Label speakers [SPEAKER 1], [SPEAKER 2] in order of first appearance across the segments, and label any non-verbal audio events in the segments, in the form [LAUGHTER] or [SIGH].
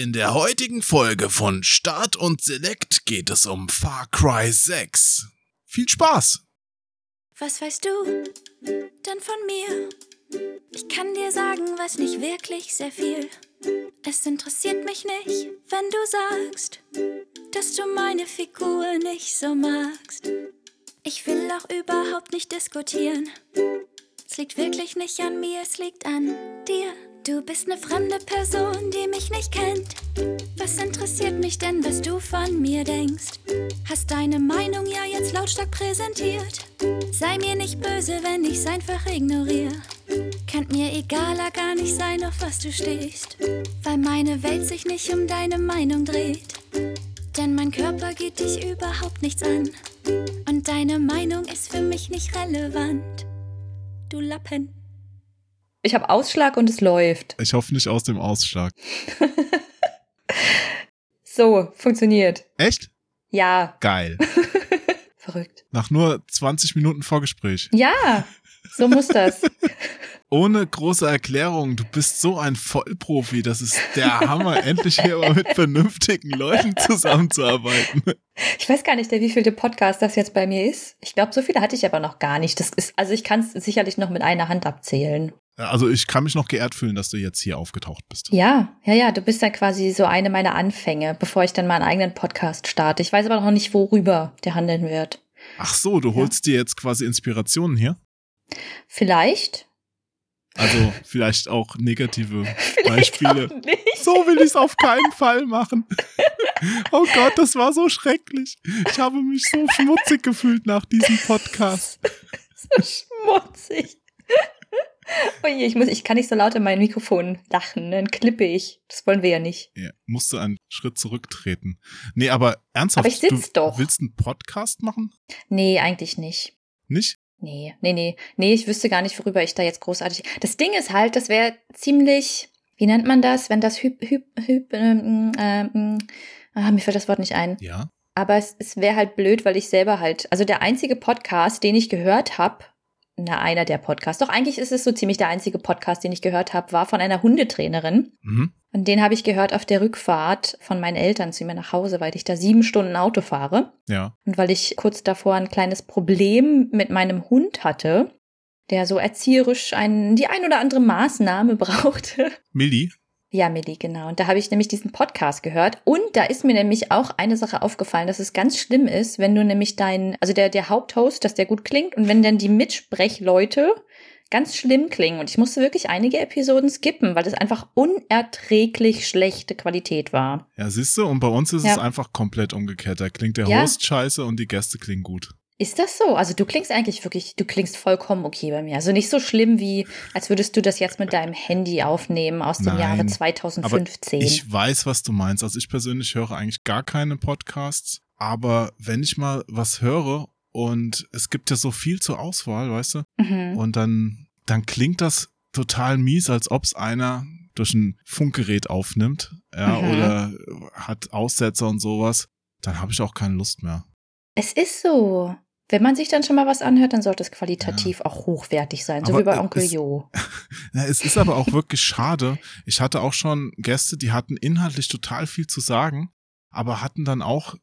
[SPEAKER 1] In der heutigen Folge von Start und Select geht es um Far Cry 6. Viel Spaß!
[SPEAKER 2] Was weißt du denn von mir? Ich kann dir sagen, was nicht wirklich sehr viel. Es interessiert mich nicht, wenn du sagst, dass du meine Figur nicht so magst. Ich will auch überhaupt nicht diskutieren. Es liegt wirklich nicht an mir, es liegt an dir. Du bist eine fremde Person, die mich nicht kennt. Was interessiert mich denn, was du von mir denkst? Hast deine Meinung ja jetzt lautstark präsentiert. Sei mir nicht böse, wenn ich's einfach ignoriere. Kann mir egaler gar nicht sein, auf was du stehst. Weil meine Welt sich nicht um deine Meinung dreht. Denn mein Körper geht dich überhaupt nichts an. Und deine Meinung ist für mich nicht relevant. Du Lappen.
[SPEAKER 3] Ich habe Ausschlag und es läuft.
[SPEAKER 1] Ich hoffe nicht aus dem Ausschlag. [LAUGHS]
[SPEAKER 3] So, funktioniert.
[SPEAKER 1] Echt?
[SPEAKER 3] Ja,
[SPEAKER 1] Geil. [LAUGHS]
[SPEAKER 3] verrückt.
[SPEAKER 1] Nach nur 20 Minuten Vorgespräch.
[SPEAKER 3] Ja, so muss das.
[SPEAKER 1] Ohne große Erklärung, du bist so ein Vollprofi, das ist der Hammer, [LAUGHS] endlich hier mal mit vernünftigen Leuten zusammenzuarbeiten.
[SPEAKER 3] Ich weiß gar nicht, der wievielte Podcast das jetzt bei mir ist. Ich glaube, so viele hatte ich aber noch gar nicht. Das ist, also ich kann es sicherlich noch mit einer Hand abzählen.
[SPEAKER 1] Also ich kann mich noch geehrt fühlen, dass du jetzt hier aufgetaucht bist.
[SPEAKER 3] Ja, ja, ja, du bist dann quasi so eine meiner Anfänge, bevor ich dann meinen eigenen Podcast starte. Ich weiß aber noch nicht, worüber der handeln wird.
[SPEAKER 1] Ach so, du holst dir jetzt quasi Inspirationen hier?
[SPEAKER 3] Vielleicht.
[SPEAKER 1] Also vielleicht auch negative [LAUGHS]
[SPEAKER 3] Vielleicht
[SPEAKER 1] Beispiele.
[SPEAKER 3] auch.
[SPEAKER 1] So will ich es auf keinen Fall machen. [LAUGHS] Oh Gott, das war so schrecklich. Ich habe mich so schmutzig gefühlt nach diesem Podcast. [LAUGHS]
[SPEAKER 3] So schmutzig. [LAUGHS] Oh je, ich muss, ich kann nicht so laut in mein Mikrofon lachen, dann klippe ich. Das wollen wir ja nicht.
[SPEAKER 1] Ja, musst du einen Schritt zurücktreten. Nee, aber ernsthaft,
[SPEAKER 3] Aber ich sitz
[SPEAKER 1] du
[SPEAKER 3] doch.
[SPEAKER 1] willst einen Podcast machen?
[SPEAKER 3] Nee, eigentlich nicht.
[SPEAKER 1] Nicht?
[SPEAKER 3] Nee, nee, nee. Nee, ich wüsste gar nicht, worüber ich da jetzt großartig. Das Ding ist halt, das wäre ziemlich, wie nennt man das, wenn das Hyp, Hyp, Hyp, ähm, ähm, ah, mir fällt das Wort nicht ein.
[SPEAKER 1] Ja.
[SPEAKER 3] Aber es, es wäre halt blöd, weil ich selber halt, also der einzige Podcast, den ich gehört habe, na, einer der Podcasts, doch eigentlich ist es so ziemlich der einzige Podcast, den ich gehört habe, war von einer Hundetrainerin.
[SPEAKER 1] Mhm.
[SPEAKER 3] Und den habe ich gehört auf der Rückfahrt von meinen Eltern zu mir nach Hause, weil ich da sieben Stunden Auto fahre.
[SPEAKER 1] Ja.
[SPEAKER 3] Und weil ich kurz davor ein kleines Problem mit meinem Hund hatte, der so erzieherisch ein, die ein oder andere Maßnahme [LAUGHS] brauchte.
[SPEAKER 1] Milli?
[SPEAKER 3] Ja, Milli, genau. Und da habe ich nämlich diesen Podcast gehört. Und da ist mir nämlich auch eine Sache aufgefallen, dass es ganz schlimm ist, wenn du nämlich dein, also der, der Haupthost, dass der gut klingt und wenn dann die Mitsprechleute ganz schlimm klingen. Und ich musste wirklich einige Episoden skippen, weil das einfach unerträglich schlechte Qualität war.
[SPEAKER 1] Ja, siehst du, und bei uns ist es
[SPEAKER 3] Ja.
[SPEAKER 1] einfach komplett umgekehrt. Da klingt der
[SPEAKER 3] Ja.
[SPEAKER 1] Host scheiße und die Gäste klingen gut.
[SPEAKER 3] Ist das so? Also du klingst eigentlich wirklich, du klingst vollkommen okay bei mir. Also nicht so schlimm wie, als würdest du das jetzt mit deinem Handy aufnehmen aus dem
[SPEAKER 1] Nein,
[SPEAKER 3] Jahre
[SPEAKER 1] Aber
[SPEAKER 3] 2015.
[SPEAKER 1] ich weiß, was du meinst. Also ich persönlich höre eigentlich gar keine Podcasts. Aber wenn ich mal was höre und es gibt ja so viel zur Auswahl, weißt du?
[SPEAKER 3] mhm.
[SPEAKER 1] Und dann, dann klingt das total mies, als ob es einer durch ein Funkgerät aufnimmt, ja,
[SPEAKER 3] Mhm.
[SPEAKER 1] oder hat Aussetzer und sowas. Dann habe ich auch keine Lust mehr.
[SPEAKER 3] Es ist so. Wenn man sich dann schon mal was anhört, dann sollte es qualitativ auch hochwertig sein, so
[SPEAKER 1] Aber,
[SPEAKER 3] wie bei Onkel
[SPEAKER 1] es-
[SPEAKER 3] Jo. [LAUGHS]
[SPEAKER 1] Ja, es ist aber auch wirklich schade. Ich hatte auch schon Gäste, die hatten inhaltlich total viel zu sagen, aber hatten dann auch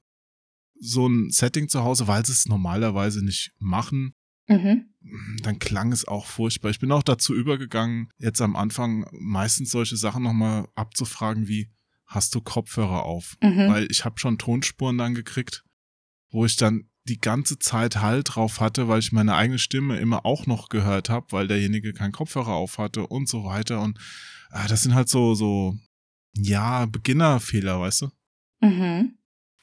[SPEAKER 1] so ein Setting zu Hause, weil sie es normalerweise nicht machen.
[SPEAKER 3] Mhm.
[SPEAKER 1] Dann klang es auch furchtbar. Ich bin auch dazu übergegangen, jetzt am Anfang meistens solche Sachen nochmal abzufragen, wie hast du Kopfhörer auf?
[SPEAKER 3] Mhm.
[SPEAKER 1] Weil ich habe schon Tonspuren dann gekriegt, wo ich dann die ganze Zeit Halt drauf hatte, weil ich meine eigene Stimme immer auch noch gehört habe, weil derjenige keinen Kopfhörer auf hatte und so weiter. Und äh, das sind halt so, so, ja, Beginnerfehler, weißt du?
[SPEAKER 3] Mhm.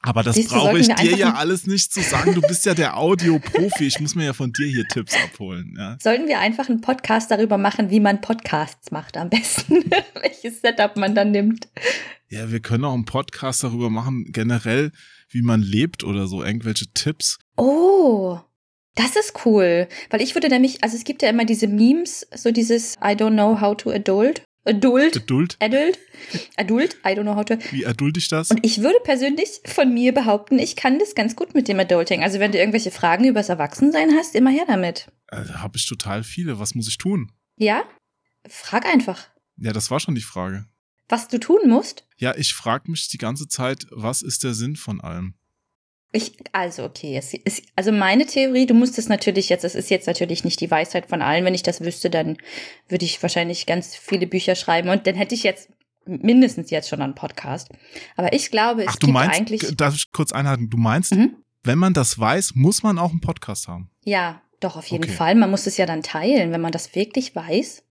[SPEAKER 1] Aber das brauche ich dir ja alles nicht zu sagen. Du bist ja der Audioprofi. Ich muss mir ja von dir hier Tipps abholen. Ja.
[SPEAKER 3] Sollten wir einfach einen Podcast darüber machen, wie man Podcasts macht am besten, [LAUGHS] welches Setup man dann nimmt.
[SPEAKER 1] ja, wir können auch einen Podcast darüber machen, generell, wie man lebt oder so, irgendwelche Tipps.
[SPEAKER 3] Oh, das ist cool. Weil ich würde nämlich, also es gibt ja immer diese Memes, so dieses I don't know how to adult. Adult.
[SPEAKER 1] Geduld.
[SPEAKER 3] Adult. Adult. I don't know how to.
[SPEAKER 1] Wie erdulde ich das?
[SPEAKER 3] Und ich würde persönlich von mir behaupten, ich kann das ganz gut mit dem Adulting. Also wenn du irgendwelche Fragen übers Erwachsensein hast, immer her damit.
[SPEAKER 1] Da habe ich total viele. Was muss ich tun?
[SPEAKER 3] Ja? Frag einfach.
[SPEAKER 1] Ja, das war schon die Frage.
[SPEAKER 3] Was du tun musst?
[SPEAKER 1] Ja, ich frage mich die ganze Zeit, was ist der Sinn von allem?
[SPEAKER 3] Ich, also okay, es ist, also meine Theorie, du musst es natürlich jetzt, es ist jetzt natürlich nicht die Weisheit von allen. Wenn ich das wüsste, dann würde ich wahrscheinlich ganz viele Bücher schreiben und dann hätte ich jetzt mindestens jetzt schon einen Podcast. Aber ich glaube, es
[SPEAKER 1] Ach, du
[SPEAKER 3] gibt
[SPEAKER 1] meinst,
[SPEAKER 3] eigentlich.
[SPEAKER 1] darf ich kurz einhalten, du meinst,
[SPEAKER 3] Mhm.
[SPEAKER 1] wenn man das weiß, muss man auch einen Podcast haben.
[SPEAKER 3] Ja, doch, auf jeden
[SPEAKER 1] Okay.
[SPEAKER 3] Fall. Man muss es ja dann teilen, wenn man das wirklich weiß.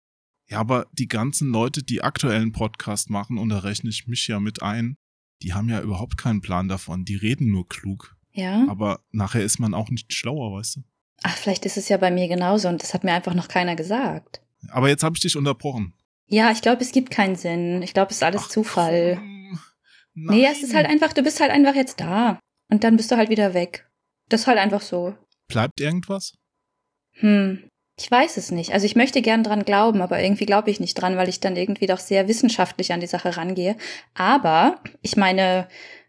[SPEAKER 1] Ja, aber die ganzen Leute, die aktuellen Podcast machen, und da rechne ich mich ja mit ein, die haben ja überhaupt keinen Plan davon. Die reden nur klug.
[SPEAKER 3] Ja.
[SPEAKER 1] Aber nachher ist man auch nicht schlauer, weißt du?
[SPEAKER 3] Ach, vielleicht ist es ja bei mir genauso und das hat mir einfach noch keiner gesagt.
[SPEAKER 1] Aber jetzt habe ich dich unterbrochen.
[SPEAKER 3] Ja, ich glaube, es gibt keinen Sinn. Ich glaube, es ist alles
[SPEAKER 1] Ach,
[SPEAKER 3] Zufall.
[SPEAKER 1] komm.
[SPEAKER 3] Nee, es ist halt einfach, du bist halt einfach jetzt da. Und dann bist du halt wieder weg. Das ist halt einfach so.
[SPEAKER 1] Bleibt irgendwas?
[SPEAKER 3] Hm. Ich weiß es nicht. Also ich möchte gern dran glauben, aber irgendwie glaube ich nicht dran, weil ich dann irgendwie doch sehr wissenschaftlich an die Sache rangehe. Aber ich meine,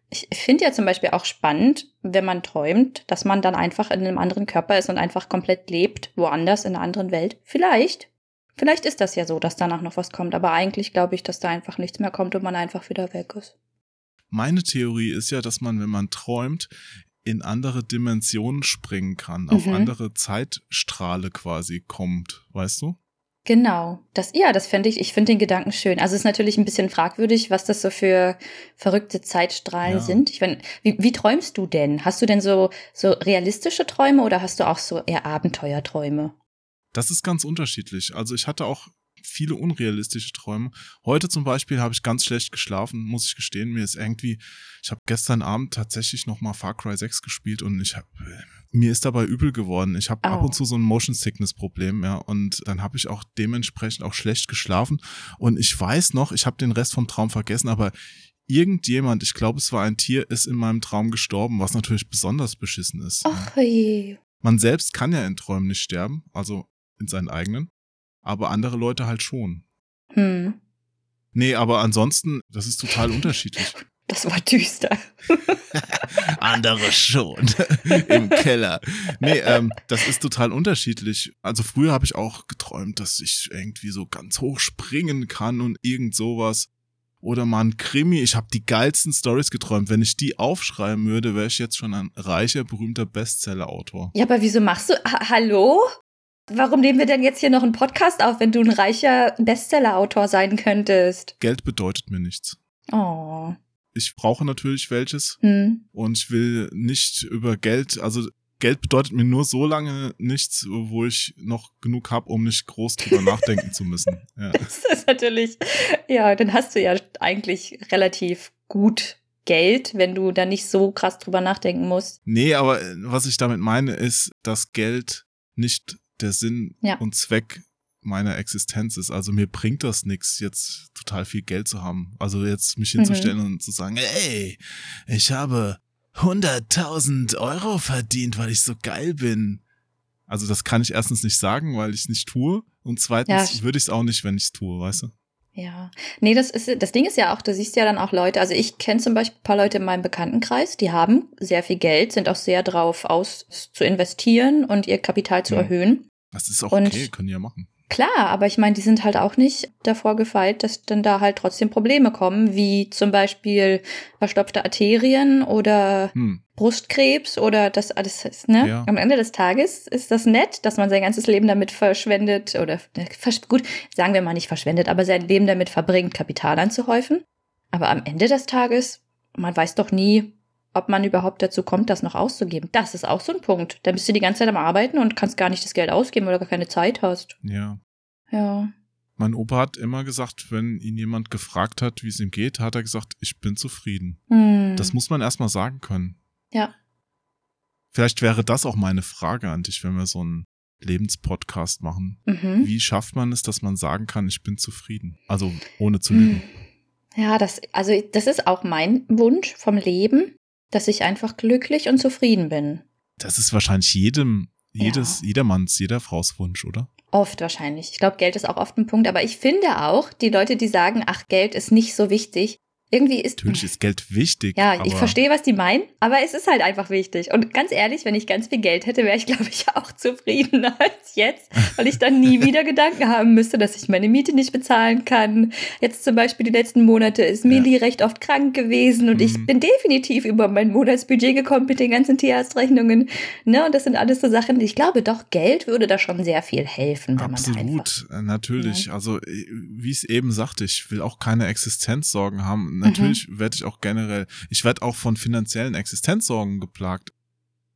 [SPEAKER 3] ich finde ja zum Beispiel auch spannend, wenn man träumt, dass man dann einfach in einem anderen Körper ist und einfach komplett lebt, woanders in einer anderen Welt. Vielleicht. Vielleicht ist das ja so, dass danach noch was kommt. Aber eigentlich glaube ich, dass da einfach nichts mehr kommt und man einfach wieder weg ist.
[SPEAKER 1] Meine Theorie ist ja, dass man, wenn man träumt, in andere Dimensionen springen kann, auf
[SPEAKER 3] Mhm.
[SPEAKER 1] andere Zeitstrahle quasi kommt, weißt du?
[SPEAKER 3] Genau. Das, ja, das fände ich, ich finde den Gedanken schön. Also es ist natürlich ein bisschen fragwürdig, was das so für verrückte Zeitstrahlen
[SPEAKER 1] Ja.
[SPEAKER 3] sind. Ich meine, wie, wie träumst du denn? Hast du denn so, so realistische Träume oder hast du auch so eher Abenteuerträume?
[SPEAKER 1] Das ist ganz unterschiedlich. Also ich hatte auch viele unrealistische Träume. Heute zum Beispiel habe ich ganz schlecht geschlafen, muss ich gestehen. Mir ist irgendwie, ich habe gestern Abend tatsächlich noch mal Far Cry 6 gespielt und ich habe, mir ist dabei übel geworden. Ich habe
[SPEAKER 3] Au.
[SPEAKER 1] ab und zu so ein Motion Sickness Problem, ja, und dann habe ich auch dementsprechend auch schlecht geschlafen. Und ich weiß noch, ich habe den Rest vom Traum vergessen, aber irgendjemand, ich glaube, es war ein Tier, ist in meinem Traum gestorben, was natürlich besonders beschissen ist.
[SPEAKER 3] Ach je.
[SPEAKER 1] Man selbst kann ja in Träumen nicht sterben, also in seinen eigenen, aber andere Leute halt schon.
[SPEAKER 3] Hm.
[SPEAKER 1] Nee, aber ansonsten, das ist total unterschiedlich. [LAUGHS]
[SPEAKER 3] Das war düster. [LAUGHS]
[SPEAKER 1] andere schon. [LAUGHS] Im Keller. Nee, ähm, das ist total unterschiedlich. Also früher habe ich auch geträumt, dass ich irgendwie so ganz hoch springen kann und irgend sowas. Oder mal ein Krimi. Ich habe die geilsten Stories geträumt. Wenn ich die aufschreiben würde, wäre ich jetzt schon ein reicher, berühmter Bestseller-Autor.
[SPEAKER 3] Ja, aber wieso machst du, ha hallo? Warum nehmen wir denn jetzt hier noch einen Podcast auf, wenn du ein reicher Bestseller-Autor sein könntest?
[SPEAKER 1] Geld bedeutet mir nichts.
[SPEAKER 3] Oh.
[SPEAKER 1] Ich brauche natürlich welches,
[SPEAKER 3] Hm.
[SPEAKER 1] und ich will nicht über Geld, also Geld bedeutet mir nur so lange nichts, wo ich noch genug habe, um nicht groß drüber [LAUGHS] nachdenken zu müssen. Ja.
[SPEAKER 3] Das ist natürlich, ja, dann hast du ja eigentlich relativ gut Geld, wenn du da nicht so krass drüber nachdenken musst.
[SPEAKER 1] Nee, aber äh, was ich damit meine, ist, dass Geld nicht der Sinn
[SPEAKER 3] Ja.
[SPEAKER 1] und Zweck meiner Existenz ist. Also mir bringt das nichts, jetzt total viel Geld zu haben. Also jetzt mich hinzustellen und zu sagen, ey, ich habe 100.000 Euro verdient, weil ich so geil bin. Also das kann ich erstens nicht sagen, weil ich es nicht tue. Und zweitens
[SPEAKER 3] Ja.
[SPEAKER 1] würde ich es auch nicht, wenn ich es tue, weißt du?
[SPEAKER 3] Ja. Nee, das ist, das Ding ist ja auch, du siehst ja dann auch Leute, also ich kenne zum Beispiel ein paar Leute in meinem Bekanntenkreis, die haben sehr viel Geld, sind auch sehr drauf aus zu investieren und ihr Kapital zu
[SPEAKER 1] Ja.
[SPEAKER 3] erhöhen.
[SPEAKER 1] Das ist auch
[SPEAKER 3] Und-
[SPEAKER 1] okay, können die ja machen.
[SPEAKER 3] Klar, aber ich meine, die sind halt auch nicht davor gefeit, dass dann da halt trotzdem Probleme kommen, wie zum Beispiel verstopfte Arterien oder
[SPEAKER 1] Hm.
[SPEAKER 3] Brustkrebs oder das alles, ist, ne?
[SPEAKER 1] Ja.
[SPEAKER 3] Am Ende des Tages ist das nett, dass man sein ganzes Leben damit verschwendet oder versch- gut, sagen wir mal nicht verschwendet, aber sein Leben damit verbringt, Kapital anzuhäufen. Aber am Ende des Tages, man weiß doch nie, ob man überhaupt dazu kommt, das noch auszugeben. Das ist auch so ein Punkt. Da bist du die ganze Zeit am Arbeiten und kannst gar nicht das Geld ausgeben, weil du gar keine Zeit hast.
[SPEAKER 1] Ja.
[SPEAKER 3] Ja.
[SPEAKER 1] Mein Opa hat immer gesagt, wenn ihn jemand gefragt hat, wie es ihm geht, hat er gesagt, ich bin zufrieden.
[SPEAKER 3] Hm.
[SPEAKER 1] Das muss man erstmal sagen können.
[SPEAKER 3] Ja.
[SPEAKER 1] Vielleicht wäre das auch meine Frage an dich, wenn wir so einen Lebenspodcast machen.
[SPEAKER 3] Mhm.
[SPEAKER 1] Wie schafft man es, dass man sagen kann, ich bin zufrieden? Also ohne zu lügen.
[SPEAKER 3] Ja, das, also das ist auch mein Wunsch vom Leben, dass ich einfach glücklich und zufrieden bin.
[SPEAKER 1] Das ist wahrscheinlich jedem, jedes,
[SPEAKER 3] Ja.
[SPEAKER 1] jedermanns, jeder Fraus Wunsch, oder?
[SPEAKER 3] Oft wahrscheinlich. Ich glaube, Geld ist auch oft ein Punkt, aber ich finde auch, die Leute, die sagen, ach, Geld ist nicht so wichtig, irgendwie ist.
[SPEAKER 1] Natürlich ist Geld wichtig.
[SPEAKER 3] Ja, ich verstehe, was die meinen, aber es ist halt einfach wichtig. Und ganz ehrlich, wenn ich ganz viel Geld hätte, wäre ich, [LAUGHS] glaube ich, auch zufriedener als jetzt, weil ich dann nie [LAUGHS] wieder Gedanken haben müsste, dass ich meine Miete nicht bezahlen kann. Jetzt zum Beispiel die letzten Monate ist Mili recht oft krank gewesen und ich
[SPEAKER 1] Mhm.
[SPEAKER 3] bin definitiv über mein Monatsbudget gekommen mit den ganzen Tierarztrechnungen. Ne? Und das sind alles so Sachen, die ich glaube, doch Geld würde da schon sehr viel helfen, wenn man einfach.
[SPEAKER 1] Absolut, äh, natürlich. Also, äh, wie ich es eben sagte, ich will auch keine Existenzsorgen haben. Natürlich
[SPEAKER 3] Mhm.
[SPEAKER 1] werde ich auch generell, ich werde auch von finanziellen Existenzsorgen geplagt.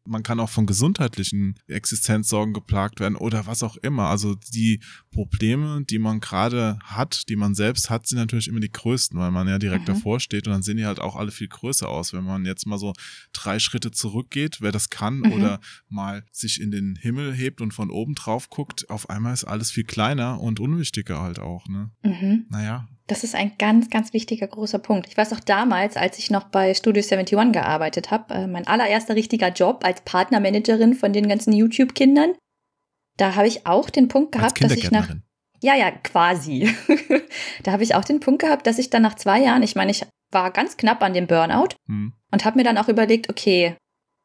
[SPEAKER 1] Man kann auch von gesundheitlichen Existenzsorgen geplagt werden oder was auch immer. Also die Probleme, die man gerade hat, die man selbst hat, sind natürlich immer die größten, weil man ja direkt
[SPEAKER 3] Mhm.
[SPEAKER 1] davor steht und dann sehen die halt auch alle viel größer aus. Wenn man jetzt mal so drei Schritte zurückgeht, wer das kann
[SPEAKER 3] Mhm.
[SPEAKER 1] oder mal sich in den Himmel hebt und von oben drauf guckt, auf einmal ist alles viel kleiner und unwichtiger halt auch, ne?
[SPEAKER 3] Mhm.
[SPEAKER 1] Naja.
[SPEAKER 3] Das ist ein ganz, ganz wichtiger großer Punkt. Ich weiß auch damals, als ich noch bei Studio 71 gearbeitet habe, äh, mein allererster richtiger Job als Partnermanagerin von den ganzen YouTube-Kindern, da habe ich auch den Punkt gehabt, dass ich nach ja, ja, quasi. [LAUGHS] da habe ich auch den Punkt gehabt, dass ich dann nach zwei Jahren, ich meine, ich war ganz knapp an dem Burnout
[SPEAKER 1] Hm.
[SPEAKER 3] und habe mir dann auch überlegt, okay,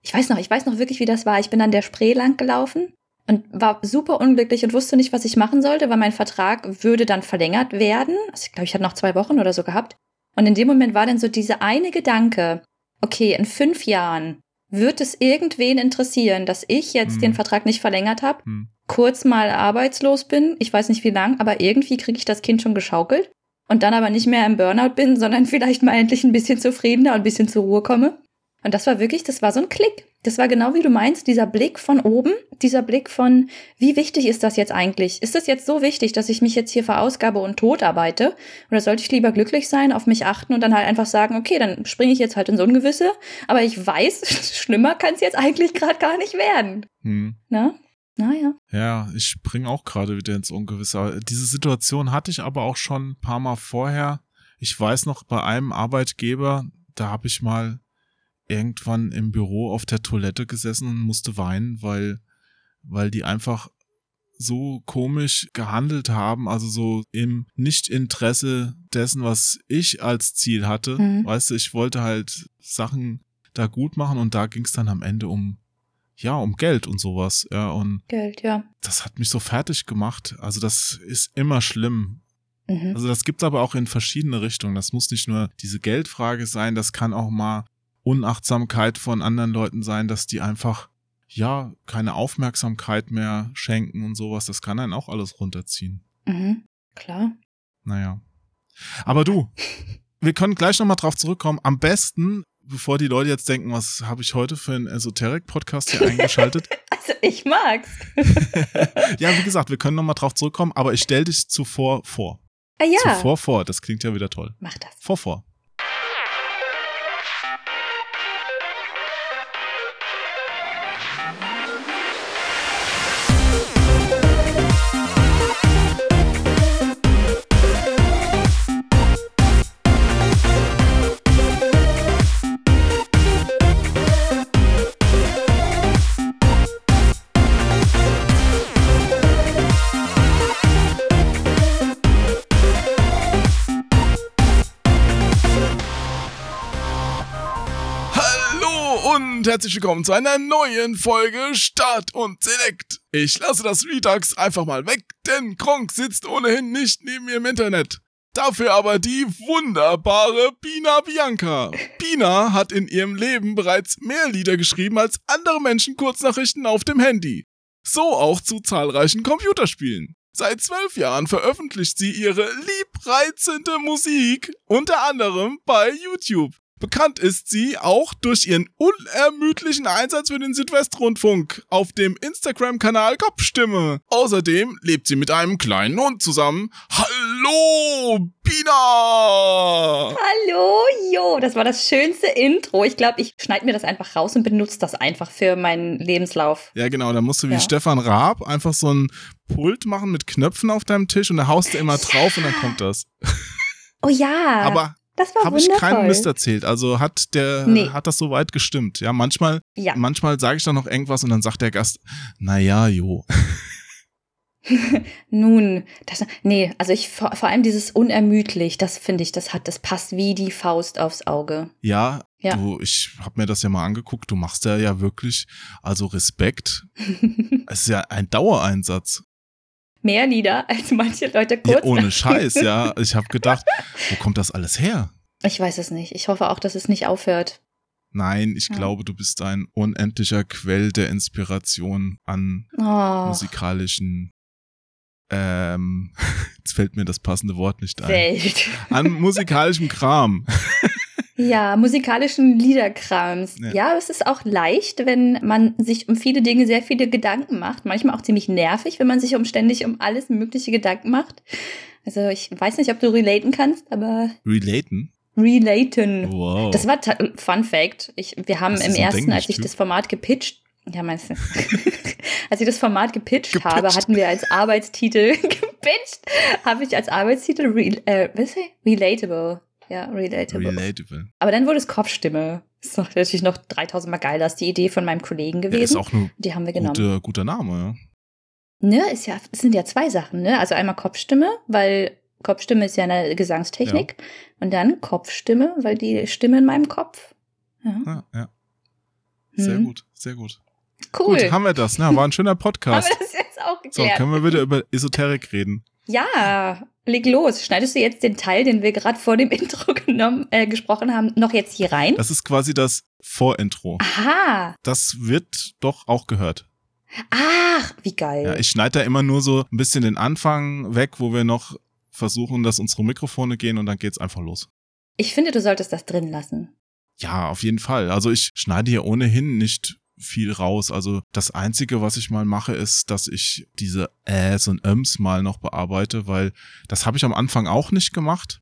[SPEAKER 3] ich weiß noch, ich weiß noch wirklich, wie das war. Ich bin an der Spree lang gelaufen und war super unglücklich und wusste nicht, was ich machen sollte, weil mein Vertrag würde dann verlängert werden. Also ich glaube, ich hatte noch zwei Wochen oder so gehabt. Und in dem Moment war dann so diese eine Gedanke, okay, in fünf Jahren wird es irgendwen interessieren, dass ich jetzt
[SPEAKER 1] Hm.
[SPEAKER 3] den Vertrag nicht verlängert habe,
[SPEAKER 1] Hm.
[SPEAKER 3] kurz mal arbeitslos bin, ich weiß nicht wie lang, aber irgendwie kriege ich das Kind schon geschaukelt und dann aber nicht mehr im Burnout bin, sondern [LAUGHS] vielleicht mal endlich ein bisschen zufriedener und ein bisschen zur Ruhe komme. Und das war wirklich, das war so ein Klick. Das war genau wie du meinst, dieser Blick von oben, dieser Blick von, wie wichtig ist das jetzt eigentlich? Ist das jetzt so wichtig, dass ich mich jetzt hier verausgabe und tot arbeite? Oder sollte ich lieber glücklich sein, auf mich achten und dann halt einfach sagen, okay, dann springe ich jetzt halt ins Ungewisse, aber ich weiß, [LAUGHS] schlimmer kann es jetzt eigentlich gerade gar nicht werden.
[SPEAKER 1] Hm.
[SPEAKER 3] Ne? Naja.
[SPEAKER 1] Ja, ich spring auch gerade wieder ins Ungewisse. Diese Situation hatte ich aber auch schon ein paar Mal vorher. Ich weiß noch, bei einem Arbeitgeber, da habe ich mal irgendwann im Büro auf der Toilette gesessen und musste weinen, weil, weil die einfach so komisch gehandelt haben, also so im Nichtinteresse dessen, was ich als Ziel hatte.
[SPEAKER 3] Mhm.
[SPEAKER 1] Weißt du, ich wollte halt Sachen da gut machen und da ging es dann am Ende um, ja, um Geld und sowas. Ja, und
[SPEAKER 3] Geld, ja.
[SPEAKER 1] das hat mich so fertig gemacht. Also das ist immer schlimm.
[SPEAKER 3] Mhm.
[SPEAKER 1] Also das gibt's aber auch in verschiedene Richtungen. Das muss nicht nur diese Geldfrage sein, das kann auch mal Unachtsamkeit von anderen Leuten sein, dass die einfach ja keine Aufmerksamkeit mehr schenken und sowas. Das kann einen auch alles runterziehen.
[SPEAKER 3] Mhm. Klar.
[SPEAKER 1] Naja. Aber du, [LAUGHS] wir können gleich nochmal drauf zurückkommen. Am besten, bevor die Leute jetzt denken, was habe ich heute für einen Esoterik-Podcast hier eingeschaltet? [LAUGHS]
[SPEAKER 3] Also ich mag's. [LAUGHS]
[SPEAKER 1] ja, wie gesagt, wir können nochmal drauf zurückkommen, aber ich stell dich zuvor vor.
[SPEAKER 3] Ah ja.
[SPEAKER 1] Zuvor vor, das klingt ja wieder toll.
[SPEAKER 3] Mach das.
[SPEAKER 1] Vor vor. Und herzlich willkommen zu einer neuen Folge Start und Select. Ich lasse das Redux einfach mal weg, denn Kronk sitzt ohnehin nicht neben mir im Internet. Dafür aber die wunderbare Bina Bianca. Bina hat in ihrem Leben bereits mehr Lieder geschrieben als andere Menschen Kurznachrichten auf dem Handy. So auch zu zahlreichen Computerspielen. Seit zwölf Jahren veröffentlicht sie ihre liebreizende Musik, unter anderem bei YouTube. Bekannt ist sie auch durch ihren unermüdlichen Einsatz für den Südwestrundfunk auf dem Instagram-Kanal Kopfstimme. Außerdem lebt sie mit einem kleinen Hund zusammen. Hallo, Bina!
[SPEAKER 3] Hallo, Jo, das war das schönste Intro. Ich glaube, ich schneide mir das einfach raus und benutze das einfach für meinen Lebenslauf.
[SPEAKER 1] Ja, genau, da musst du wie
[SPEAKER 3] Ja.
[SPEAKER 1] Stefan Raab einfach so ein Pult machen mit Knöpfen auf deinem Tisch und da haust du immer drauf und dann kommt das.
[SPEAKER 3] Oh ja,
[SPEAKER 1] Aber
[SPEAKER 3] das war
[SPEAKER 1] habe ich keinen Mist erzählt. Also hat der
[SPEAKER 3] Nee.
[SPEAKER 1] hat das soweit gestimmt. Ja, manchmal
[SPEAKER 3] Ja,
[SPEAKER 1] manchmal sage ich dann noch irgendwas und dann sagt der Gast, na ja, jo. [LAUGHS]
[SPEAKER 3] Nun, das, nee, also ich vor, vor allem dieses unermüdlich, das finde ich, das hat, das passt wie die Faust aufs Auge.
[SPEAKER 1] Ja,
[SPEAKER 3] Ja.
[SPEAKER 1] du, ich habe mir das ja mal angeguckt, du machst ja ja wirklich, also Respekt. [LAUGHS] es ist ja ein Dauereinsatz.
[SPEAKER 3] Mehr Lieder als manche Leute
[SPEAKER 1] Ja,
[SPEAKER 3] kurz.
[SPEAKER 1] ohne [LAUGHS] Scheiß, ja. Ich habe gedacht, wo kommt das alles her?
[SPEAKER 3] Ich weiß es nicht. Ich hoffe auch, dass es nicht aufhört.
[SPEAKER 1] Nein, ich
[SPEAKER 3] Ja.
[SPEAKER 1] glaube, du bist ein unendlicher Quell der Inspiration an
[SPEAKER 3] Oh,
[SPEAKER 1] musikalischen, ähm, [LAUGHS] jetzt fällt mir das passende Wort nicht ein.
[SPEAKER 3] Welt.
[SPEAKER 1] An musikalischem Kram. [LAUGHS]
[SPEAKER 3] Ja, musikalischen Liederkrams.
[SPEAKER 1] Ja.
[SPEAKER 3] Ja. es ist auch leicht, wenn man sich um viele Dinge sehr viele Gedanken macht. Manchmal auch ziemlich nervig, wenn man sich um ständig um alles mögliche Gedanken macht. Also ich weiß nicht, ob du relaten kannst, aber
[SPEAKER 1] Relaten.
[SPEAKER 3] relaten.
[SPEAKER 1] Wow.
[SPEAKER 3] Das war Fun Fact. Ich, wir haben
[SPEAKER 1] Das
[SPEAKER 3] im ersten, als ich das Format gepitcht, ja meinst du, [LAUGHS] als ich das Format gepitcht,
[SPEAKER 1] Gepitcht.
[SPEAKER 3] habe, hatten wir als Arbeitstitel [LAUGHS] gepitcht, habe ich als Arbeitstitel re, äh, was ist relatable. Ja, relatable.
[SPEAKER 1] Relatable.
[SPEAKER 3] Aber dann wurde es Kopfstimme. Ist natürlich noch 3000 Mal geiler als die Idee von meinem Kollegen
[SPEAKER 1] Ja,
[SPEAKER 3] gewesen.
[SPEAKER 1] ist auch ein
[SPEAKER 3] die haben wir genommen.
[SPEAKER 1] guter, guter Name,
[SPEAKER 3] Ne, ist ja, es sind ja zwei Sachen, ne? Also einmal Kopfstimme, weil Kopfstimme ist ja eine Gesangstechnik. Und dann Kopfstimme, weil die Stimme in meinem Kopf. Ja.
[SPEAKER 1] ja. Ja, ja. Sehr
[SPEAKER 3] Hm.
[SPEAKER 1] gut, sehr gut.
[SPEAKER 3] Cool.
[SPEAKER 1] Gut, haben wir das. Na, war ein schöner [LAUGHS]
[SPEAKER 3] Haben
[SPEAKER 1] Podcast.
[SPEAKER 3] wir das jetzt auch
[SPEAKER 1] So,
[SPEAKER 3] geklärt?
[SPEAKER 1] können wir wieder über Esoterik reden.
[SPEAKER 3] Ja, leg los. Schneidest du jetzt den Teil, den wir gerade vor dem [LAUGHS] Intro genommen, äh, gesprochen haben, noch jetzt hier rein?
[SPEAKER 1] Das ist quasi das Vorintro.
[SPEAKER 3] Aha.
[SPEAKER 1] Das wird doch auch gehört.
[SPEAKER 3] Ach, wie geil.
[SPEAKER 1] Ja, ich schneide da immer nur so ein bisschen den Anfang weg, wo wir noch versuchen, dass unsere Mikrofone gehen und dann geht's einfach los.
[SPEAKER 3] ich finde, du solltest das drin lassen.
[SPEAKER 1] Ja, auf jeden Fall. Also ich schneide hier ohnehin nicht viel raus. Also das Einzige, was ich mal mache, ist, dass ich diese Äs und Öms mal noch bearbeite, weil das habe ich am Anfang auch nicht gemacht.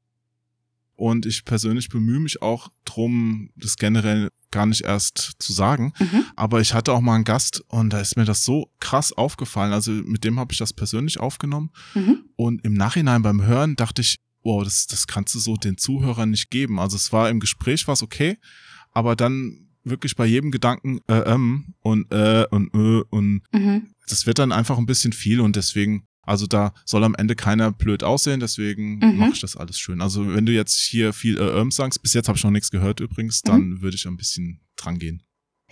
[SPEAKER 1] Und ich persönlich bemühe mich auch drum, das generell gar nicht erst zu sagen.
[SPEAKER 3] Mhm.
[SPEAKER 1] Aber ich hatte auch mal einen Gast und da ist mir das so krass aufgefallen. Also mit dem habe ich das persönlich aufgenommen.
[SPEAKER 3] Mhm.
[SPEAKER 1] Und im Nachhinein beim Hören dachte ich, wow, das, das kannst du so den Zuhörern nicht geben. Also es war im Gespräch was okay, aber dann wirklich bei jedem Gedanken äh, ähm und äh und äh und
[SPEAKER 3] Mhm.
[SPEAKER 1] das wird dann einfach ein bisschen viel und deswegen, also da soll am Ende keiner blöd aussehen, deswegen
[SPEAKER 3] Mhm.
[SPEAKER 1] mache ich das alles schön. Also wenn du jetzt hier viel äh, ähm sagst, bis jetzt habe ich noch nichts gehört übrigens, dann würde ich ein bisschen dran gehen.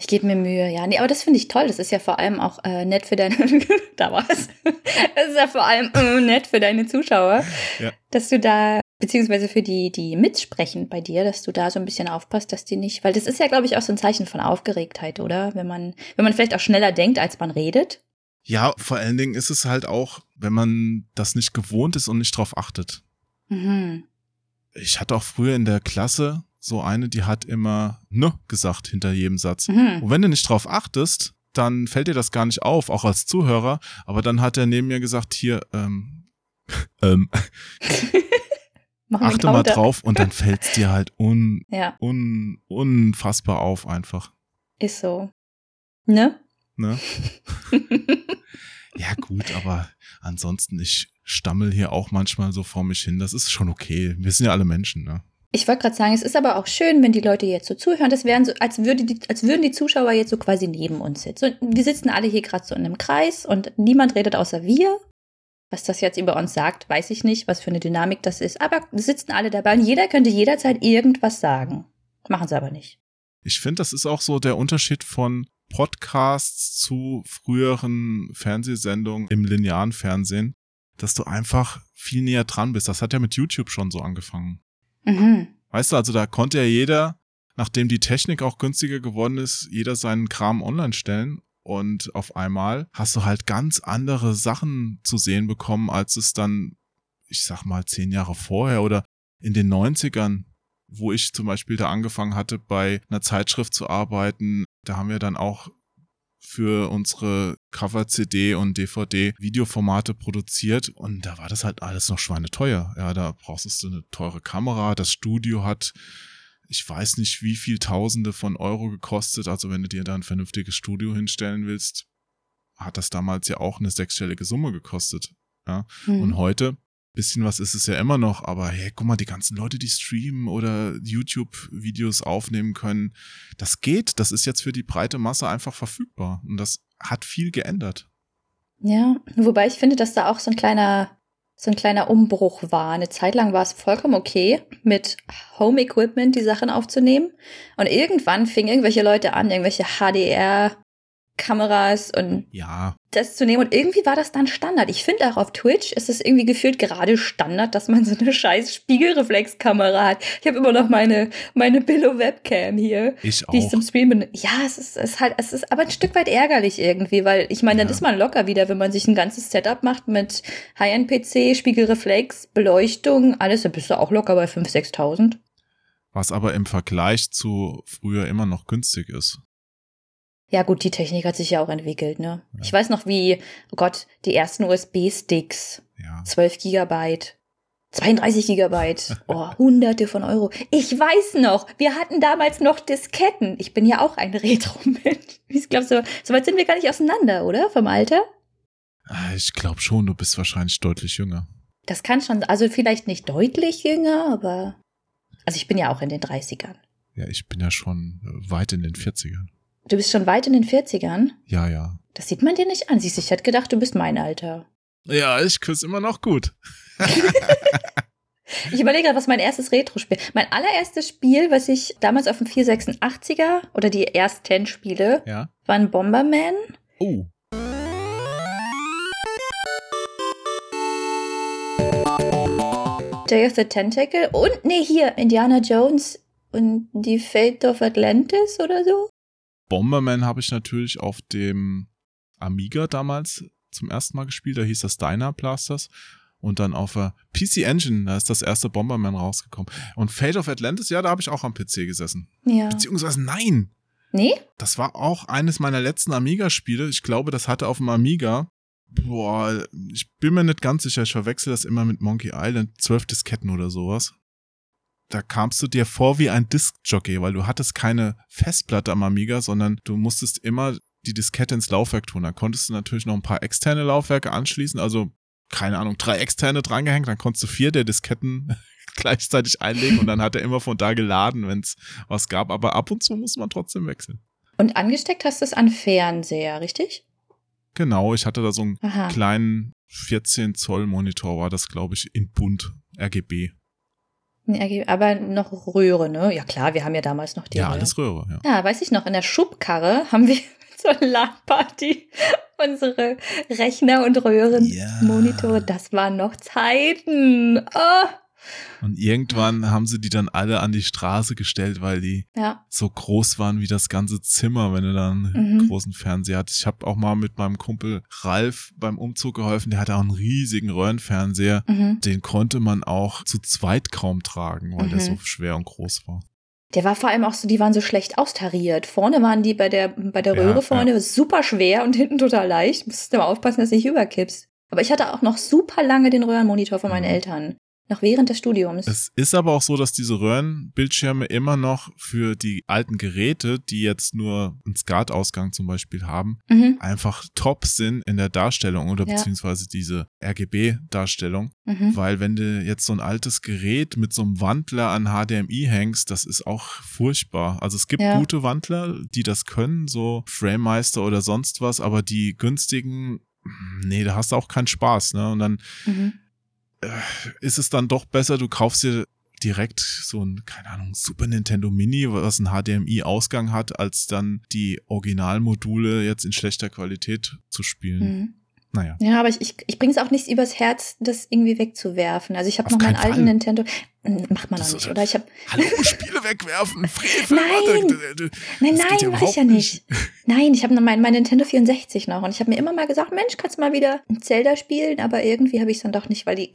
[SPEAKER 3] Ich gebe mir Mühe, ja. Nee, aber das finde ich toll. Das ist ja vor allem auch äh, nett für deine. [LAUGHS] da war es. [LAUGHS] Das ist ja vor allem äh, nett für deine Zuschauer,
[SPEAKER 1] Ja.
[SPEAKER 3] dass du da, beziehungsweise für die, die mitsprechen bei dir, dass du da so ein bisschen aufpasst, dass die nicht. Weil das ist ja, glaube ich, auch so ein Zeichen von Aufgeregtheit, oder? Wenn man, wenn man vielleicht auch schneller denkt, als man redet.
[SPEAKER 1] Ja, vor allen Dingen ist es halt auch, wenn man das nicht gewohnt ist und nicht drauf achtet.
[SPEAKER 3] Mhm.
[SPEAKER 1] Ich hatte auch früher in der Klasse so eine, die hat immer ne gesagt hinter jedem Satz.
[SPEAKER 3] Mhm.
[SPEAKER 1] Und wenn du nicht drauf achtest, dann fällt dir das gar nicht auf, auch als Zuhörer. Aber dann hat er neben mir gesagt, hier, ähm, [LAUGHS] ähm, [LAUGHS] achte mal
[SPEAKER 3] Counter.
[SPEAKER 1] drauf und dann [LAUGHS] fällt's dir halt un,
[SPEAKER 3] Ja,
[SPEAKER 1] un, unfassbar auf einfach.
[SPEAKER 3] ist so. Ne?
[SPEAKER 1] Ne? [LAUGHS] Ja gut, aber ansonsten, ich stammel hier auch manchmal so vor mich hin. Das ist schon okay. Wir sind ja alle Menschen, ne?
[SPEAKER 3] Ich wollte gerade sagen, es ist aber auch schön, wenn die Leute jetzt so zuhören. Das wären so, als, würde die, als würden die Zuschauer jetzt so quasi neben uns sitzen. Wir sitzen alle hier gerade so in einem Kreis und niemand redet außer wir. Was das jetzt über uns sagt, weiß ich nicht, was für eine Dynamik das ist. Aber wir sitzen alle dabei und jeder könnte jederzeit irgendwas sagen. Machen sie aber nicht.
[SPEAKER 1] Ich finde, das ist auch so der Unterschied von Podcasts zu früheren Fernsehsendungen im linearen Fernsehen, dass du einfach viel näher dran bist. Das hat ja mit YouTube schon so angefangen.
[SPEAKER 3] Mhm.
[SPEAKER 1] Weißt du, also da konnte ja jeder, nachdem die Technik auch günstiger geworden ist, jeder seinen Kram online stellen. Und auf einmal hast du halt ganz andere Sachen zu sehen bekommen, als es dann, ich sag mal, zehn Jahre vorher oder in den 90ern, wo ich zum Beispiel da angefangen hatte, bei einer Zeitschrift zu arbeiten. Da haben wir dann auch für unsere Cover-CD und DVD-Videoformate produziert und da war das halt alles noch schweineteuer. Ja, da brauchst du eine teure Kamera, das Studio hat, ich weiß nicht, wie viel Tausende von Euro gekostet. Also wenn du dir da ein vernünftiges Studio hinstellen willst, hat das damals ja auch eine sechsstellige Summe gekostet. Ja,
[SPEAKER 3] Mhm.
[SPEAKER 1] und heute, bisschen was ist es ja immer noch, aber hey, guck mal, die ganzen Leute, die streamen oder YouTube-Videos aufnehmen können, das geht. Das ist jetzt für die breite Masse einfach verfügbar. Und das hat viel geändert.
[SPEAKER 3] Ja, wobei ich finde, dass da auch so ein kleiner, so ein kleiner Umbruch war. Eine Zeit lang war es vollkommen okay, mit Home Equipment die Sachen aufzunehmen. Und irgendwann fingen irgendwelche Leute an, irgendwelche HDR Kameras und
[SPEAKER 1] Ja,
[SPEAKER 3] das zu nehmen. Und irgendwie war das dann Standard. Ich finde auch auf Twitch ist es irgendwie gefühlt gerade Standard, dass man so eine scheiß Spiegelreflexkamera hat. Ich habe immer noch meine, meine Billo Webcam hier,
[SPEAKER 1] ich
[SPEAKER 3] die ich
[SPEAKER 1] auch.
[SPEAKER 3] zum Streamen. Ja, es ist, es ist halt, es ist aber ein Stück weit ärgerlich irgendwie, weil ich meine, dann
[SPEAKER 1] Ja.
[SPEAKER 3] ist man locker wieder, wenn man sich ein ganzes Setup macht mit High-End-PC, Spiegelreflex, Beleuchtung, alles, dann bist du auch locker bei 5.000, 6.000.
[SPEAKER 1] Was aber im Vergleich zu früher immer noch günstig ist.
[SPEAKER 3] Ja, gut, die Technik hat sich ja auch entwickelt, ne? Ich weiß noch, wie, oh Gott, die ersten USB-Sticks,
[SPEAKER 1] Ja.
[SPEAKER 3] 12 Gigabyte, 32 Gigabyte, [LAUGHS] oh, hunderte von Euro. Ich weiß noch, wir hatten damals noch Disketten. Ich bin ja auch ein Retro-Mensch. [LAUGHS] Ich glaube, so, so weit sind wir gar nicht auseinander, oder? Vom Alter?
[SPEAKER 1] Ah, Ich glaube schon, du bist wahrscheinlich deutlich jünger.
[SPEAKER 3] Das kann schon, also vielleicht nicht deutlich jünger, aber, also ich bin ja auch in den 30ern.
[SPEAKER 1] Ja, ich bin ja schon äh, weit in den 40ern.
[SPEAKER 3] Du bist schon weit in den 40ern?
[SPEAKER 1] Ja, ja.
[SPEAKER 3] Das sieht man dir nicht an. Siehst du, ich hätte gedacht, du bist mein Alter.
[SPEAKER 1] Ja, ich küsse immer noch gut. [LAUGHS]
[SPEAKER 3] Ich überlege gerade, was mein erstes Retro-Spiel. Mein allererstes Spiel, was ich damals auf dem 486er oder die ersten Spiele,
[SPEAKER 1] Ja.
[SPEAKER 3] waren Bomberman.
[SPEAKER 1] Oh.
[SPEAKER 3] Day of the Tentacle und, nee, hier, Indiana Jones und die Fate of Atlantis oder so.
[SPEAKER 1] Bomberman habe ich natürlich auf dem Amiga damals zum ersten Mal gespielt. Da hieß das Dyna Blasters. Und dann auf der PC Engine, da ist das erste Bomberman rausgekommen. Und Fate of Atlantis, ja, da habe ich auch am PC gesessen.
[SPEAKER 3] Ja.
[SPEAKER 1] Beziehungsweise nein,
[SPEAKER 3] Nee?
[SPEAKER 1] das war auch eines meiner letzten Amiga-Spiele. Ich glaube, das hatte auf dem Amiga. Boah, ich bin mir nicht ganz sicher. Ich verwechsel das immer mit Monkey Island. Zwölf Disketten oder sowas. Da kamst du dir vor wie ein Diskjockey, weil du hattest keine Festplatte am Amiga, sondern du musstest immer die Diskette ins Laufwerk tun. Da konntest du natürlich noch ein paar externe Laufwerke anschließen. Also, keine Ahnung, drei externe drangehängt. Dann konntest du vier der Disketten [LAUGHS] gleichzeitig einlegen und dann hat er immer von da geladen, wenn es was gab. Aber ab und zu muss man trotzdem wechseln.
[SPEAKER 3] Und angesteckt hast du es an Fernseher, richtig?
[SPEAKER 1] Genau, ich hatte da so einen
[SPEAKER 3] Aha.
[SPEAKER 1] kleinen 14 Zoll Monitor, war das, glaube ich, in bunt RGB.
[SPEAKER 3] Aber noch Röhre, ne? Ja klar, wir haben ja damals noch die
[SPEAKER 1] ja,
[SPEAKER 3] Röhre.
[SPEAKER 1] alles Röhre, ja.
[SPEAKER 3] Ja, weiß ich noch, in der Schubkarre haben wir [LAUGHS] zur LAN-Party unsere Rechner und Röhren,
[SPEAKER 1] Ja.
[SPEAKER 3] Monitore, das waren noch Zeiten. Oh,
[SPEAKER 1] Und irgendwann haben sie die dann alle an die Straße gestellt, weil die
[SPEAKER 3] ja.
[SPEAKER 1] so groß waren wie das ganze Zimmer, wenn du dann einen
[SPEAKER 3] Mhm.
[SPEAKER 1] großen Fernseher hattest. Ich habe auch mal mit meinem Kumpel Ralf beim Umzug geholfen, der hatte auch einen riesigen Röhrenfernseher.
[SPEAKER 3] Mhm.
[SPEAKER 1] Den konnte man auch zu zweit kaum tragen, weil der
[SPEAKER 3] Mhm.
[SPEAKER 1] so schwer und groß war.
[SPEAKER 3] Der war vor allem auch so, die waren so schlecht austariert. Vorne waren die bei der, bei der
[SPEAKER 1] Ja,
[SPEAKER 3] Röhre vorne super schwer und hinten total leicht. Musst du mal aufpassen, dass du nicht überkippst. Aber ich hatte auch noch super lange den Röhrenmonitor von meinen
[SPEAKER 1] Mhm.
[SPEAKER 3] Eltern. Noch während des Studiums.
[SPEAKER 1] Es ist aber auch so, dass diese Röhrenbildschirme immer noch für die alten Geräte, die jetzt nur einen SCART-Ausgang zum Beispiel haben,
[SPEAKER 3] mhm.
[SPEAKER 1] einfach top sind in der Darstellung oder
[SPEAKER 3] Ja.
[SPEAKER 1] beziehungsweise diese RGB-Darstellung.
[SPEAKER 3] Mhm.
[SPEAKER 1] Weil wenn du jetzt so ein altes Gerät mit so einem Wandler an HDMI hängst, das ist auch furchtbar. Also es gibt
[SPEAKER 3] Ja.
[SPEAKER 1] gute Wandler, die das können, so FrameMeister oder sonst was, aber die günstigen, nee, da hast du auch keinen Spaß, ne? Und dann
[SPEAKER 3] Mhm.
[SPEAKER 1] Ist es dann doch besser, du kaufst dir direkt so ein, keine Ahnung, Super Nintendo Mini, was einen HDMI-Ausgang hat, als dann die Originalmodule jetzt in schlechter Qualität zu spielen.
[SPEAKER 3] Mhm.
[SPEAKER 1] Naja.
[SPEAKER 3] Ja, aber ich, ich, ich bring's auch nicht übers Herz, das irgendwie wegzuwerfen. Also ich habe noch meinen
[SPEAKER 1] keinen
[SPEAKER 3] alten
[SPEAKER 1] Fall.
[SPEAKER 3] Nintendo. Hm, Macht man
[SPEAKER 1] Das
[SPEAKER 3] noch
[SPEAKER 1] ist-
[SPEAKER 3] nicht, oder? Ich habe
[SPEAKER 1] Hallo, Spiele wegwerfen, [LAUGHS] Frevel.
[SPEAKER 3] Nein. Nein, nein,
[SPEAKER 1] ja
[SPEAKER 3] mache ich ja nicht. [LAUGHS] Nein, ich habe noch mein, mein Nintendo 64 noch und ich habe mir immer mal gesagt, Mensch, kannst du mal wieder ein Zelda spielen, aber irgendwie habe ich es dann doch nicht, weil die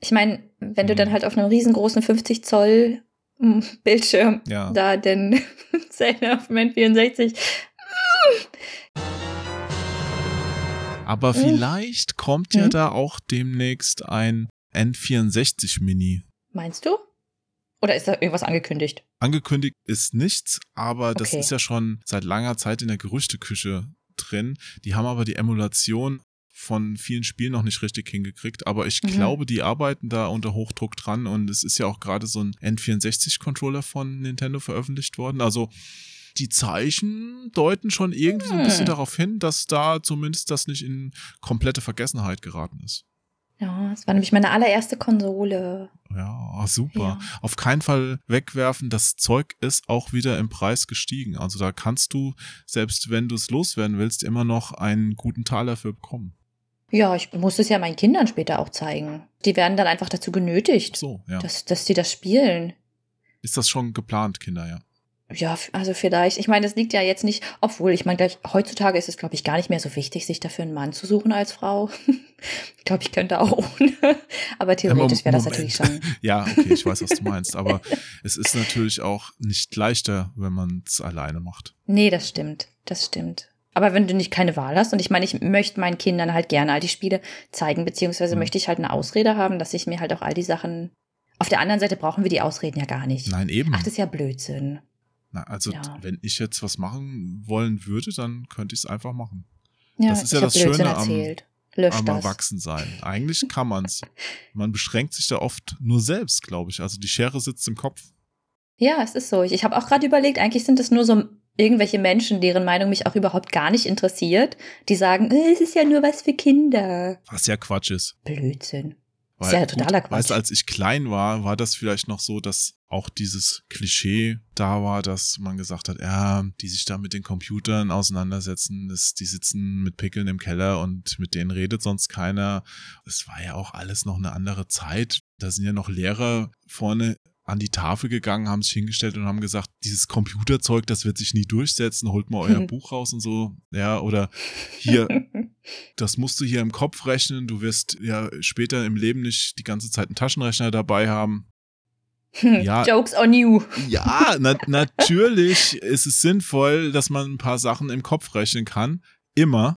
[SPEAKER 3] ich meine, wenn du
[SPEAKER 1] Mhm.
[SPEAKER 3] dann halt auf einem riesengroßen 50 Zoll mm, Bildschirm
[SPEAKER 1] Ja.
[SPEAKER 3] da den [LAUGHS] Zelda auf dem N64
[SPEAKER 1] Aber
[SPEAKER 3] Mhm.
[SPEAKER 1] vielleicht kommt ja
[SPEAKER 3] Mhm.
[SPEAKER 1] da auch demnächst ein N64 Mini.
[SPEAKER 3] meinst du? Oder ist da irgendwas angekündigt?
[SPEAKER 1] Angekündigt ist nichts, aber das
[SPEAKER 3] Okay.
[SPEAKER 1] ist ja schon seit langer Zeit in der Gerüchteküche drin. Die haben aber die Emulation von vielen Spielen noch nicht richtig hingekriegt, aber ich
[SPEAKER 3] Mhm.
[SPEAKER 1] glaube, die arbeiten da unter Hochdruck dran und es ist ja auch gerade so ein N64-Controller von Nintendo veröffentlicht worden. Also die Zeichen deuten schon irgendwie so ein bisschen
[SPEAKER 3] Hm.
[SPEAKER 1] darauf hin, dass da zumindest das nicht in komplette Vergessenheit geraten ist.
[SPEAKER 3] Ja, es war nämlich meine allererste Konsole.
[SPEAKER 1] Ja, super.
[SPEAKER 3] Ja.
[SPEAKER 1] Auf keinen Fall wegwerfen. Das Zeug ist auch wieder im Preis gestiegen. Also da kannst du, selbst wenn du es loswerden willst, immer noch einen guten Taler dafür bekommen.
[SPEAKER 3] Ja, ich muss es ja meinen Kindern später auch zeigen. Die werden dann einfach dazu genötigt,
[SPEAKER 1] So, ja.
[SPEAKER 3] dass, dass die das spielen.
[SPEAKER 1] ist das schon geplant, Kinder, ja.
[SPEAKER 3] Ja, also vielleicht. Ich meine, das liegt ja jetzt nicht, obwohl, ich meine, gleich, heutzutage ist es, glaube ich, gar nicht mehr so wichtig, sich dafür einen Mann zu suchen als Frau. [LAUGHS] ich glaube, ich könnte auch ohne. Aber theoretisch wäre das natürlich schon. [LAUGHS]
[SPEAKER 1] Ja, okay, ich weiß, was du meinst. Aber [LAUGHS] es ist natürlich auch nicht leichter, wenn man es alleine macht.
[SPEAKER 3] Nee, das stimmt. Das stimmt. Aber wenn du nicht keine Wahl hast, und ich meine, ich möchte meinen Kindern halt gerne all die Spiele zeigen, beziehungsweise
[SPEAKER 1] Mhm.
[SPEAKER 3] möchte ich halt eine Ausrede haben, dass ich mir halt auch all die Sachen. Auf der anderen Seite brauchen wir die Ausreden ja gar nicht.
[SPEAKER 1] Nein, eben.
[SPEAKER 3] Ach, das ist ja Blödsinn.
[SPEAKER 1] Na, also,
[SPEAKER 3] Ja.
[SPEAKER 1] wenn ich jetzt was machen wollen würde, dann könnte ich es einfach machen.
[SPEAKER 3] Ja,
[SPEAKER 1] Das ist ja das
[SPEAKER 3] Blödsinn
[SPEAKER 1] Schöne am- am. Erwachsensein. Eigentlich kann man's. Man beschränkt sich da oft nur selbst, glaube ich. Also die Schere sitzt im Kopf.
[SPEAKER 3] Ja, es ist so. Ich, ich habe auch gerade überlegt, eigentlich sind es nur so irgendwelche Menschen, deren Meinung mich auch überhaupt gar nicht interessiert, die sagen, äh, es ist ja nur was für Kinder.
[SPEAKER 1] Was ja Quatsch ist.
[SPEAKER 3] Blödsinn.
[SPEAKER 1] Weil,
[SPEAKER 3] Ist ja totaler Quatsch.
[SPEAKER 1] Weißt du, als ich klein war, war das vielleicht noch so, dass auch dieses Klischee da war, dass man gesagt hat, ja, die sich da mit den Computern auseinandersetzen, das, die sitzen mit Pickeln im Keller und mit denen redet sonst keiner. Es war ja auch alles noch eine andere Zeit. Da sind ja noch Lehrer vorne an die Tafel gegangen, haben sich hingestellt und haben gesagt, dieses Computerzeug, das wird sich nie durchsetzen, holt mal euer [LAUGHS] Buch raus und so. Ja, oder hier, das musst du hier im Kopf rechnen. Du wirst ja später im Leben nicht die ganze Zeit einen Taschenrechner dabei haben. Ja.
[SPEAKER 3] Jokes on you.
[SPEAKER 1] Ja, na, natürlich ist es sinnvoll, dass man ein paar Sachen im Kopf rechnen kann. Immer.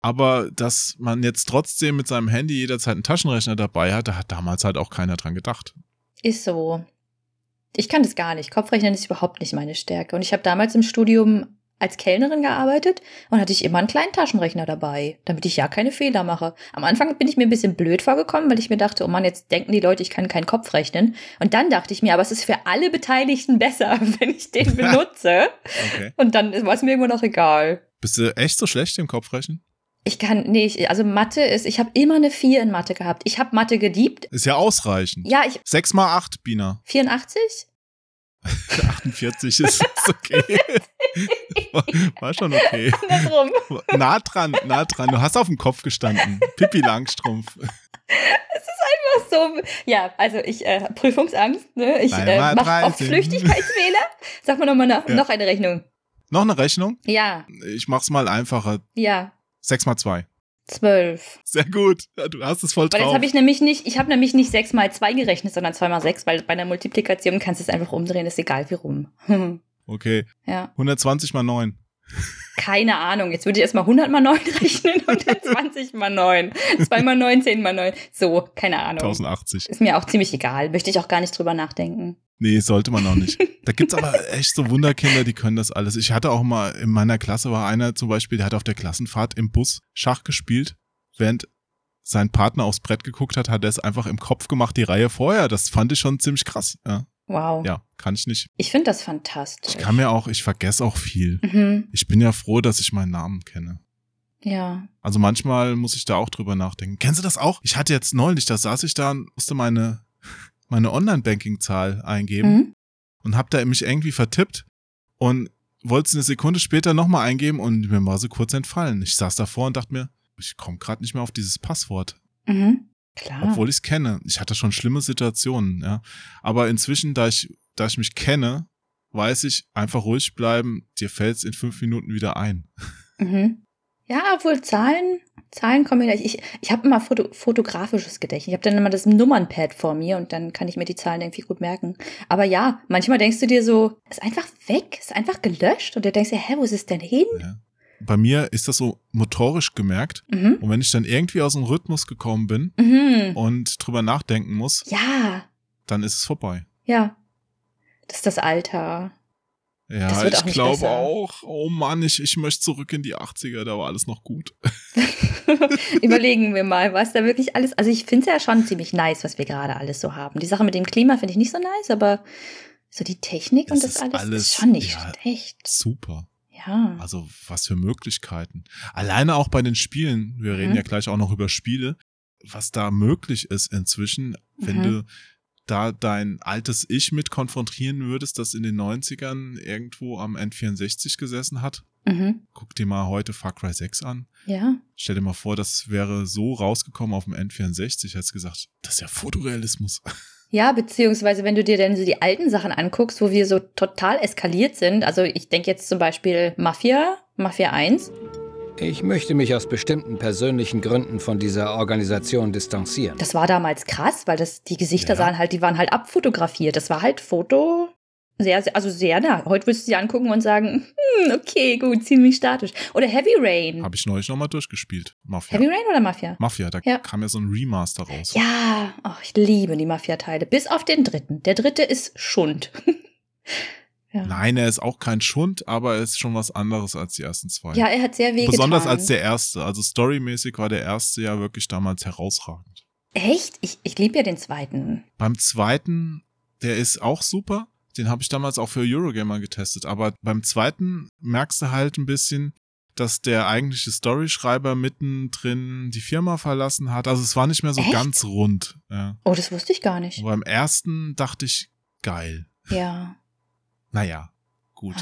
[SPEAKER 1] Aber dass man jetzt trotzdem mit seinem Handy jederzeit einen Taschenrechner dabei hat, da hat damals halt auch keiner dran gedacht.
[SPEAKER 3] Ist so. Ich kann das gar nicht. Kopfrechnen ist überhaupt nicht meine Stärke. Und ich habe damals im Studium als Kellnerin gearbeitet und hatte ich immer einen kleinen Taschenrechner dabei, damit ich ja keine Fehler mache. Am Anfang bin ich mir ein bisschen blöd vorgekommen, weil ich mir dachte, oh Mann, jetzt denken die Leute, ich kann keinen Kopf rechnen. Und dann dachte ich mir, aber es ist für alle Beteiligten besser, [LAUGHS] wenn ich den [LAUGHS] benutze.
[SPEAKER 1] Okay.
[SPEAKER 3] Und dann war es mir irgendwo noch egal.
[SPEAKER 1] Bist du echt so schlecht im Kopfrechnen?
[SPEAKER 3] Ich kann, nee, ich, also Mathe ist, ich habe immer eine 4 in Mathe gehabt. Ich habe Mathe geliebt.
[SPEAKER 1] Ist ja ausreichend.
[SPEAKER 3] Ja, ich,
[SPEAKER 1] 6 mal 8, Bina.
[SPEAKER 3] 84?
[SPEAKER 1] 48 ist, ist okay. [LAUGHS] War, war schon okay.
[SPEAKER 3] Andersrum.
[SPEAKER 1] Nah dran, nah dran. Du hast auf dem Kopf gestanden. Pippi Langstrumpf.
[SPEAKER 3] so, ja, also ich, äh, Prüfungsangst, ne? Ich äh, mache oft
[SPEAKER 1] 13.
[SPEAKER 3] Flüchtigkeitsfehler. Sag mal nochmal noch,
[SPEAKER 1] Ja.
[SPEAKER 3] noch eine Rechnung.
[SPEAKER 1] Noch eine Rechnung?
[SPEAKER 3] Ja,
[SPEAKER 1] Ich mach's mal einfacher.
[SPEAKER 3] ja,
[SPEAKER 1] 6 mal 2.
[SPEAKER 3] zwölf.
[SPEAKER 1] Sehr gut. Ja, du hast es voll
[SPEAKER 3] Weil jetzt
[SPEAKER 1] drauf.
[SPEAKER 3] habe ich nämlich nicht, ich habe nämlich nicht sechs mal zwei gerechnet, sondern zwei mal sechs, weil bei einer Multiplikation kannst du es einfach umdrehen, ist egal wie rum. [LAUGHS]
[SPEAKER 1] Okay.
[SPEAKER 3] ja,
[SPEAKER 1] 120 mal 9.
[SPEAKER 3] keine Ahnung. Jetzt würde ich erstmal 100 mal 9 [LAUGHS] rechnen und dann 20 mal 9. 2 mal 9, 10 mal 9. So, keine Ahnung.
[SPEAKER 1] 1080.
[SPEAKER 3] Ist mir auch ziemlich egal. Möchte ich auch gar nicht drüber nachdenken.
[SPEAKER 1] Nee, sollte man noch nicht. [LAUGHS] Da gibt's aber echt so Wunderkinder, die können das alles. Ich hatte auch mal, in meiner Klasse war einer zum Beispiel, der hat auf der Klassenfahrt im Bus Schach gespielt, während sein Partner aufs Brett geguckt hat, hat er es einfach im Kopf gemacht, die Reihe vorher. Das fand ich schon ziemlich krass. Ja,
[SPEAKER 3] Wow.
[SPEAKER 1] ja kann ich nicht.
[SPEAKER 3] Ich finde das fantastisch.
[SPEAKER 1] Ich kann mir auch, ich vergesse auch viel.
[SPEAKER 3] Mhm.
[SPEAKER 1] Ich bin ja froh, dass ich meinen Namen kenne.
[SPEAKER 3] Ja.
[SPEAKER 1] Also manchmal muss ich da auch drüber nachdenken. Kennst du das auch? Ich hatte jetzt neulich, da saß ich da und musste meine, [LAUGHS] meine Online-Banking-Zahl eingeben
[SPEAKER 3] Mhm.
[SPEAKER 1] und hab da mich irgendwie vertippt und wollte es eine Sekunde später nochmal eingeben und mir war so kurz entfallen. Ich saß davor und dachte mir, ich komme gerade nicht mehr auf dieses Passwort,
[SPEAKER 3] Mhm. Klar.
[SPEAKER 1] obwohl ich es kenne. Ich hatte schon schlimme Situationen, ja. Aber inzwischen, da ich, da ich mich kenne, weiß ich, einfach ruhig bleiben, dir fällt's in fünf Minuten wieder ein. [LAUGHS]
[SPEAKER 3] Mhm. Ja, obwohl Zahlen, Zahlen kommen mir gleich. Ich, ich habe immer Foto, fotografisches Gedächtnis. Ich habe dann immer das Nummernpad vor mir und dann kann ich mir die Zahlen irgendwie gut merken. Aber ja, manchmal denkst du dir so, ist einfach weg, ist einfach gelöscht und du denkst dir, hä, wo ist es denn hin?
[SPEAKER 1] Ja. Bei mir ist das so motorisch gemerkt.
[SPEAKER 3] Mhm.
[SPEAKER 1] Und wenn ich dann irgendwie aus dem Rhythmus gekommen bin
[SPEAKER 3] Mhm.
[SPEAKER 1] und drüber nachdenken muss,
[SPEAKER 3] Ja,
[SPEAKER 1] dann ist es vorbei.
[SPEAKER 3] ja. Das ist das Alter.
[SPEAKER 1] Ja, ich glaube auch. Oh Mann, ich, ich möchte zurück in die 80er, da war alles noch gut. [LAUGHS]
[SPEAKER 3] Überlegen wir mal, was da wirklich alles. Also ich finde es ja schon ziemlich nice, was wir gerade alles so haben. Die Sache mit dem Klima finde ich nicht so nice, aber So die Technik
[SPEAKER 1] Es
[SPEAKER 3] und das alles,
[SPEAKER 1] alles-
[SPEAKER 3] ist schon nicht
[SPEAKER 1] ja.
[SPEAKER 3] schlecht.
[SPEAKER 1] Super.
[SPEAKER 3] Ja.
[SPEAKER 1] Also was für Möglichkeiten. Alleine auch bei den Spielen, wir reden
[SPEAKER 3] Mhm.
[SPEAKER 1] ja gleich auch noch über Spiele, was da möglich ist inzwischen, wenn
[SPEAKER 3] Mhm.
[SPEAKER 1] du da dein altes Ich mit konfrontieren würdest, das in den 90ern irgendwo am N64 gesessen hat.
[SPEAKER 3] Mhm.
[SPEAKER 1] Guck dir mal heute Far Cry 6 an.
[SPEAKER 3] Ja.
[SPEAKER 1] Stell dir mal vor, das wäre so rausgekommen auf dem N64, hättest gesagt, das ist ja Fotorealismus. [LAUGHS]
[SPEAKER 3] Ja, beziehungsweise wenn du dir denn so die alten Sachen anguckst, wo wir so total eskaliert sind, also ich denke jetzt zum Beispiel Mafia, Mafia 1.
[SPEAKER 4] Ich möchte mich aus bestimmten persönlichen Gründen von dieser Organisation distanzieren.
[SPEAKER 3] Das war damals krass, weil das die Gesichter
[SPEAKER 1] Ja.
[SPEAKER 3] sahen halt, die waren halt abfotografiert. Das war halt Foto sehr, sehr also sehr nah. Heute würdest du sie angucken und sagen, hm, okay, gut, ziemlich statisch. Oder Heavy Rain.
[SPEAKER 1] Habe ich neulich nochmal durchgespielt. Mafia.
[SPEAKER 3] Heavy Rain oder Mafia?
[SPEAKER 1] Mafia, da
[SPEAKER 3] Ja.
[SPEAKER 1] kam ja so ein Remaster raus.
[SPEAKER 3] Ja, oh, ich liebe die Mafia-Teile. Bis auf den dritten. Der dritte ist Schund. [LAUGHS] ja.
[SPEAKER 1] Nein, er ist auch kein Schund, aber er ist schon was anderes als die ersten zwei.
[SPEAKER 3] ja, er hat sehr weh
[SPEAKER 1] Besonders
[SPEAKER 3] getan.
[SPEAKER 1] als der erste. Also storymäßig war der erste ja wirklich damals herausragend.
[SPEAKER 3] Echt? Ich, ich liebe ja den zweiten.
[SPEAKER 1] Beim zweiten, der ist auch super. Den habe ich damals auch für Eurogamer getestet. Aber beim zweiten merkst du halt ein bisschen, dass der eigentliche Storyschreiber mittendrin die Firma verlassen hat. Also es war nicht mehr so
[SPEAKER 3] Echt?
[SPEAKER 1] ganz rund. Ja.
[SPEAKER 3] Oh, das wusste ich gar nicht.
[SPEAKER 1] Und beim ersten dachte ich, geil.
[SPEAKER 3] Ja. [LAUGHS]
[SPEAKER 1] Naja, gut.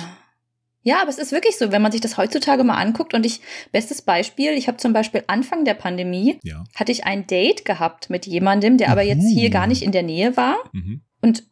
[SPEAKER 3] Ja, aber es ist wirklich so, wenn man sich das heutzutage mal anguckt und ich, bestes Beispiel, ich habe zum Beispiel Anfang der Pandemie,
[SPEAKER 1] Ja.
[SPEAKER 3] hatte ich ein Date gehabt mit jemandem, der aber jetzt hier gar nicht in der Nähe war
[SPEAKER 1] Mhm.
[SPEAKER 3] und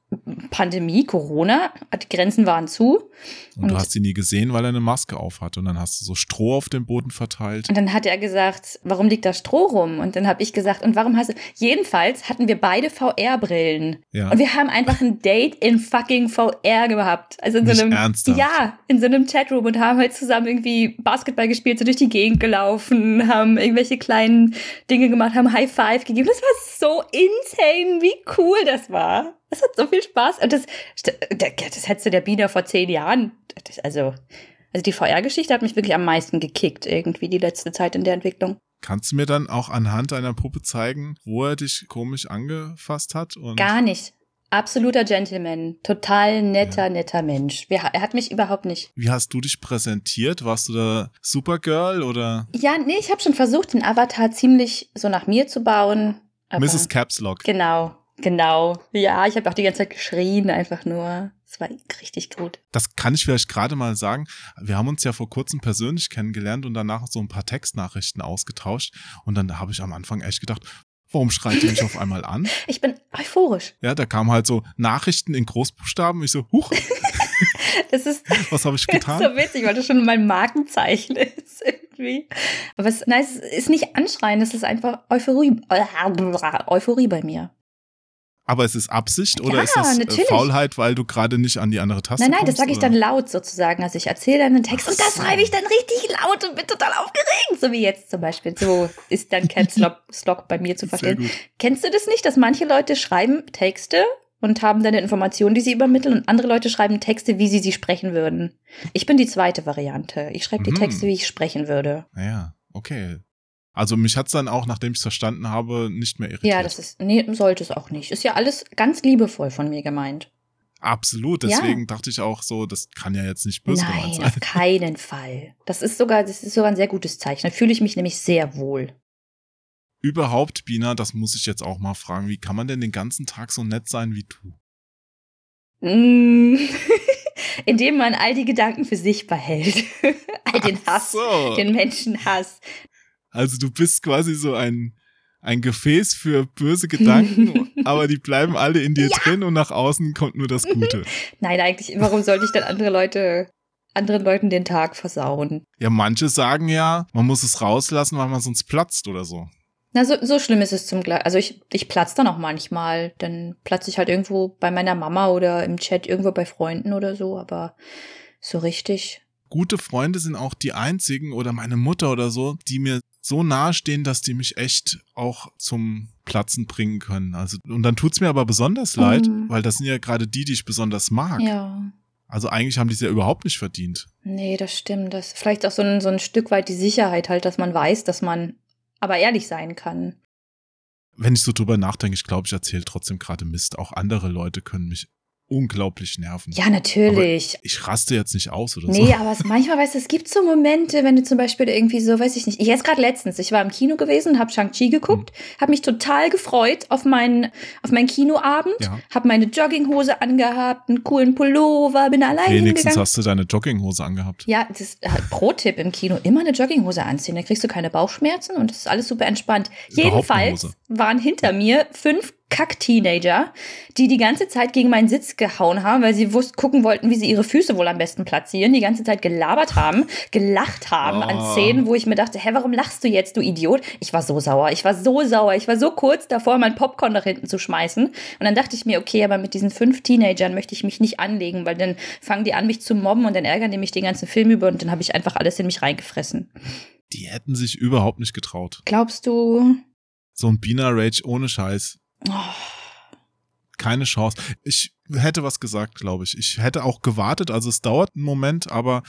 [SPEAKER 3] Pandemie, Corona, die Grenzen waren zu
[SPEAKER 1] Und, du
[SPEAKER 3] Und-
[SPEAKER 1] hast ihn nie gesehen, weil er eine Maske auf hat. Und dann hast du so Stroh auf dem Boden verteilt.
[SPEAKER 3] und dann hat er gesagt, warum liegt da Stroh rum? Und dann habe ich gesagt, und warum hast du, jedenfalls hatten wir beide VR-Brillen
[SPEAKER 1] Ja.
[SPEAKER 3] und wir haben einfach ein Date in fucking VR gehabt. Also in
[SPEAKER 1] Nicht
[SPEAKER 3] so einem,
[SPEAKER 1] ernsthaft?
[SPEAKER 3] ja, in so einem Chatroom und haben halt zusammen irgendwie Basketball gespielt, so durch die Gegend gelaufen, haben irgendwelche kleinen Dinge gemacht, haben High Five gegeben. Das war so insane, wie cool das war. Das hat so viel Spaß. Und das, das hättest du der Biene vor zehn Jahren, das, also, also die VR-Geschichte hat mich wirklich am meisten gekickt, irgendwie die letzte Zeit in der Entwicklung.
[SPEAKER 1] Kannst du mir dann auch anhand einer Puppe zeigen, wo er dich komisch angefasst hat?
[SPEAKER 3] Gar nicht. Absoluter Gentleman. Total netter, netter Mensch. Er hat mich überhaupt nicht.
[SPEAKER 1] Wie hast du dich präsentiert? Warst du da Supergirl oder
[SPEAKER 3] Ja, nee, ich habe schon versucht, den Avatar ziemlich so nach mir zu bauen.
[SPEAKER 1] Mrs. Caps Lock?
[SPEAKER 3] Genau, genau. Ja, ich habe auch die ganze Zeit geschrien, einfach nur. Es war richtig gut.
[SPEAKER 1] Das kann ich vielleicht gerade mal sagen. Wir haben uns ja vor kurzem persönlich kennengelernt und danach so ein paar Textnachrichten ausgetauscht. Und dann habe ich am Anfang echt gedacht, warum schreit die mich auf einmal an? [LAUGHS]
[SPEAKER 3] Ich bin euphorisch.
[SPEAKER 1] Ja, da kamen halt so Nachrichten in Großbuchstaben. Ich so, huch, [LAUGHS]
[SPEAKER 3] Das ist [LAUGHS]
[SPEAKER 1] was habe ich
[SPEAKER 3] Das ist
[SPEAKER 1] getan?
[SPEAKER 3] so witzig, weil das schon mein Markenzeichen ist irgendwie. Aber es, nein, es ist nicht anschreien, es ist einfach Euphorie, Euphorie bei mir.
[SPEAKER 1] Aber es ist Absicht oder
[SPEAKER 3] Ja,
[SPEAKER 1] ist es äh,
[SPEAKER 3] natürlich.
[SPEAKER 1] Faulheit, weil du gerade nicht an die andere Taste
[SPEAKER 3] Nein, nein,
[SPEAKER 1] kommst?
[SPEAKER 3] das sage ich dann laut sozusagen. Also ich erzähle dann einen Text
[SPEAKER 1] Ach
[SPEAKER 3] und das
[SPEAKER 1] so.
[SPEAKER 3] schreibe ich dann richtig laut und bin total aufgeregt. So wie jetzt zum Beispiel. So ist dann Caps [LAUGHS] Lock, bei mir zu verstehen. Kennst du das nicht, dass manche Leute schreiben Texte und haben dann eine Information, die sie übermitteln und andere Leute schreiben Texte, wie sie sie sprechen würden? Ich bin die zweite Variante. Ich schreibe die
[SPEAKER 1] Mhm.
[SPEAKER 3] Texte, wie ich sprechen würde.
[SPEAKER 1] Naja, okay. Also mich hat's dann auch, nachdem ich es verstanden habe, nicht mehr irritiert.
[SPEAKER 3] Ja, das ist, nee, sollte es auch nicht. Ist ja alles ganz liebevoll von mir gemeint.
[SPEAKER 1] Absolut,
[SPEAKER 3] Ja.
[SPEAKER 1] deswegen dachte ich auch so, das kann ja jetzt nicht böse gemeint
[SPEAKER 3] Nein,
[SPEAKER 1] sein.
[SPEAKER 3] auf keinen Fall. Das ist sogar, das ist sogar ein sehr gutes Zeichen. Da fühle ich mich nämlich sehr wohl.
[SPEAKER 1] Überhaupt, Bina, das muss ich jetzt auch mal fragen, wie kann man denn den ganzen Tag so nett sein wie du?
[SPEAKER 3] Mm. [LAUGHS] Indem man all die Gedanken für sich behält. [LAUGHS] all den Hass,
[SPEAKER 1] so.
[SPEAKER 3] den Menschenhass.
[SPEAKER 1] Also du bist quasi so ein, ein Gefäß für böse Gedanken, [LAUGHS] aber die bleiben alle in dir drin und nach außen kommt nur das Gute. [LAUGHS]
[SPEAKER 3] Nein, eigentlich, warum sollte ich dann andere Leute, anderen Leuten den Tag versauen?
[SPEAKER 1] Ja, manche sagen ja, man muss es rauslassen, weil man sonst platzt oder so.
[SPEAKER 3] Na, so, so schlimm ist es zum Glück. Also ich, ich platze dann auch manchmal. Dann platze ich halt irgendwo bei meiner Mama oder im Chat irgendwo bei Freunden oder so, aber so richtig.
[SPEAKER 1] Gute Freunde sind auch die einzigen oder meine Mutter oder so, die mir so nahe stehen, dass die mich echt auch zum Platzen bringen können. Also und dann tut's mir aber besonders leid,
[SPEAKER 3] Mhm.
[SPEAKER 1] weil das sind ja gerade die, die ich besonders mag.
[SPEAKER 3] Ja.
[SPEAKER 1] Also eigentlich haben die es ja überhaupt nicht verdient.
[SPEAKER 3] Nee, das stimmt. Das ist vielleicht auch so ein, so ein Stück weit die Sicherheit halt, dass man weiß, dass man aber ehrlich sein kann.
[SPEAKER 1] Wenn ich so drüber nachdenke, ich glaube, ich erzähle trotzdem gerade Mist. Auch andere Leute können mich unglaublich nerven.
[SPEAKER 3] Ja, natürlich.
[SPEAKER 1] Aber ich raste jetzt nicht aus oder
[SPEAKER 3] nee,
[SPEAKER 1] so.
[SPEAKER 3] aber es, manchmal, weißt du, es gibt so Momente, wenn du zum Beispiel irgendwie so, weiß ich nicht, jetzt gerade letztens, ich war im Kino gewesen, habe Shang-Chi geguckt, mhm. habe mich total gefreut auf meinen, auf meinen Kinoabend, ja. habe meine Jogginghose angehabt, einen coolen Pullover, bin allein
[SPEAKER 1] Wenigstens
[SPEAKER 3] hingegangen.
[SPEAKER 1] hast du deine Jogginghose angehabt.
[SPEAKER 3] Ja, das ist äh, Pro-Tipp im Kino, immer eine Jogginghose anziehen, dann kriegst du keine Bauchschmerzen und das ist alles super entspannt. Jedenfalls waren hinter mir fünf Kack-Teenager, die die ganze Zeit gegen meinen Sitz gehauen haben, weil sie wussten, gucken wollten, wie sie ihre Füße wohl am besten platzieren, die ganze Zeit gelabert haben, gelacht haben oh. an Szenen, wo ich mir dachte, hä, warum lachst du jetzt, du Idiot? Ich war so sauer, ich war so sauer, ich war so kurz davor, mein Popcorn nach hinten zu schmeißen. Und dann dachte ich mir, okay, aber mit diesen fünf Teenagern möchte ich mich nicht anlegen, weil dann fangen die an, mich zu mobben und dann ärgern die mich den ganzen Film über und dann habe ich einfach alles in mich reingefressen.
[SPEAKER 1] Die hätten sich überhaupt nicht getraut.
[SPEAKER 3] Glaubst du?
[SPEAKER 1] So ein Bina Rage ohne Scheiß. Keine Chance. Ich hätte was gesagt, glaube ich. Ich hätte auch gewartet, also es dauert einen Moment, aber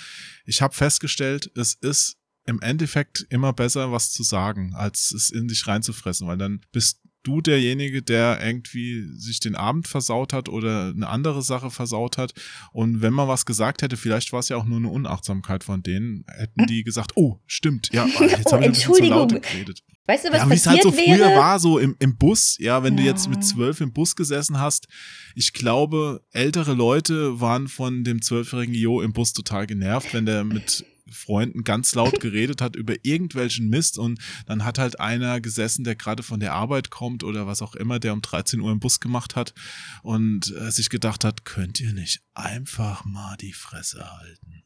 [SPEAKER 1] ich habe festgestellt, es ist im Endeffekt immer besser, was zu sagen, als es in dich reinzufressen, weil dann bist du derjenige, der irgendwie sich den Abend versaut hat oder eine andere Sache versaut hat. Und wenn man was gesagt hätte, vielleicht war es ja auch nur eine Unachtsamkeit von denen, hätten die gesagt, oh, stimmt, ja, [LAUGHS] jetzt habe ich ein bisschen zu laut geredet.
[SPEAKER 3] Weißt du, was
[SPEAKER 1] ja,
[SPEAKER 3] wie
[SPEAKER 1] es halt so
[SPEAKER 3] wäre?
[SPEAKER 1] früher war, so im, im Bus, ja, wenn
[SPEAKER 3] Ja.
[SPEAKER 1] du jetzt mit zwölf im Bus gesessen hast, ich glaube, ältere Leute waren von dem zwölfjährigen Jo im Bus total genervt, wenn der mit Freunden ganz laut geredet hat über irgendwelchen Mist und dann hat halt einer gesessen, der gerade von der Arbeit kommt oder was auch immer, der um 13 Uhr im Bus gemacht hat und äh, sich gedacht hat, könnt ihr nicht einfach mal die Fresse halten?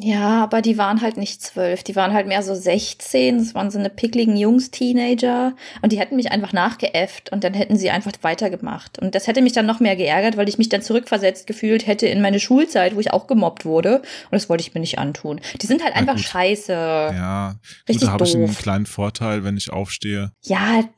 [SPEAKER 3] Ja, aber die waren halt nicht zwölf, die waren halt mehr so 16, das waren so eine pickligen Jungs-Teenager und die hätten mich einfach nachgeäfft und dann hätten sie einfach weitergemacht. Und das hätte mich dann noch mehr geärgert, weil ich mich dann zurückversetzt gefühlt hätte in meine Schulzeit, wo ich auch gemobbt wurde und das wollte ich mir nicht antun. Die sind halt
[SPEAKER 1] Na
[SPEAKER 3] einfach
[SPEAKER 1] gut.
[SPEAKER 3] scheiße. Ja,
[SPEAKER 1] Ja, gut,
[SPEAKER 3] Richtig
[SPEAKER 1] da habe ich einen kleinen Vorteil, wenn ich aufstehe.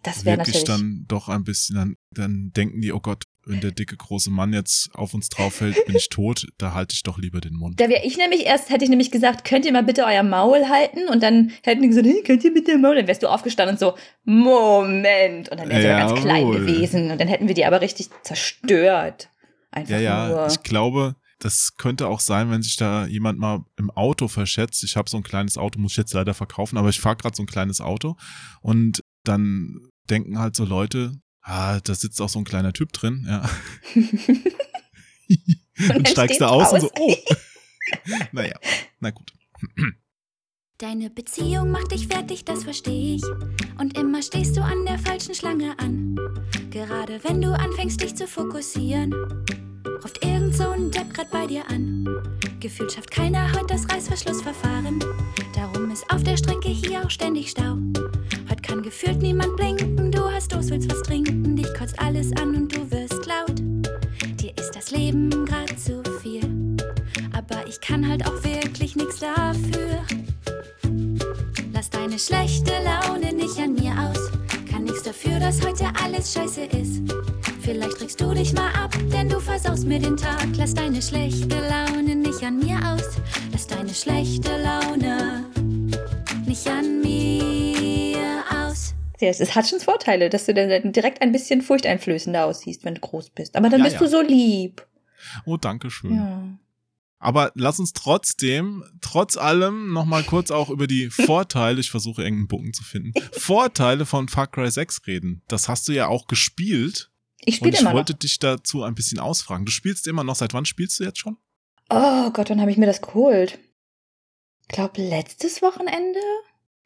[SPEAKER 3] das wäre natürlich.
[SPEAKER 1] dann doch ein bisschen, dann, dann denken die, oh Gott, wenn der dicke große Mann jetzt auf uns drauf fällt, bin ich tot, da halte ich doch lieber den Mund.
[SPEAKER 3] Da wäre ich nämlich erst, hätte ich nämlich gesagt, könnt ihr mal bitte euer Maul halten? Und dann hätten die gesagt, hey, könnt ihr bitte Maul? Dann wärst du aufgestanden und so, Moment. Und dann wäre sie ja ganz klein
[SPEAKER 1] Jawohl.
[SPEAKER 3] gewesen. Und dann hätten wir die aber richtig zerstört. Einfach
[SPEAKER 1] Ja, ja,
[SPEAKER 3] nur.
[SPEAKER 1] ich glaube, das könnte auch sein, wenn sich da jemand mal im Auto verschätzt. Ich habe so ein kleines Auto, muss ich jetzt leider verkaufen, aber ich fahre gerade so ein kleines Auto und dann denken halt so Leute, ah, da sitzt auch so ein kleiner Typ drin, ja.
[SPEAKER 3] dann [LAUGHS]
[SPEAKER 1] und steigst
[SPEAKER 3] steht's
[SPEAKER 1] da aus und so, oh. [LAUGHS] naja, na gut.
[SPEAKER 2] Deine Beziehung macht dich fertig, das verstehe ich. Und immer stehst du an der falschen Schlange an. Gerade wenn du anfängst, dich zu fokussieren, ruft irgend so ein Depp grad bei dir an. Gefühlt schafft keiner heute das Reißverschlussverfahren. Darum ist auf der Strecke hier auch ständig Stau. Heute kann gefühlt niemand blinken. Durst, willst was trinken. Dich kotzt alles an und du wirst laut. Dir ist das Leben grad zu viel. Aber ich kann halt auch wirklich nichts dafür. Lass deine schlechte Laune nicht an mir aus. Kann nichts dafür, dass heute alles scheiße ist. Vielleicht regst du dich mal ab, denn du versaust mir den Tag. Lass deine schlechte Laune nicht an mir aus. Lass deine schlechte Laune nicht an mir
[SPEAKER 3] es hat schon Vorteile, dass du dann direkt ein bisschen furchteinflößender aussiehst, wenn du groß bist. Aber dann
[SPEAKER 1] Ja,
[SPEAKER 3] bist
[SPEAKER 1] ja.
[SPEAKER 3] du so lieb.
[SPEAKER 1] Oh, danke schön.
[SPEAKER 3] Ja.
[SPEAKER 1] Aber lass uns trotzdem, trotz allem, nochmal kurz auch über die [LAUGHS] Vorteile, ich versuche irgendeinen Bogen zu finden, Vorteile von Far Cry 6 reden. Das hast du ja auch gespielt.
[SPEAKER 3] Ich spiele
[SPEAKER 1] ich
[SPEAKER 3] immer noch.
[SPEAKER 1] wollte dich dazu ein bisschen ausfragen. Du spielst immer noch. Seit wann spielst du jetzt schon?
[SPEAKER 3] Oh Gott, wann habe ich mir das geholt? Ich glaube, letztes Wochenende?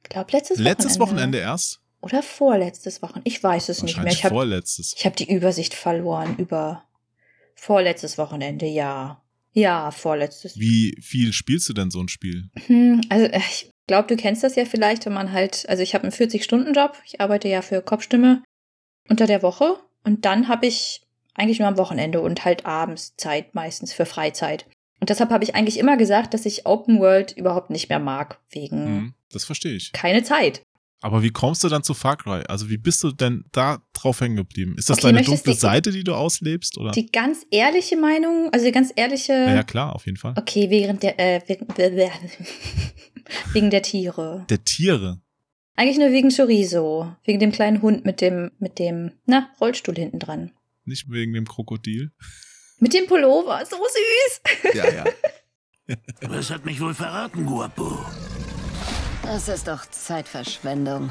[SPEAKER 3] Ich glaube, letztes,
[SPEAKER 1] Letztes
[SPEAKER 3] Wochenende.
[SPEAKER 1] Wochenende erst?
[SPEAKER 3] Oder vorletztes Wochenende. Ich weiß es nicht mehr. Ich habe hab die Übersicht verloren über vorletztes Wochenende, ja. Ja, vorletztes.
[SPEAKER 1] Wie viel spielst du denn so ein Spiel?
[SPEAKER 3] Hm, also äh, ich glaube, du kennst das ja vielleicht, wenn man halt, also ich habe einen 40-Stunden-Job, ich arbeite ja für Kopfstimme unter der Woche und dann habe ich eigentlich nur am Wochenende und halt abends Zeit meistens für Freizeit. Und deshalb habe ich eigentlich immer gesagt, dass ich Open World überhaupt nicht mehr mag, wegen
[SPEAKER 1] Hm, das verstehe ich.
[SPEAKER 3] keine Zeit.
[SPEAKER 1] Aber wie kommst du dann zu Far Cry? Also wie bist du denn da drauf hängen geblieben? Ist das
[SPEAKER 3] Okay,
[SPEAKER 1] deine dunkle
[SPEAKER 3] du-
[SPEAKER 1] Seite, die du auslebst? Oder?
[SPEAKER 3] Die ganz ehrliche Meinung, also die ganz ehrliche.
[SPEAKER 1] ja, ja, klar, auf jeden Fall.
[SPEAKER 3] Okay, während der, äh, wegen, [LAUGHS] wegen der Tiere.
[SPEAKER 1] Der Tiere.
[SPEAKER 3] Eigentlich nur wegen Chorizo. Wegen dem kleinen Hund mit dem, mit dem, na, Rollstuhl hinten dran.
[SPEAKER 1] Nicht wegen dem Krokodil.
[SPEAKER 3] Mit dem Pullover, so süß.
[SPEAKER 1] Ja, ja. [LAUGHS]
[SPEAKER 5] Was hat mich wohl verraten, Guapo?
[SPEAKER 6] Das ist doch Zeitverschwendung.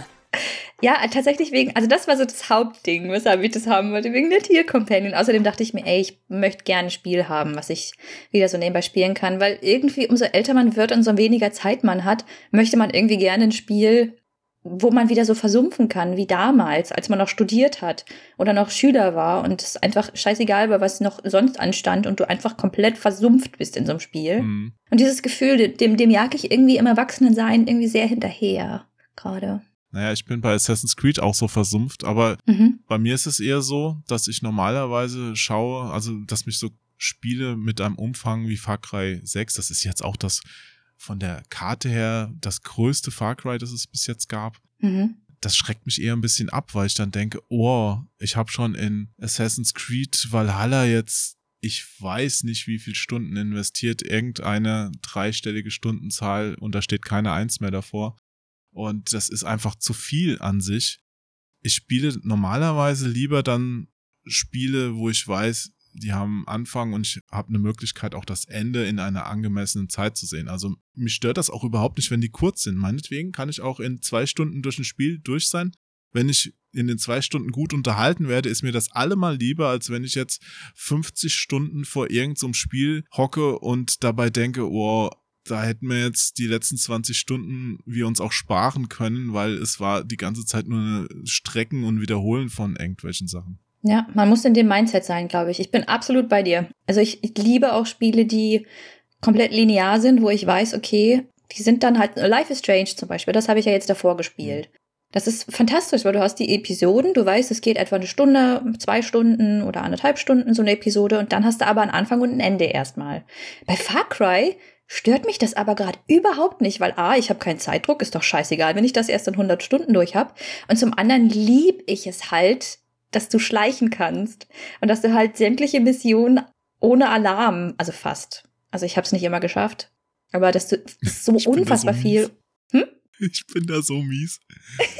[SPEAKER 3] Ja, tatsächlich wegen, also das war so das Hauptding, weshalb ich das haben wollte, wegen der Tiercompanion. Außerdem dachte ich mir, ey, ich möchte gerne ein Spiel haben, was ich wieder so nebenbei spielen kann, weil irgendwie umso älter man wird und so weniger Zeit man hat, möchte man irgendwie gerne ein Spiel, wo man wieder so versumpfen kann, wie damals, als man noch studiert hat oder noch Schüler war und es einfach scheißegal war, was noch sonst anstand und du einfach komplett versumpft bist in so einem Spiel.
[SPEAKER 1] Mhm.
[SPEAKER 3] Und dieses Gefühl, dem, dem jag ich irgendwie im Erwachsenensein irgendwie sehr hinterher, gerade.
[SPEAKER 1] Naja, ich bin bei Assassin's Creed auch so versumpft, aber
[SPEAKER 3] Mhm.
[SPEAKER 1] bei mir ist es eher so, dass ich normalerweise schaue, also dass mich so Spiele mit einem Umfang wie Far Cry 6, das ist jetzt auch das von der Karte her das größte Far Cry, das es bis jetzt gab.
[SPEAKER 3] Mhm.
[SPEAKER 1] Das schreckt mich eher ein bisschen ab, weil ich dann denke, oh, ich habe schon in Assassin's Creed Valhalla jetzt, ich weiß nicht, wie viel Stunden investiert, irgendeine dreistellige Stundenzahl und da steht keine Eins mehr davor. Und das ist einfach zu viel an sich. Ich spiele normalerweise lieber dann Spiele, wo ich weiß, die haben Anfang und ich habe eine Möglichkeit, auch das Ende in einer angemessenen Zeit zu sehen. Also mich stört das auch überhaupt nicht, wenn die kurz sind. Meinetwegen kann ich auch in zwei Stunden durch ein Spiel durch sein. Wenn ich in den zwei Stunden gut unterhalten werde, ist mir das allemal lieber, als wenn ich jetzt 50 Stunden vor irgendeinem Spiel hocke und dabei denke, oh, da hätten wir jetzt die letzten 20 Stunden wir uns auch sparen können, weil es war die ganze Zeit nur Strecken und Wiederholen von irgendwelchen Sachen.
[SPEAKER 3] Ja, man muss in dem Mindset sein, glaube ich. Ich bin absolut bei dir. Also ich, ich liebe auch Spiele, die komplett linear sind, wo ich weiß, okay, die sind dann halt, Life is Strange zum Beispiel, das habe ich ja jetzt davor gespielt. Das ist fantastisch, weil du hast die Episoden, du weißt, es geht etwa eine Stunde, zwei Stunden oder anderthalb Stunden so eine Episode und dann hast du aber einen Anfang und ein Ende erstmal. Bei Far Cry stört mich das aber gerade überhaupt nicht, weil A, ich habe keinen Zeitdruck, ist doch scheißegal, wenn ich das erst in 100 Stunden durch habe. Und zum anderen lieb ich es halt, dass du schleichen kannst und dass du halt sämtliche Missionen ohne Alarm, also fast. Also ich habe es nicht immer geschafft, aber dass du so
[SPEAKER 1] Ich
[SPEAKER 3] unfassbar
[SPEAKER 1] so
[SPEAKER 3] viel.
[SPEAKER 1] Ich bin da so mies.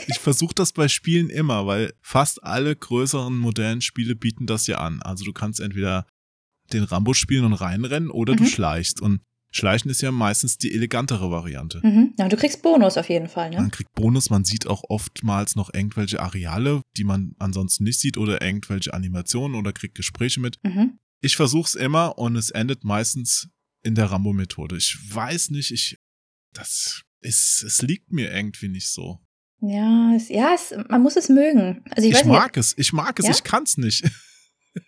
[SPEAKER 1] Ich versuche das bei Spielen immer, weil fast alle größeren modernen Spiele bieten das ja an. Also du kannst entweder den Rambo spielen und reinrennen oder du
[SPEAKER 3] Mhm.
[SPEAKER 1] schleichst. Und Schleichen ist ja meistens die elegantere Variante.
[SPEAKER 3] Mhm. Ja, und du kriegst Bonus auf jeden Fall, ne?
[SPEAKER 1] Man kriegt Bonus, man sieht auch oftmals noch irgendwelche Areale, die man ansonsten nicht sieht oder irgendwelche Animationen oder kriegt Gespräche mit.
[SPEAKER 3] Mhm.
[SPEAKER 1] Ich versuch's immer und es endet meistens in der Rambo-Methode. Ich weiß nicht, ich, das ist, es liegt mir irgendwie nicht so.
[SPEAKER 3] Ja, es, ja es, man muss es mögen. Also ich,
[SPEAKER 1] Ich,
[SPEAKER 3] weiß nicht,
[SPEAKER 1] mag es, ich mag es,
[SPEAKER 3] Ja?
[SPEAKER 1] ich kann's nicht.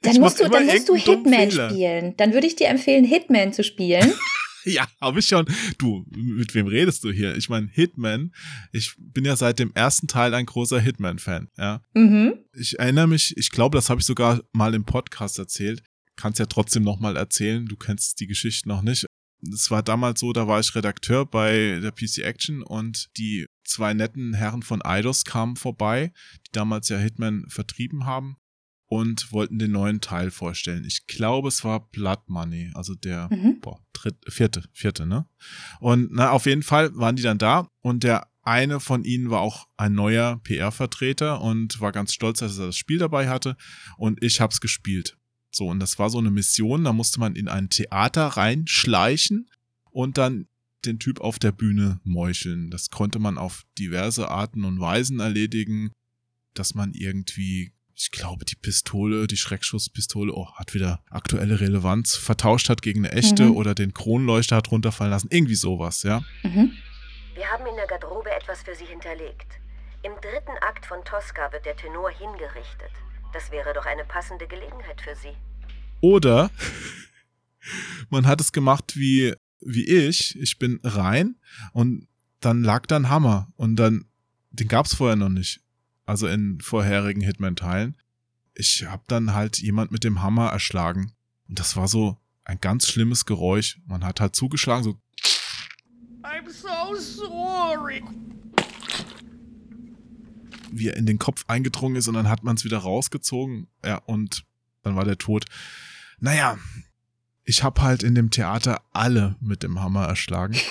[SPEAKER 3] dann
[SPEAKER 1] ich
[SPEAKER 3] musst du, dann musst du Hitman spielen. Dann würde ich dir empfehlen, Hitman zu spielen. [LAUGHS] [LAUGHS]
[SPEAKER 1] Ja, habe ich schon. Du, mit wem redest du hier? Ich meine, Hitman, ich bin ja seit dem ersten Teil ein großer Hitman-Fan, ja.
[SPEAKER 3] mhm.
[SPEAKER 1] Ich erinnere mich, ich glaube, das habe ich sogar mal im Podcast erzählt. Kannst ja trotzdem nochmal erzählen, du kennst die Geschichte noch nicht. Es war damals so, da war ich Redakteur bei der PC Action und die zwei netten Herren von Eidos kamen vorbei, die damals ja Hitman vertrieben haben und wollten den neuen Teil vorstellen. Ich glaube, es war Blood Money, also der
[SPEAKER 3] Mhm.
[SPEAKER 1] boah, dritt, vierte, vierte, ne? Und na, auf jeden Fall waren die dann da und der eine von ihnen war auch ein neuer PR-Vertreter und war ganz stolz, dass er das Spiel dabei hatte und ich hab's gespielt. So, und das war so eine Mission, da musste man in ein Theater reinschleichen und dann den Typ auf der Bühne meucheln. Das konnte man auf diverse Arten und Weisen erledigen, dass man irgendwie, ich glaube, die Pistole, die Schreckschusspistole, oh, hat wieder aktuelle Relevanz, vertauscht hat gegen eine echte
[SPEAKER 3] Mhm.
[SPEAKER 1] oder den Kronleuchter hat runterfallen lassen. Irgendwie sowas, ja.
[SPEAKER 3] Mhm.
[SPEAKER 7] Wir haben in der Garderobe etwas für Sie hinterlegt. Im dritten Akt von Tosca wird der Tenor hingerichtet. Das wäre doch eine passende Gelegenheit für Sie.
[SPEAKER 1] Oder [LAUGHS] man hat es gemacht wie, wie ich. Ich bin rein und dann lag da ein Hammer und dann, den gab's vorher noch nicht. Also in vorherigen Hitman-Teilen. Ich hab dann halt jemand mit dem Hammer erschlagen. Und das war so ein ganz schlimmes Geräusch. Man hat halt zugeschlagen, so
[SPEAKER 5] I'm so sorry.
[SPEAKER 1] wie er in den Kopf eingedrungen ist und dann hat man es wieder rausgezogen. Ja, und dann war der tot. Naja, ich habe halt in dem Theater alle mit dem Hammer erschlagen. [LAUGHS]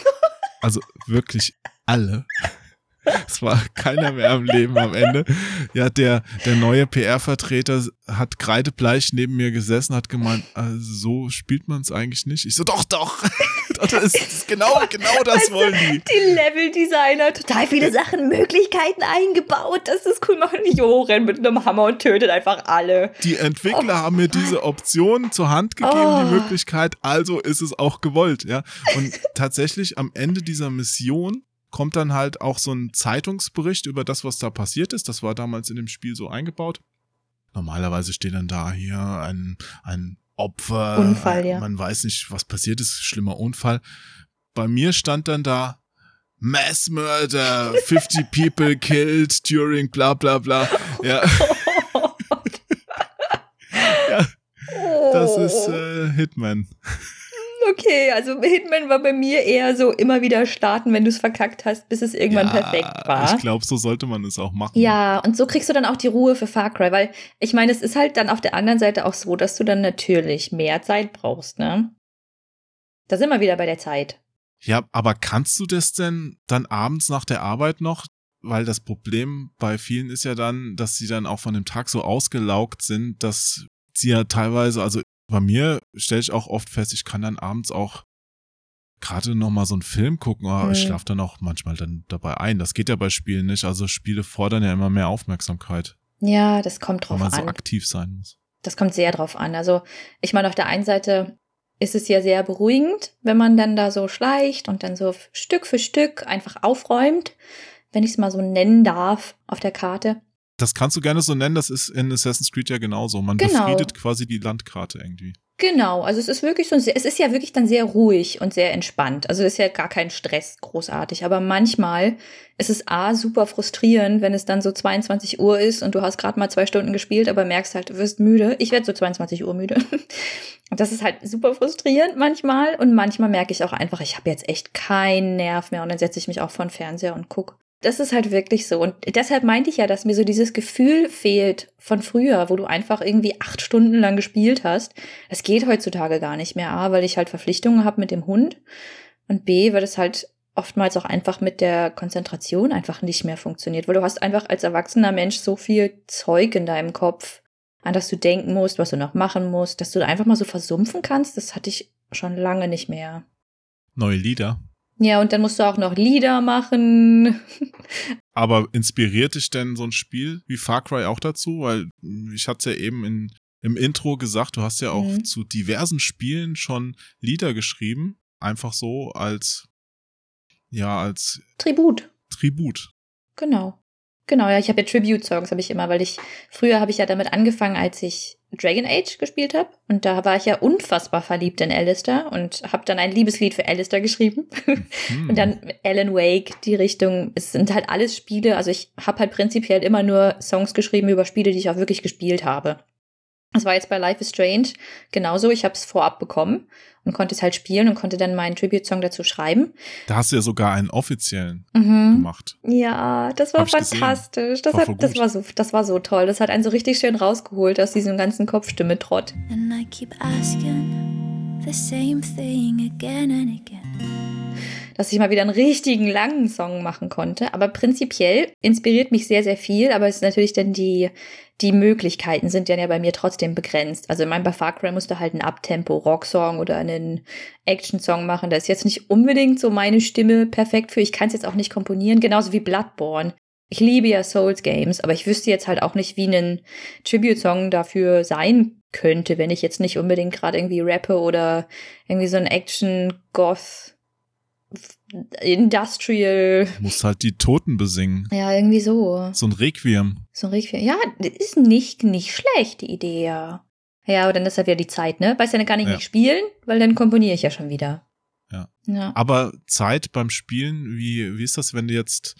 [SPEAKER 1] Also wirklich alle. Es war keiner mehr am Leben am Ende. Ja, der, der neue PR-Vertreter hat kreidebleich neben mir gesessen, hat gemeint, also so spielt man es eigentlich nicht. Ich so, doch, doch. [LAUGHS] das ist, das ist genau, genau das wollen die.
[SPEAKER 3] Die Level-Designer, total viele Sachen, Möglichkeiten eingebaut, das cool machen. Jo, rennt mit einem Hammer und tötet einfach alle.
[SPEAKER 1] Die Entwickler haben mir diese Option zur Hand gegeben,
[SPEAKER 3] Oh.
[SPEAKER 1] die Möglichkeit, also ist es auch gewollt, ja. Und tatsächlich am Ende dieser Mission kommt dann halt auch so ein Zeitungsbericht über das, was da passiert ist. Das war damals in dem Spiel so eingebaut. Normalerweise steht dann da hier ein, ein Opfer.
[SPEAKER 3] Unfall, ja.
[SPEAKER 1] Man weiß nicht, was passiert ist. Schlimmer Unfall. Bei mir stand dann da Mass Murder, 50 [LAUGHS] people killed during bla bla bla. Ja, [LAUGHS] ja das ist äh, Hitman.
[SPEAKER 3] Okay, also Hitman war bei mir eher so immer wieder starten, wenn du es verkackt hast, bis es irgendwann
[SPEAKER 1] Ja,
[SPEAKER 3] perfekt war.
[SPEAKER 1] Ich glaube, so sollte man es auch machen.
[SPEAKER 3] Ja, und so kriegst du dann auch die Ruhe für Far Cry, weil ich meine, es ist halt dann auf der anderen Seite auch so, dass du dann natürlich mehr Zeit brauchst, ne? Da sind wir wieder bei der Zeit.
[SPEAKER 1] Ja, aber kannst du das denn dann abends nach der Arbeit noch? Weil das Problem bei vielen ist ja dann, dass sie dann auch von dem Tag so ausgelaugt sind, dass sie ja teilweise, also bei mir stelle ich auch oft fest, ich kann dann abends auch gerade noch mal so einen Film gucken, aber ich
[SPEAKER 3] Mhm.
[SPEAKER 1] schlafe dann auch manchmal dann dabei ein. Das geht ja bei Spielen nicht. Also Spiele fordern ja immer mehr Aufmerksamkeit,
[SPEAKER 3] Ja, das kommt
[SPEAKER 1] weil
[SPEAKER 3] drauf
[SPEAKER 1] man so
[SPEAKER 3] an.
[SPEAKER 1] aktiv sein muss.
[SPEAKER 3] Das kommt sehr drauf an. Also, ich meine, auf der einen Seite ist es ja sehr beruhigend, wenn man dann da so schleicht und dann so Stück für Stück einfach aufräumt, wenn ich es mal so nennen darf auf der Karte.
[SPEAKER 1] Das kannst du gerne so nennen, das ist in Assassin's Creed ja genauso. Man
[SPEAKER 3] Genau.
[SPEAKER 1] befriedet quasi die Landkarte irgendwie.
[SPEAKER 3] Genau, also es ist wirklich so, es ist ja wirklich dann sehr ruhig und sehr entspannt. Also es ist ja gar kein Stress großartig. Aber manchmal ist es A, super frustrierend, wenn es dann so 22 Uhr ist und du hast gerade mal zwei Stunden gespielt, aber merkst halt, du wirst müde. Ich werde so 22 Uhr müde. Und [LAUGHS] das ist halt super frustrierend manchmal. Und manchmal merke ich auch einfach, ich habe jetzt echt keinen Nerv mehr und dann setze ich mich auch vor den Fernseher und guck. Das ist halt wirklich so. Und deshalb meinte ich ja, dass mir so dieses Gefühl fehlt von früher, wo du einfach irgendwie acht Stunden lang gespielt hast. Das geht heutzutage gar nicht mehr. A, weil ich halt Verpflichtungen habe mit dem Hund. Und B, weil es halt oftmals auch einfach mit der Konzentration einfach nicht mehr funktioniert. Weil du hast einfach als erwachsener Mensch so viel Zeug in deinem Kopf, an das du denken musst, was du noch machen musst, dass du einfach mal so versumpfen kannst. Das hatte ich schon lange nicht mehr.
[SPEAKER 1] Neue Lieder.
[SPEAKER 3] Ja, und dann musst du auch noch Lieder machen. [LAUGHS]
[SPEAKER 1] Aber inspiriert dich denn so ein Spiel wie Far Cry auch dazu? Weil ich hatte ja eben in, im Intro gesagt, du hast ja auch
[SPEAKER 3] Mhm.
[SPEAKER 1] zu diversen Spielen schon Lieder geschrieben. Einfach so als, ja, als
[SPEAKER 3] Tribut.
[SPEAKER 1] Tribut.
[SPEAKER 3] Genau. Genau, ja, ich habe ja Tribute-Songs, habe ich immer, weil ich, früher habe ich ja damit angefangen, als ich Dragon Age gespielt habe. Und da war ich ja unfassbar verliebt in Alistair und habe dann ein Liebeslied für Alistair geschrieben.
[SPEAKER 1] Hm. [LAUGHS]
[SPEAKER 3] Und dann Alan Wake, die Richtung, es sind halt alles Spiele, also ich habe halt prinzipiell immer nur Songs geschrieben über Spiele, die ich auch wirklich gespielt habe. Das war jetzt bei Life is Strange genauso. Ich habe es vorab bekommen und konnte es halt spielen und konnte dann meinen Tribute-Song dazu schreiben.
[SPEAKER 1] Da hast du ja sogar einen offiziellen
[SPEAKER 3] Mhm.
[SPEAKER 1] gemacht.
[SPEAKER 3] Ja, das war
[SPEAKER 1] Hab
[SPEAKER 3] fantastisch. Das,
[SPEAKER 1] War
[SPEAKER 3] hat, das, war so, das war so toll. Das hat einen so richtig schön rausgeholt aus diesem ganzen Kopfstimme-Trott.
[SPEAKER 2] And I keep asking the same thing again and again.
[SPEAKER 3] Dass ich mal wieder einen richtigen langen Song machen konnte. Aber prinzipiell inspiriert mich sehr, sehr viel. Aber es ist natürlich dann die, die Möglichkeiten sind dann ja bei mir trotzdem begrenzt. Also ich meine, bei Far Cry musst halt einen Uptempo-Rock-Song oder einen Action-Song machen. Da ist jetzt nicht unbedingt so meine Stimme perfekt für. Ich kann es jetzt auch nicht komponieren. Genauso wie Bloodborne. Ich liebe ja Souls Games, aber ich wüsste jetzt halt auch nicht, wie ein Tribute-Song dafür sein könnte, wenn ich jetzt nicht unbedingt gerade irgendwie rappe oder irgendwie so ein Action-Goth Industrial.
[SPEAKER 1] Du musst halt die Toten besingen.
[SPEAKER 3] Ja, irgendwie so.
[SPEAKER 1] So ein Requiem.
[SPEAKER 3] So ein Requiem. Ja, ist nicht, nicht schlecht, die Idee, ja. Ja, aber dann ist ja wieder die Zeit, ne? Weiß ja dann gar nicht
[SPEAKER 1] Ja.
[SPEAKER 3] nicht spielen, weil dann komponiere ich ja schon wieder.
[SPEAKER 1] Ja.
[SPEAKER 3] Ja.
[SPEAKER 1] Aber Zeit beim Spielen, wie, wie ist das, wenn du jetzt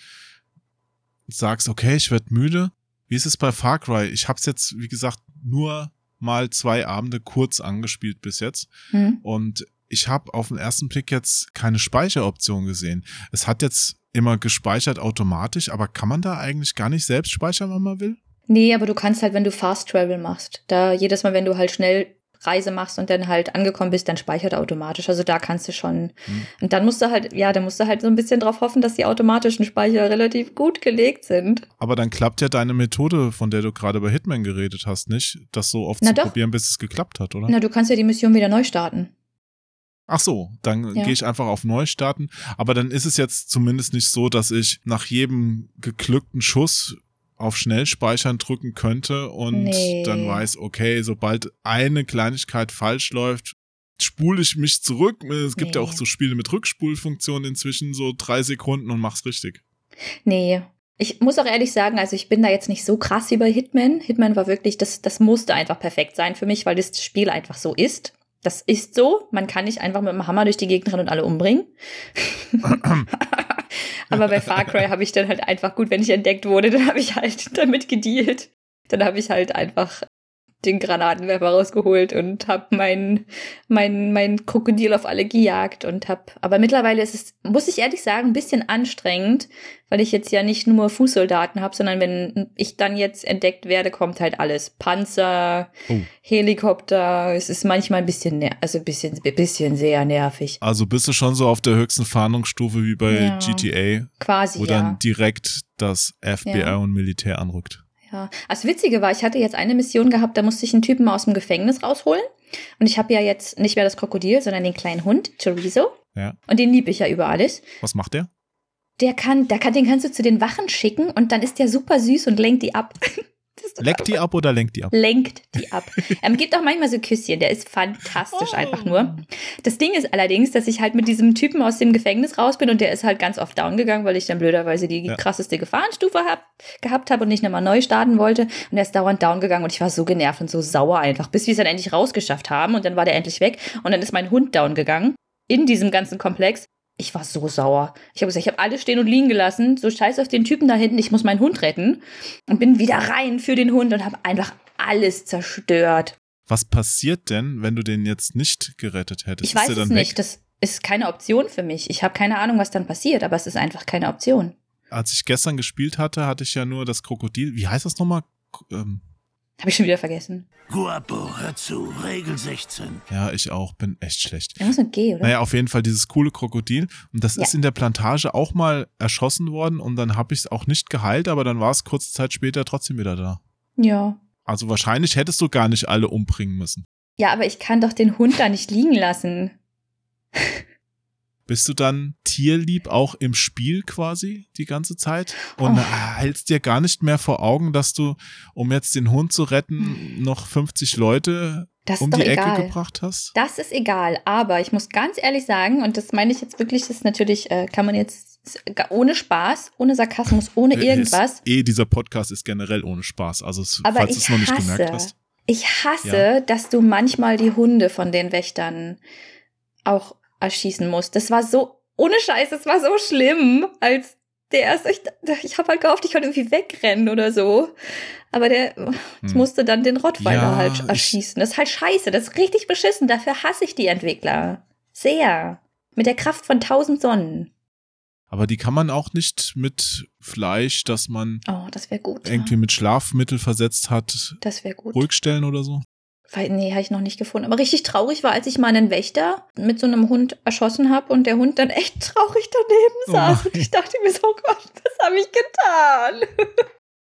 [SPEAKER 1] sagst, okay, ich werd müde? Wie ist es bei Far Cry? Ich hab's jetzt, wie gesagt, nur mal zwei Abende kurz angespielt bis jetzt.
[SPEAKER 3] Hm?
[SPEAKER 1] Und ich habe auf den ersten Blick jetzt keine Speicheroption gesehen. Es hat jetzt immer gespeichert automatisch, aber kann man da eigentlich gar nicht selbst speichern, wenn man will?
[SPEAKER 3] Nee, aber du kannst halt, wenn du Fast Travel machst, da jedes Mal, wenn du halt schnell Reise machst und dann halt angekommen bist, dann speichert er automatisch. Also da kannst du schon.
[SPEAKER 1] Hm.
[SPEAKER 3] Und dann musst du halt, ja, da musst du halt so ein bisschen drauf hoffen, dass die automatischen Speicher relativ gut gelegt sind.
[SPEAKER 1] Aber dann klappt ja deine Methode, von der du gerade bei Hitman geredet hast, nicht? Das so oft
[SPEAKER 3] Na
[SPEAKER 1] zu
[SPEAKER 3] doch.
[SPEAKER 1] probieren, bis es geklappt hat, oder?
[SPEAKER 3] Na, du kannst ja die Mission wieder neu starten.
[SPEAKER 1] Ach so, dann
[SPEAKER 3] Ja.
[SPEAKER 1] gehe ich einfach auf Neustarten. Aber dann ist es jetzt zumindest nicht so, dass ich nach jedem geglückten Schuss auf Schnellspeichern drücken könnte und
[SPEAKER 3] Nee.
[SPEAKER 1] dann weiß, okay, sobald eine Kleinigkeit falsch läuft, spule ich mich zurück. Es gibt ja
[SPEAKER 3] Nee.
[SPEAKER 1] auch so Spiele mit Rückspulfunktion inzwischen, so drei Sekunden und mach's richtig.
[SPEAKER 3] Nee. Ich muss auch ehrlich sagen, also ich bin da jetzt nicht so krass wie bei Hitman. Hitman war wirklich, das, das musste einfach perfekt sein für mich, weil das Spiel einfach so ist. Das ist so. Man kann nicht einfach mit dem Hammer durch die Gegend rennen und alle umbringen. [LAUGHS] Aber bei Far Cry habe ich dann halt einfach, gut, wenn ich entdeckt wurde, dann habe ich halt [LAUGHS] damit gedealt. Dann habe ich halt einfach den Granatenwerfer rausgeholt und habe mein, mein, mein Krokodil auf alle gejagt und hab, aber mittlerweile ist es, muss ich ehrlich sagen, ein bisschen anstrengend, weil ich jetzt ja nicht nur Fußsoldaten habe, sondern wenn ich dann jetzt entdeckt werde, kommt halt alles. Panzer,
[SPEAKER 1] Oh.
[SPEAKER 3] Helikopter, es ist manchmal ein bisschen, also ein bisschen, ein bisschen sehr nervig.
[SPEAKER 1] Also bist du schon so auf der höchsten Fahndungsstufe wie bei
[SPEAKER 3] Ja.
[SPEAKER 1] GTA,
[SPEAKER 3] Quasi,
[SPEAKER 1] wo
[SPEAKER 3] ja.
[SPEAKER 1] dann direkt das FBI
[SPEAKER 3] Ja.
[SPEAKER 1] und Militär anrückt.
[SPEAKER 3] Ja, das Witzige war, ich hatte jetzt eine Mission gehabt, da musste ich einen Typen aus dem Gefängnis rausholen. Und ich habe ja jetzt nicht mehr das Krokodil, sondern den kleinen Hund, Chorizo.
[SPEAKER 1] Ja.
[SPEAKER 3] Und den liebe ich ja über alles.
[SPEAKER 1] Was macht der?
[SPEAKER 3] Der kann, der kann, den kannst du zu den Wachen schicken und dann ist der super süß und lenkt die ab. [LAUGHS]
[SPEAKER 1] Leckt die ab oder lenkt die ab?
[SPEAKER 3] lenkt die ab. [LAUGHS] Ähm, gibt auch manchmal so Küsschen, der ist fantastisch
[SPEAKER 1] Oh.
[SPEAKER 3] einfach nur. Das Ding ist allerdings, dass ich halt mit diesem Typen aus dem Gefängnis raus bin und der ist halt ganz oft down gegangen, weil ich dann blöderweise die
[SPEAKER 1] Ja.
[SPEAKER 3] krasseste Gefahrenstufe hab, gehabt habe und nicht nochmal neu starten wollte. Und er ist dauernd down gegangen und ich war so genervt und so sauer einfach, bis wir es dann endlich rausgeschafft haben und dann war der endlich weg und dann ist mein Hund down gegangen in diesem ganzen Komplex. Ich war so sauer. Ich habe gesagt, ich habe alles stehen und liegen gelassen. So scheiß auf den Typen da hinten, ich muss meinen Hund retten. Und bin wieder rein für den Hund und habe einfach alles zerstört.
[SPEAKER 1] Was passiert denn, wenn du den jetzt nicht gerettet hättest?
[SPEAKER 3] Ich
[SPEAKER 1] Ist
[SPEAKER 3] weiß es nicht.
[SPEAKER 1] Weg?
[SPEAKER 3] Das ist keine Option für mich. Ich habe keine Ahnung, was dann passiert, aber es ist einfach keine Option.
[SPEAKER 1] Als ich gestern gespielt hatte, hatte ich ja nur das Krokodil. Wie heißt das nochmal? Ähm,
[SPEAKER 3] Habe ich schon wieder vergessen.
[SPEAKER 5] Guapo, hör zu. Regel 16.
[SPEAKER 1] ja, ich auch. Bin echt schlecht.
[SPEAKER 3] Da muss mit G, oder?
[SPEAKER 1] Naja, auf jeden Fall dieses coole Krokodil. Und das
[SPEAKER 3] Ja.
[SPEAKER 1] ist in der Plantage auch mal erschossen worden und dann habe ich es auch nicht geheilt, aber dann war es kurze Zeit später trotzdem wieder da.
[SPEAKER 3] Ja.
[SPEAKER 1] Also wahrscheinlich hättest du gar nicht alle umbringen müssen.
[SPEAKER 3] Ja, aber ich kann doch den Hund da nicht liegen lassen.
[SPEAKER 1] Bist du dann tierlieb auch im Spiel quasi die ganze Zeit und
[SPEAKER 3] Oh.
[SPEAKER 1] hältst dir gar nicht mehr vor Augen, dass du, um jetzt den Hund zu retten, noch 50 Leute
[SPEAKER 3] Das
[SPEAKER 1] um die
[SPEAKER 3] egal.
[SPEAKER 1] Ecke gebracht hast?
[SPEAKER 3] Das ist egal, aber ich muss ganz ehrlich sagen, und das meine ich jetzt wirklich, das ist natürlich, äh, kann man jetzt ohne Spaß, ohne Sarkasmus, ohne irgendwas.
[SPEAKER 1] Ist, eh, dieser Podcast ist generell ohne Spaß. Also, es,
[SPEAKER 3] Aber
[SPEAKER 1] falls du es noch nicht
[SPEAKER 3] hasse,
[SPEAKER 1] gemerkt hast.
[SPEAKER 3] Ich hasse,
[SPEAKER 1] Ja.
[SPEAKER 3] dass du manchmal die Hunde von den Wächtern auch erschießen musst. Das war so, ohne Scheiß, das war so schlimm, als der erst, ich, ich habe halt gehofft, ich könnte irgendwie wegrennen oder so. Aber der ich
[SPEAKER 1] Hm.
[SPEAKER 3] musste dann den Rottweiler
[SPEAKER 1] Ja,
[SPEAKER 3] halt erschießen. Das ist halt scheiße, das ist richtig beschissen. Dafür hasse ich die Entwickler. Sehr. Mit der Kraft von tausend Sonnen.
[SPEAKER 1] Aber die kann man auch nicht mit Fleisch, das man
[SPEAKER 3] Oh, das wäre gut.
[SPEAKER 1] irgendwie mit Schlafmittel versetzt hat,
[SPEAKER 3] Das wäre gut.
[SPEAKER 1] ruhig stellen oder so?
[SPEAKER 3] Weil, nee, habe ich noch nicht gefunden. Aber richtig traurig war, als ich mal einen Wächter mit so einem Hund erschossen habe und der Hund dann echt traurig daneben
[SPEAKER 1] Oh
[SPEAKER 3] saß. und
[SPEAKER 1] nein.
[SPEAKER 3] ich dachte mir so, oh Gott, was habe ich getan?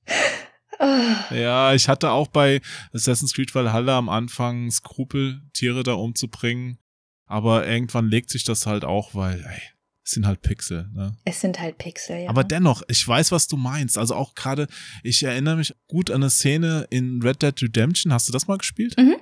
[SPEAKER 3] [LAUGHS] Ah,
[SPEAKER 1] Ja, ich hatte auch bei Assassin's Creed Valhalla am Anfang Skrupel, Tiere da umzubringen. Aber irgendwann legt sich das halt auch, weil, ey, es sind halt Pixel, ne?
[SPEAKER 3] es sind halt Pixel, ja.
[SPEAKER 1] Aber dennoch, ich weiß, was du meinst. Also auch gerade, ich erinnere mich gut an eine Szene in Red Dead Redemption. Hast du das mal gespielt?
[SPEAKER 3] Mhm.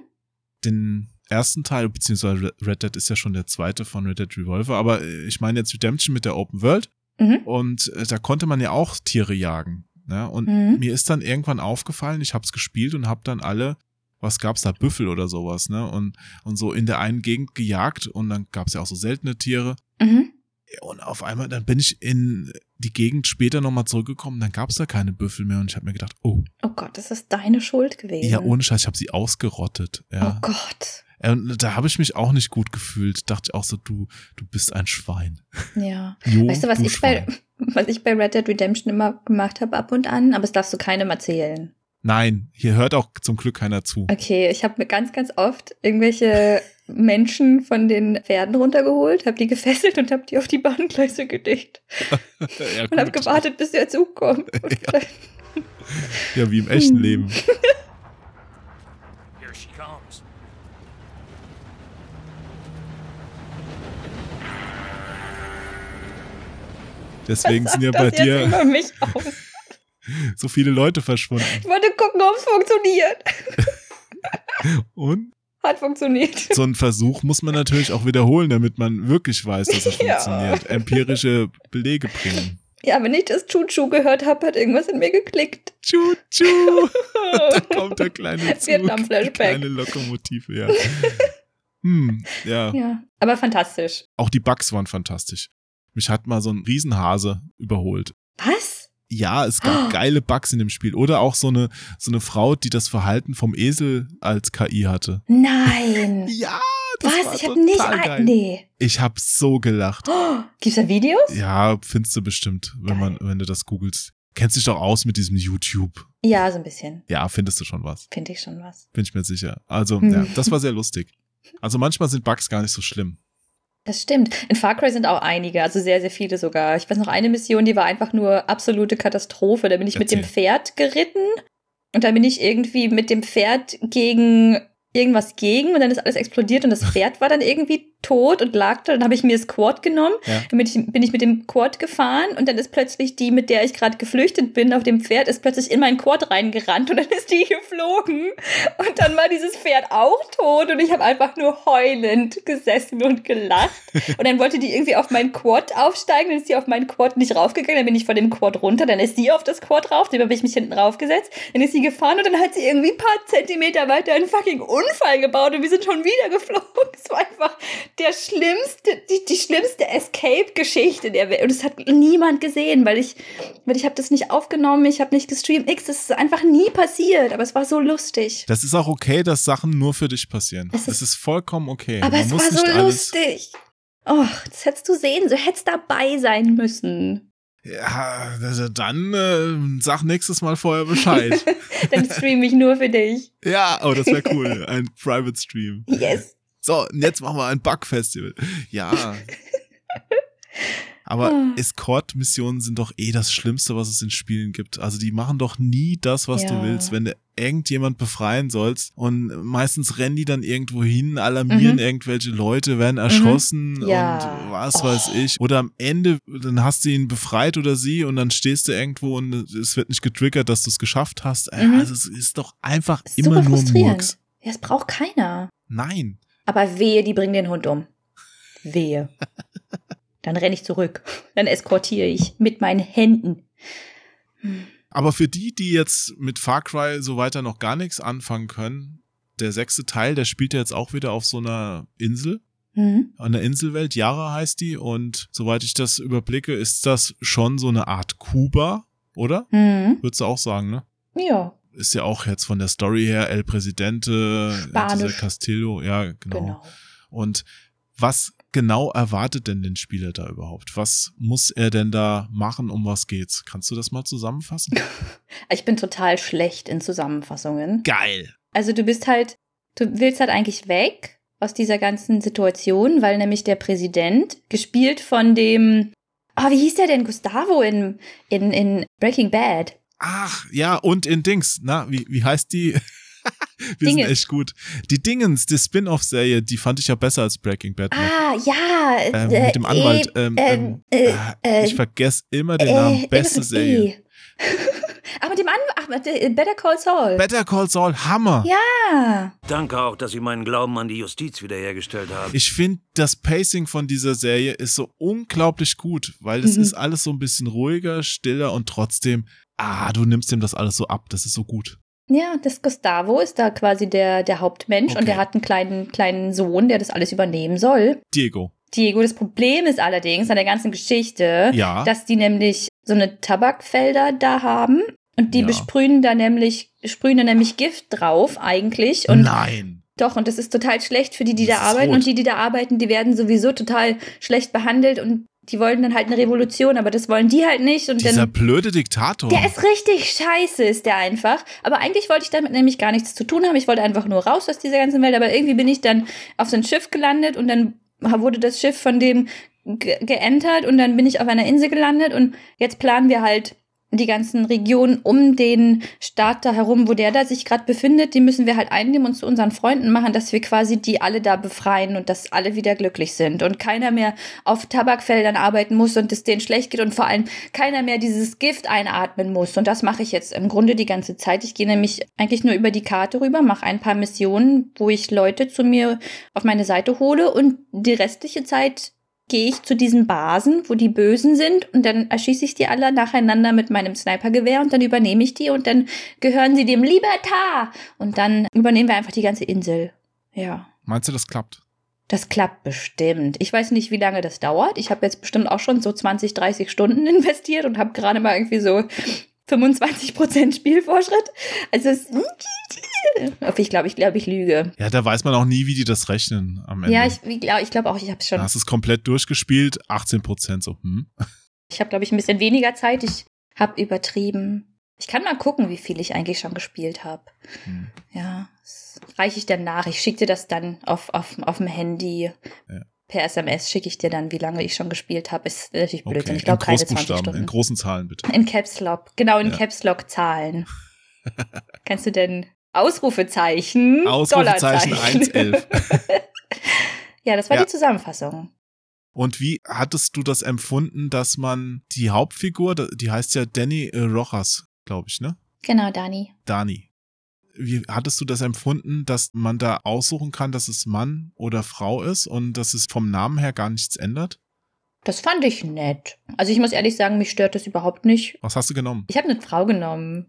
[SPEAKER 1] Den ersten Teil, beziehungsweise Red Dead ist ja schon der zweite von Red Dead Revolver, aber äh, ich meine jetzt Redemption mit der Open World.
[SPEAKER 3] Mhm.
[SPEAKER 1] Und äh, da konnte man ja auch Tiere jagen. Ne? Und
[SPEAKER 3] Mhm.
[SPEAKER 1] mir ist dann irgendwann aufgefallen, ich habe es gespielt und habe dann alle, was gab's da, Büffel oder sowas, ne? Und, und so in der einen Gegend gejagt und dann gab's ja auch so seltene Tiere.
[SPEAKER 3] Mhm.
[SPEAKER 1] Und auf einmal, dann bin ich in die Gegend später nochmal zurückgekommen, dann gab's da keine Büffel mehr und ich habe mir gedacht, oh,
[SPEAKER 3] Oh Gott, das ist deine Schuld gewesen.
[SPEAKER 1] ja, ohne Scheiß, ich habe sie ausgerottet. Ja.
[SPEAKER 3] Oh Gott.
[SPEAKER 1] Äh, Und da habe ich mich auch nicht gut gefühlt. Dachte ich auch so, du, du bist ein Schwein.
[SPEAKER 3] Ja. [LAUGHS]
[SPEAKER 1] Jo,
[SPEAKER 3] Weißt du, was
[SPEAKER 1] du
[SPEAKER 3] ich bei, [LAUGHS] was ich bei Red Dead Redemption immer gemacht habe ab und an? Aber das darfst du keinem erzählen.
[SPEAKER 1] Nein, hier hört auch zum Glück keiner zu.
[SPEAKER 3] Okay, ich habe mir ganz, ganz oft irgendwelche [LAUGHS] Menschen von den Pferden runtergeholt, habe die gefesselt und habe die auf die Bahngleise gelegt. [LAUGHS]
[SPEAKER 1] ja,
[SPEAKER 3] Und habe gewartet, bis der Zug kommt. [LAUGHS] Und [LAUGHS]
[SPEAKER 1] ja, wie im echten Leben.
[SPEAKER 5] She comes.
[SPEAKER 1] Deswegen sind ja bei dir so viele Leute verschwunden.
[SPEAKER 3] Ich wollte gucken, ob es funktioniert.
[SPEAKER 1] Und
[SPEAKER 3] Hat funktioniert.
[SPEAKER 1] so einen Versuch muss man natürlich auch wiederholen, damit man wirklich weiß, dass es [LAUGHS]
[SPEAKER 3] Ja.
[SPEAKER 1] funktioniert. Empirische Belege bringen.
[SPEAKER 3] Ja, wenn ich das Chuchu gehört habe, hat irgendwas in mir geklickt.
[SPEAKER 1] Tschu. [LAUGHS] Da kommt der kleine Zug.
[SPEAKER 3] Vietnam-Flashback.
[SPEAKER 1] Kleine Lokomotive, ja. [LAUGHS] Hm, ja.
[SPEAKER 3] Ja, aber fantastisch.
[SPEAKER 1] Auch die Bugs waren fantastisch. Mich hat mal so ein Riesenhase überholt.
[SPEAKER 3] Was?
[SPEAKER 1] Ja, es gab
[SPEAKER 3] Oh. [GASPS]
[SPEAKER 1] geile Bugs in dem Spiel. Oder auch so eine, so eine Frau, die das Verhalten vom Esel als KI hatte.
[SPEAKER 3] Nein. [LAUGHS]
[SPEAKER 1] Ja, das
[SPEAKER 3] Was? Ich habe nicht
[SPEAKER 1] geil.
[SPEAKER 3] Nee.
[SPEAKER 1] Ich hab so gelacht.
[SPEAKER 3] Oh, [GASPS] gibt's da Videos?
[SPEAKER 1] Ja, findest du bestimmt, wenn man, wenn du das googelst. Kennst dich doch aus mit diesem YouTube.
[SPEAKER 3] Ja, so ein bisschen.
[SPEAKER 1] Ja, findest du schon was.
[SPEAKER 3] Finde ich schon was.
[SPEAKER 1] Bin ich mir sicher. Also,
[SPEAKER 3] Hm. [LAUGHS]
[SPEAKER 1] ja, das war sehr lustig. Also manchmal sind Bugs gar nicht so schlimm.
[SPEAKER 3] Das stimmt. In Far Cry sind auch einige, also sehr, sehr viele sogar. Ich weiß noch eine Mission, die war einfach nur absolute Katastrophe. Da bin ich mit dem
[SPEAKER 1] Erzähl.
[SPEAKER 3] Pferd geritten und dann bin ich irgendwie mit dem Pferd gegen irgendwas gegen und dann ist alles explodiert und das Pferd war dann irgendwie tot und lag da. Dann habe ich mir das Quad genommen,
[SPEAKER 1] Ja.
[SPEAKER 3] dann bin ich, bin ich mit dem Quad gefahren und dann ist plötzlich die, mit der ich gerade geflüchtet bin, auf dem Pferd, ist plötzlich in mein Quad reingerannt und dann ist die [LAUGHS] geflogen und dann war dieses Pferd auch tot und ich habe einfach nur heulend gesessen und gelacht. [LAUGHS] Und dann wollte die irgendwie auf mein Quad aufsteigen, dann ist sie auf mein Quad nicht raufgegangen, dann bin ich von dem Quad runter, dann ist sie auf das Quad rauf, dann habe ich mich hinten raufgesetzt, dann ist sie gefahren und dann hat sie irgendwie ein paar Zentimeter weiter einen fucking Unfall gebaut und wir sind schon wieder geflogen. [LAUGHS] Es war einfach der schlimmste, die, die schlimmste Escape-Geschichte der Welt. Und es hat niemand gesehen, weil ich, weil ich habe das nicht aufgenommen, ich habe nicht gestreamt, nix, das ist einfach nie passiert, aber es war so lustig.
[SPEAKER 1] Das ist auch okay, dass Sachen nur für dich passieren.
[SPEAKER 3] Es ist-
[SPEAKER 1] das ist vollkommen okay.
[SPEAKER 3] Aber
[SPEAKER 1] Man
[SPEAKER 3] es
[SPEAKER 1] muss
[SPEAKER 3] war so lustig. Oh, das hättest du sehen, so hättest dabei sein müssen.
[SPEAKER 1] Ja, also dann äh, sag nächstes Mal vorher Bescheid. [LAUGHS]
[SPEAKER 3] Dann streame ich nur für dich.
[SPEAKER 1] ja, oh, das wäre cool. Ein Private Stream.
[SPEAKER 3] Yes.
[SPEAKER 1] So, und jetzt machen wir ein Bug-Festival. Ja. [LAUGHS] Aber
[SPEAKER 3] Ah.
[SPEAKER 1] Escort-Missionen sind doch eh das Schlimmste, was es in Spielen gibt. Also die machen doch nie das, was du
[SPEAKER 3] Ja.
[SPEAKER 1] willst. Wenn du irgendjemand befreien sollst und meistens rennen die dann irgendwo hin, alarmieren
[SPEAKER 3] Mhm.
[SPEAKER 1] irgendwelche Leute, werden erschossen
[SPEAKER 3] Ja.
[SPEAKER 1] und was
[SPEAKER 3] Oh.
[SPEAKER 1] weiß ich. Oder am Ende, dann hast du ihn befreit oder sie und dann stehst du irgendwo und es wird nicht getriggert, dass du es geschafft hast. Äh,
[SPEAKER 3] Mhm.
[SPEAKER 1] Also es ist doch einfach
[SPEAKER 3] Ist
[SPEAKER 1] immer nur. Murks.
[SPEAKER 3] Ja, es braucht keiner.
[SPEAKER 1] Nein.
[SPEAKER 3] Aber wehe, die bringen den Hund um. Wehe. [LAUGHS] Dann renne ich zurück. Dann eskortiere ich mit meinen Händen.
[SPEAKER 1] Aber für die, die jetzt mit Far Cry so weiter noch gar nichts anfangen können, der sechste Teil, der spielt ja jetzt auch wieder auf so einer Insel,
[SPEAKER 3] Mhm.
[SPEAKER 1] an der Inselwelt, Yara heißt die, und soweit ich das überblicke, ist das schon so eine Art Kuba, oder?
[SPEAKER 3] Mhm.
[SPEAKER 1] Würdest du auch sagen, ne?
[SPEAKER 3] Ja,
[SPEAKER 1] Ist ja auch jetzt von der Story her El Presidente, dieser Castillo, ja, genau.
[SPEAKER 3] genau.
[SPEAKER 1] Und was genau erwartet denn den Spieler da überhaupt? Was muss er denn da machen, um was geht's? Kannst du das mal zusammenfassen? [LAUGHS]
[SPEAKER 3] Ich bin total schlecht in Zusammenfassungen.
[SPEAKER 1] Geil!
[SPEAKER 3] Also du bist halt, du willst halt eigentlich weg aus dieser ganzen Situation, weil nämlich der Präsident, gespielt von dem, ah, wie hieß der denn? Gustavo in, in, in Breaking Bad.
[SPEAKER 1] Ach, ja, und in Dings, na, wie, wie heißt die? [LAUGHS] Wir
[SPEAKER 3] Dingens.
[SPEAKER 1] sind echt gut. Die Dingens, die Spin-off-Serie, die fand ich ja besser als Breaking Bad. noch.
[SPEAKER 3] Ah, ja.
[SPEAKER 1] ähm,
[SPEAKER 3] äh,
[SPEAKER 1] mit dem Anwalt.
[SPEAKER 3] äh,
[SPEAKER 1] Ähm,
[SPEAKER 3] ähm,
[SPEAKER 1] ähm,
[SPEAKER 3] äh,
[SPEAKER 1] äh,
[SPEAKER 3] äh,
[SPEAKER 1] ich vergesse immer den
[SPEAKER 3] äh,
[SPEAKER 1] Namen. Beste [LAUGHS]
[SPEAKER 3] mit
[SPEAKER 1] Serie.
[SPEAKER 3] E. Ach, mit dem Anwalt, ach, Better Call Saul.
[SPEAKER 1] Better Call Saul, Hammer.
[SPEAKER 3] ja.
[SPEAKER 5] Danke auch, dass Sie meinen Glauben an die Justiz wiederhergestellt haben.
[SPEAKER 1] Ich finde, das Pacing von dieser Serie ist so unglaublich gut, weil es
[SPEAKER 3] Mhm.
[SPEAKER 1] ist alles so ein bisschen ruhiger, stiller und trotzdem, ah, du nimmst ihm das alles so ab. Das ist so gut.
[SPEAKER 3] Ja, das Gustavo ist da quasi der, der Hauptmensch
[SPEAKER 1] Okay.
[SPEAKER 3] und der hat einen kleinen, kleinen Sohn, der das alles übernehmen soll.
[SPEAKER 1] Diego.
[SPEAKER 3] Diego, das Problem ist allerdings an der ganzen Geschichte,
[SPEAKER 1] Ja.
[SPEAKER 3] dass die nämlich so eine Tabakfelder da haben und die
[SPEAKER 1] Ja.
[SPEAKER 3] besprühen da nämlich, sprühen da nämlich Gift drauf eigentlich und
[SPEAKER 1] Nein.
[SPEAKER 3] doch, und das ist total schlecht für die, die
[SPEAKER 1] Das
[SPEAKER 3] da arbeiten
[SPEAKER 1] rot.
[SPEAKER 3] und die, die da arbeiten, die werden sowieso total schlecht behandelt und die wollten dann halt eine Revolution, aber das wollen die halt nicht. Und
[SPEAKER 1] Dieser
[SPEAKER 3] dann,
[SPEAKER 1] blöde Diktator.
[SPEAKER 3] der ist richtig scheiße, ist der einfach. Aber eigentlich wollte ich damit nämlich gar nichts zu tun haben. Ich wollte einfach nur raus aus dieser ganzen Welt. Aber irgendwie bin ich dann auf so ein Schiff gelandet und dann wurde das Schiff von dem ge geentert und dann bin ich auf einer Insel gelandet und jetzt planen wir halt die ganzen Regionen um den Staat da herum, wo der da sich gerade befindet, die müssen wir halt einnehmen und zu unseren Freunden machen, dass wir quasi die alle da befreien und dass alle wieder glücklich sind und keiner mehr auf Tabakfeldern arbeiten muss und es denen schlecht geht und vor allem keiner mehr dieses Gift einatmen muss. Und das mache ich jetzt im Grunde die ganze Zeit. Ich gehe nämlich eigentlich nur über die Karte rüber, mache ein paar Missionen, wo ich Leute zu mir auf meine Seite hole und die restliche Zeit gehe ich zu diesen Basen, wo die Bösen sind und dann erschieße ich die alle nacheinander mit meinem Snipergewehr und dann übernehme ich die und dann gehören sie dem Libertar und dann übernehmen wir einfach die ganze Insel. Ja.
[SPEAKER 1] Meinst du, das klappt?
[SPEAKER 3] Das klappt bestimmt. Ich weiß nicht, wie lange das dauert. Ich habe jetzt bestimmt auch schon so 20, 30 Stunden [LAUGHS] investiert und habe gerade mal irgendwie so 25% Spielvorschritt. Also es ich glaube, ich glaube, ich lüge.
[SPEAKER 1] Ja, da weiß man auch nie, wie die das rechnen am Ende.
[SPEAKER 3] Ja, ich glaube ich glaub auch, ich habe es schon.
[SPEAKER 1] Da hast du es komplett durchgespielt, 18 Prozent so. Hm.
[SPEAKER 3] Ich habe, glaube ich, ein bisschen weniger Zeit. Ich habe übertrieben. Ich kann mal gucken, wie viel ich eigentlich schon gespielt habe. Hm. Ja, reiche ich dann nach. Ich schicke dir das dann auf, auf, auf dem Handy. Ja. Per SMS schicke ich dir dann, wie lange ich schon gespielt habe. Ist natürlich blöd. Okay. Ich glaube, keine 20 Stunden.
[SPEAKER 1] In großen Zahlen, bitte.
[SPEAKER 3] In Caps Lock. Genau, in ja. Caps Lock Zahlen. [LAUGHS] Kannst du denn Ausrufezeichen,
[SPEAKER 1] Ausrufezeichen 111. [LAUGHS]
[SPEAKER 3] ja, das war ja. die Zusammenfassung.
[SPEAKER 1] Und wie hattest du das empfunden, dass man die Hauptfigur, die heißt ja Danny äh, Rojas, glaube ich, ne?
[SPEAKER 3] Genau, Dani.
[SPEAKER 1] Dani. Wie hattest du das empfunden, dass man da aussuchen kann, dass es Mann oder Frau ist und dass es vom Namen her gar nichts ändert?
[SPEAKER 3] Das fand ich nett. Also ich muss ehrlich sagen, mich stört das überhaupt nicht.
[SPEAKER 1] Was hast du genommen?
[SPEAKER 3] Ich habe eine Frau genommen.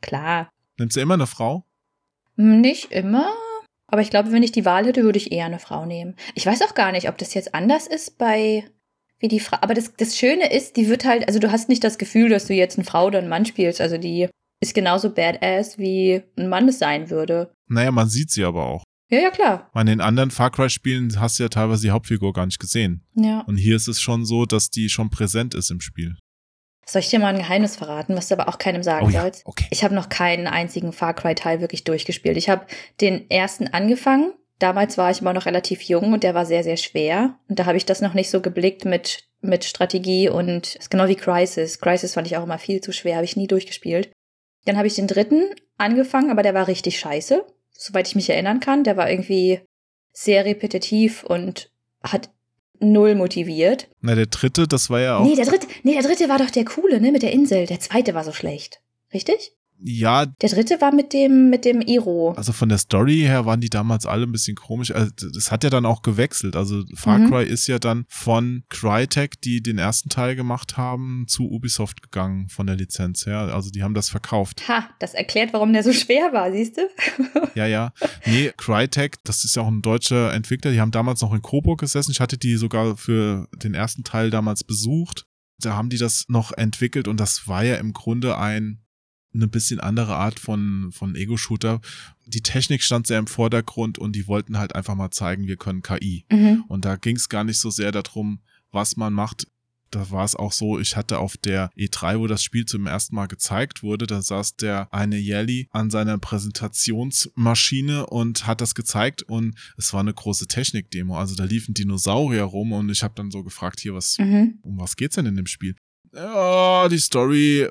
[SPEAKER 3] Klar.
[SPEAKER 1] Nimmst du immer eine Frau?
[SPEAKER 3] Nicht immer. Aber ich glaube, wenn ich die Wahl hätte, würde ich eher eine Frau nehmen. Ich weiß auch gar nicht, ob das jetzt anders ist bei wie die Frau. Aber das, das Schöne ist, die wird halt, also du hast nicht das Gefühl, dass du jetzt eine Frau oder einen Mann spielst. Also die ist genauso badass, wie ein Mann es sein würde.
[SPEAKER 1] Naja, man sieht sie aber auch.
[SPEAKER 3] Ja, ja, klar.
[SPEAKER 1] In den anderen Far Cry-Spielen hast du ja teilweise die Hauptfigur gar nicht gesehen.
[SPEAKER 3] Ja.
[SPEAKER 1] Und hier ist es schon so, dass die schon präsent ist im Spiel.
[SPEAKER 3] Soll ich dir mal ein Geheimnis verraten, was du aber auch keinem sagen
[SPEAKER 1] oh ja,
[SPEAKER 3] sollst?
[SPEAKER 1] Okay.
[SPEAKER 3] Ich habe noch keinen einzigen Far Cry-Teil wirklich durchgespielt. Ich habe den ersten angefangen. Damals war ich immer noch relativ jung und der war sehr, sehr schwer. Und da habe ich das noch nicht so geblickt mit, mit Strategie und ist genau wie Crisis. Crisis fand ich auch immer viel zu schwer, habe ich nie durchgespielt. Dann habe ich den dritten angefangen, aber der war richtig scheiße, soweit ich mich erinnern kann. Der war irgendwie sehr repetitiv und hat null motiviert.
[SPEAKER 1] Na, der dritte, das war ja auch.
[SPEAKER 3] Nee, der dritte, nee, der dritte war doch der coole, ne, mit der Insel. Der zweite war so schlecht. Richtig?
[SPEAKER 1] Ja.
[SPEAKER 3] Der dritte war mit dem, mit dem Iro.
[SPEAKER 1] Also von der Story her waren die damals alle ein bisschen komisch. Also das hat ja dann auch gewechselt. Also Far mhm. Cry ist ja dann von Crytek, die den ersten Teil gemacht haben, zu Ubisoft gegangen von der Lizenz her. Also die haben das verkauft.
[SPEAKER 3] Ha, das erklärt, warum der so schwer war, siehst du?
[SPEAKER 1] ja, ja. Nee, Crytek, das ist ja auch ein deutscher Entwickler. Die haben damals noch in Coburg gesessen. Ich hatte die sogar für den ersten Teil damals besucht. Da haben die das noch entwickelt und das war ja im Grunde ein eine bisschen andere Art von, von Ego-Shooter. Die Technik stand sehr im Vordergrund und die wollten halt einfach mal zeigen, wir können KI. Mhm. Und da ging es gar nicht so sehr darum, was man macht. Da war es auch so, ich hatte auf der E3, wo das Spiel zum ersten Mal gezeigt wurde, da saß der eine Jelly an seiner Präsentationsmaschine und hat das gezeigt und es war eine große Technik-Demo. Also da liefen Dinosaurier rum und ich habe dann so gefragt, hier, was, mhm. um was geht's denn in dem Spiel? Ja, die Story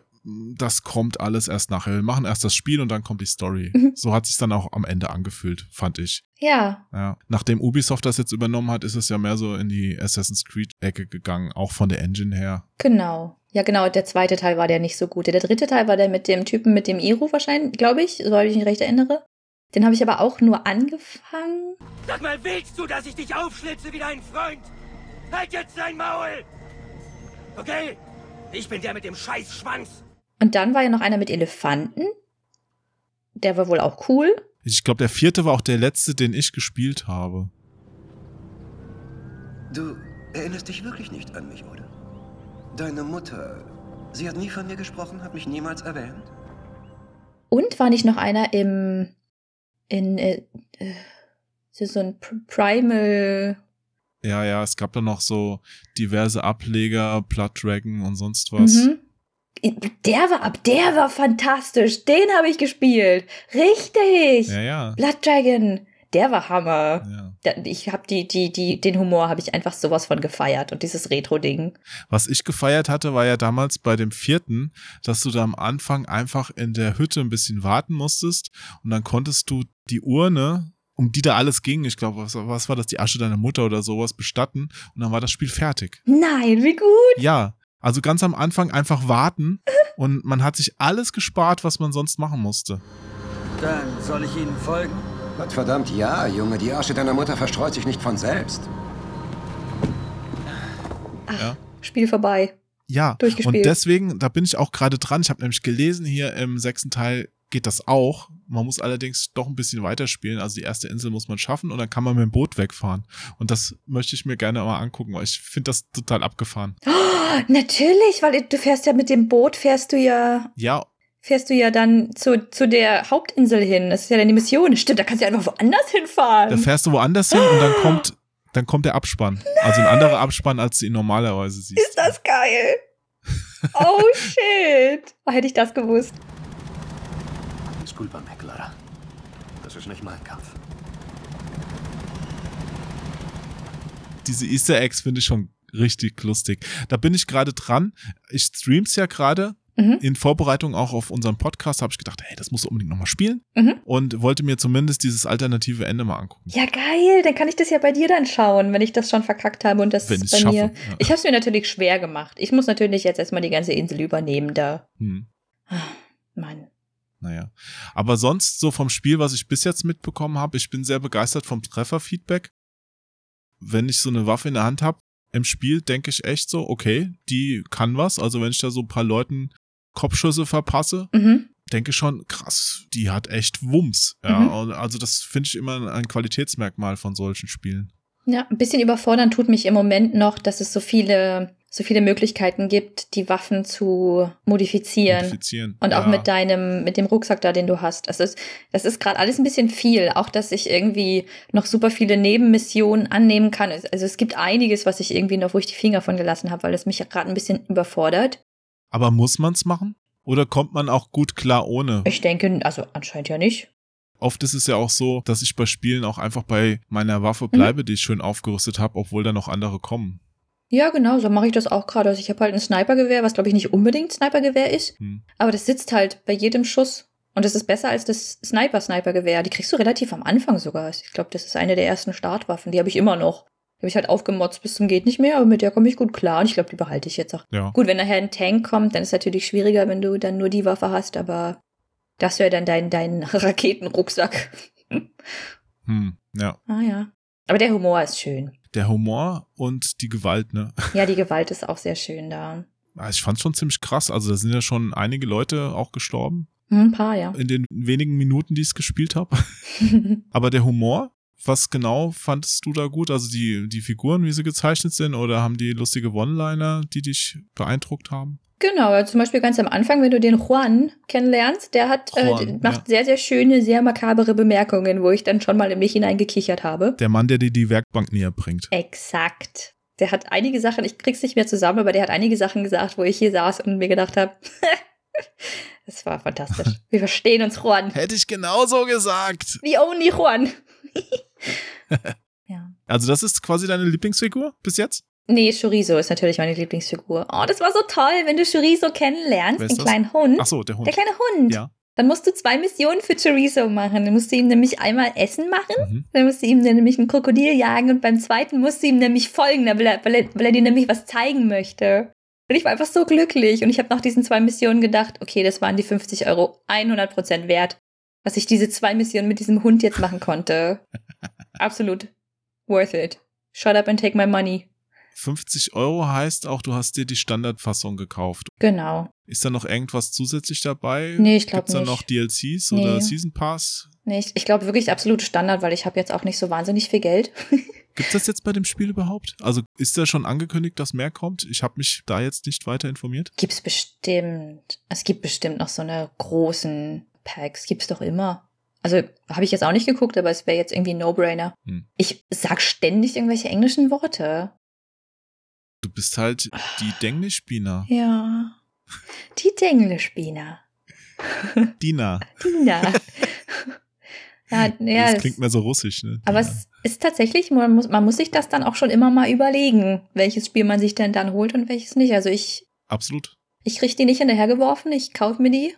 [SPEAKER 1] das kommt alles erst nachher. Wir machen erst das Spiel und dann kommt die Story. Mhm. So hat sich dann auch am Ende angefühlt, fand ich.
[SPEAKER 3] Ja.
[SPEAKER 1] ja. Nachdem Ubisoft das jetzt übernommen hat, ist es ja mehr so in die Assassin's Creed-Ecke gegangen, auch von der Engine her.
[SPEAKER 3] Genau. Ja, genau. Der zweite Teil war der nicht so gut. Der dritte Teil war der mit dem Typen mit dem Iro wahrscheinlich, glaube ich, so ich mich recht erinnere. Den habe ich aber auch nur angefangen.
[SPEAKER 8] Sag mal, willst du, dass ich dich aufschlitze wie dein Freund? Halt jetzt dein Maul! Okay? Ich bin der mit dem Scheißschwanz.
[SPEAKER 3] Und dann war ja noch einer mit Elefanten. Der war wohl auch cool.
[SPEAKER 1] Ich glaube, der vierte war auch der letzte, den ich gespielt habe.
[SPEAKER 9] Du erinnerst dich wirklich nicht an mich, oder? Deine Mutter, sie hat nie von mir gesprochen, hat mich niemals erwähnt.
[SPEAKER 3] Und war nicht noch einer im in äh, so ein Primal
[SPEAKER 1] Ja, ja, es gab dann noch so diverse Ableger, Blood Dragon und sonst was.
[SPEAKER 3] Mhm. Der war ab, der war fantastisch. Den habe ich gespielt. Richtig.
[SPEAKER 1] Ja, ja.
[SPEAKER 3] Blood Dragon. Der war Hammer.
[SPEAKER 1] ja.
[SPEAKER 3] Ich habe die, die, die, den Humor habe ich einfach sowas von gefeiert und dieses Retro-Ding.
[SPEAKER 1] Was ich gefeiert hatte, war ja damals bei dem vierten, dass du da am Anfang einfach in der Hütte ein bisschen warten musstest und dann konntest du die Urne, um die da alles ging, ich glaube, was, was war das, die Asche deiner Mutter oder sowas, bestatten und dann war das Spiel fertig.
[SPEAKER 3] Nein, wie gut.
[SPEAKER 1] Ja, also ganz am Anfang einfach warten [LAUGHS] und man hat sich alles gespart, was man sonst machen musste.
[SPEAKER 8] Dann soll ich Ihnen folgen?
[SPEAKER 9] Gottverdammt, ja, Junge, die Asche deiner Mutter verstreut sich nicht von selbst.
[SPEAKER 3] Spiel vorbei.
[SPEAKER 1] Ja,
[SPEAKER 3] Durchgespielt.
[SPEAKER 1] und deswegen, da bin ich auch gerade dran. Ich habe nämlich gelesen, hier im sechsten Teil geht das auch. Man muss allerdings doch ein bisschen weiterspielen. Also die erste Insel muss man schaffen und dann kann man mit dem Boot wegfahren. Und das möchte ich mir gerne mal angucken, weil ich finde das total abgefahren.
[SPEAKER 3] Oh, natürlich, weil du fährst ja mit dem Boot, fährst du ja,
[SPEAKER 1] Ja,
[SPEAKER 3] fährst du ja dann zu, zu der Hauptinsel hin. Das ist ja dann die Mission. Stimmt, da kannst du ja einfach woanders hinfahren.
[SPEAKER 1] da fährst du woanders hin und dann kommt, dann kommt der Abspann. Also ein anderer Abspann, als du ihn normalerweise siehst.
[SPEAKER 3] Ist das geil? Oh [LAUGHS] shit. Oh, hätte ich das gewusst.
[SPEAKER 9] Disculpame, Clara. Das ist nicht mein Kampf.
[SPEAKER 1] diese Easter Eggs finde ich schon richtig lustig. Da bin ich gerade dran. Ich stream's ja gerade.
[SPEAKER 3] Mhm.
[SPEAKER 1] In Vorbereitung auch auf unseren Podcast habe ich gedacht, hey, das musst du unbedingt nochmal spielen.
[SPEAKER 3] Mhm.
[SPEAKER 1] Und wollte mir zumindest dieses alternative Ende mal angucken.
[SPEAKER 3] Ja, geil. Dann kann ich das ja bei dir dann schauen, wenn ich das schon verkackt habe und das
[SPEAKER 1] Wenn ich's
[SPEAKER 3] bei
[SPEAKER 1] schaffe,
[SPEAKER 3] mir.
[SPEAKER 1] ja.
[SPEAKER 3] Ich habe es mir natürlich schwer gemacht. Ich muss natürlich jetzt erstmal die ganze Insel übernehmen da.
[SPEAKER 1] Hm,
[SPEAKER 3] Mann.
[SPEAKER 1] Naja. Aber sonst so vom Spiel, was ich bis jetzt mitbekommen habe, ich bin sehr begeistert vom Trefferfeedback. Wenn ich so eine Waffe in der Hand habe, im Spiel denke ich echt so, okay, die kann was. Also wenn ich da so ein paar Leuten Kopfschüsse verpasse,
[SPEAKER 3] Mhm.
[SPEAKER 1] denke schon, krass, die hat echt Wumms. Ja,
[SPEAKER 3] Mhm.
[SPEAKER 1] also das finde ich immer ein Qualitätsmerkmal von solchen Spielen.
[SPEAKER 3] Ja, ein bisschen überfordern tut mich im Moment noch, dass es so viele, so viele Möglichkeiten gibt, die Waffen zu modifizieren.
[SPEAKER 1] Modifizieren.
[SPEAKER 3] Und auch
[SPEAKER 1] ja.
[SPEAKER 3] mit deinem, mit dem Rucksack da, den du hast. Das ist, das ist gerade alles ein bisschen viel. Auch, dass ich irgendwie noch super viele Nebenmissionen annehmen kann. Also es gibt einiges, was ich irgendwie noch, wo ich die Finger von gelassen habe, weil es mich gerade ein bisschen überfordert.
[SPEAKER 1] Aber muss man's machen? Oder kommt man auch gut klar ohne?
[SPEAKER 3] Ich denke, also anscheinend ja nicht.
[SPEAKER 1] Oft ist es ja auch so, dass ich bei Spielen auch einfach bei meiner
[SPEAKER 3] Mhm.
[SPEAKER 1] Waffe bleibe, die ich schön aufgerüstet habe, obwohl da noch andere kommen.
[SPEAKER 3] Ja, genau, so mache ich das auch gerade. Also ich habe halt ein Snipergewehr, was glaube ich nicht unbedingt Snipergewehr ist.
[SPEAKER 1] Hm.
[SPEAKER 3] Aber das sitzt halt bei jedem Schuss. Und das ist besser als das Sniper-Sniper-Gewehr. Die kriegst du relativ am Anfang sogar. Ich glaube, das ist eine der ersten Startwaffen. Die habe ich immer noch. Die habe ich halt aufgemotzt bis zum geht nicht mehr, aber mit der komme ich gut klar. Und ich glaube, die behalte ich jetzt auch.
[SPEAKER 1] Ja.
[SPEAKER 3] Gut, wenn nachher ein Tank kommt, dann ist es natürlich schwieriger, wenn du dann nur die Waffe hast, aber das wäre dann dein, dein [LAUGHS] Raketenrucksack.
[SPEAKER 1] Hm, ja.
[SPEAKER 3] ah ja. Aber der Humor ist schön.
[SPEAKER 1] Der Humor und die Gewalt, ne? [LAUGHS]
[SPEAKER 3] Ja, die Gewalt ist auch sehr schön da.
[SPEAKER 1] Ja, Ich fand's schon ziemlich krass. Also da sind ja schon einige Leute auch gestorben
[SPEAKER 3] Hm, Ein paar, ja.
[SPEAKER 1] in den wenigen Minuten, die ich es gespielt habe. [LAUGHS] Aber der Humor, was genau fandest du da gut? Also die, die Figuren, wie sie gezeichnet sind, oder haben die lustige One-Liner, die dich beeindruckt haben?
[SPEAKER 3] Genau, ja, zum Beispiel ganz am Anfang, wenn du den Juan kennenlernst, der hat, äh,
[SPEAKER 1] Juan,
[SPEAKER 3] macht sehr, sehr schöne, sehr makabere Bemerkungen, wo ich dann schon mal in mich hineingekichert habe.
[SPEAKER 1] Der Mann, der dir die Werkbank näher bringt.
[SPEAKER 3] Exakt. Der hat einige Sachen, ich krieg's nicht mehr zusammen, aber der hat einige Sachen gesagt, wo ich hier saß und mir gedacht habe, das [LAUGHS] war fantastisch. [LAUGHS] Wir verstehen uns, Juan.
[SPEAKER 1] Hätte ich genauso gesagt.
[SPEAKER 3] The only Juan. [LAUGHS] ja.
[SPEAKER 1] Also das ist quasi deine Lieblingsfigur bis jetzt?
[SPEAKER 3] Nee, Chorizo ist natürlich meine Lieblingsfigur. Oh, das war so toll, wenn du Chorizo kennenlernst, den
[SPEAKER 1] das?
[SPEAKER 3] kleinen Hund.
[SPEAKER 1] Ach so, der Hund.
[SPEAKER 3] Der kleine Hund.
[SPEAKER 1] Ja.
[SPEAKER 3] Dann musst du zwei Missionen für Chorizo machen. Dann musst du ihm nämlich einmal Essen machen,
[SPEAKER 1] Mhm.
[SPEAKER 3] dann musst du ihm dann nämlich ein Krokodil jagen und beim zweiten musst du ihm nämlich folgen, weil er, weil er, weil er dir nämlich was zeigen möchte. Und ich war einfach so glücklich und ich habe nach diesen zwei Missionen gedacht, okay, das waren die 50 Euro 100% wert, was ich diese zwei Missionen mit diesem Hund jetzt machen konnte. [LAUGHS] Absolut worth it. Shut up and take my money.
[SPEAKER 1] 50 Euro heißt auch, du hast dir die Standardfassung gekauft.
[SPEAKER 3] Genau.
[SPEAKER 1] Ist da noch irgendwas zusätzlich dabei?
[SPEAKER 3] Nee, ich glaub
[SPEAKER 1] Gibt's da
[SPEAKER 3] nicht.
[SPEAKER 1] noch DLCs oder
[SPEAKER 3] Nee.
[SPEAKER 1] Season Pass?
[SPEAKER 3] Nee, ich, ich glaube wirklich absolut Standard, weil ich habe jetzt auch nicht so wahnsinnig viel Geld. [LAUGHS]
[SPEAKER 1] Gibt's das jetzt bei dem Spiel überhaupt? Also ist da schon angekündigt, dass mehr kommt? Ich habe mich da jetzt nicht weiter informiert.
[SPEAKER 3] Gibt's bestimmt. Es gibt bestimmt noch so eine großen Packs. Gibt's doch immer. Also habe ich jetzt auch nicht geguckt, aber es wäre jetzt irgendwie ein No-Brainer.
[SPEAKER 1] Hm.
[SPEAKER 3] Ich sag ständig irgendwelche englischen Worte.
[SPEAKER 1] Du bist halt die Denglisch-Spina.
[SPEAKER 3] Ja. Die Denglisch-Spina.
[SPEAKER 1] Dina.
[SPEAKER 3] Dina. ja, ja,
[SPEAKER 1] das klingt mehr so russisch, ne?
[SPEAKER 3] Aber
[SPEAKER 1] Dina.
[SPEAKER 3] es ist tatsächlich, man muss, man muss sich das dann auch schon immer mal überlegen, welches Spiel man sich denn dann holt und welches nicht. Also ich,
[SPEAKER 1] Absolut.
[SPEAKER 3] ich kriege die nicht hinterhergeworfen, ich kaufe mir die.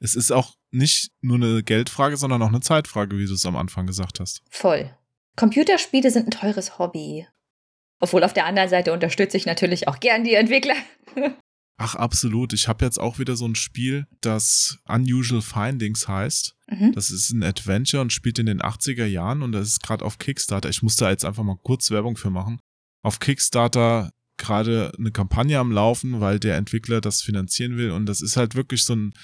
[SPEAKER 1] Es ist auch nicht nur eine Geldfrage, sondern auch eine Zeitfrage, wie du es am Anfang gesagt hast.
[SPEAKER 3] Voll. Computerspiele sind ein teures Hobby. Obwohl auf der anderen Seite unterstütze ich natürlich auch gern die Entwickler.
[SPEAKER 1] Ach, absolut. Ich habe jetzt auch wieder so ein Spiel, das Unusual Findings heißt.
[SPEAKER 3] Mhm.
[SPEAKER 1] Das ist ein Adventure und spielt in den 80er Jahren und das ist gerade auf Kickstarter. Ich muss da jetzt einfach mal kurz Werbung für machen. Auf Kickstarter gerade eine Kampagne am Laufen, weil der Entwickler das finanzieren will und das ist halt wirklich so ein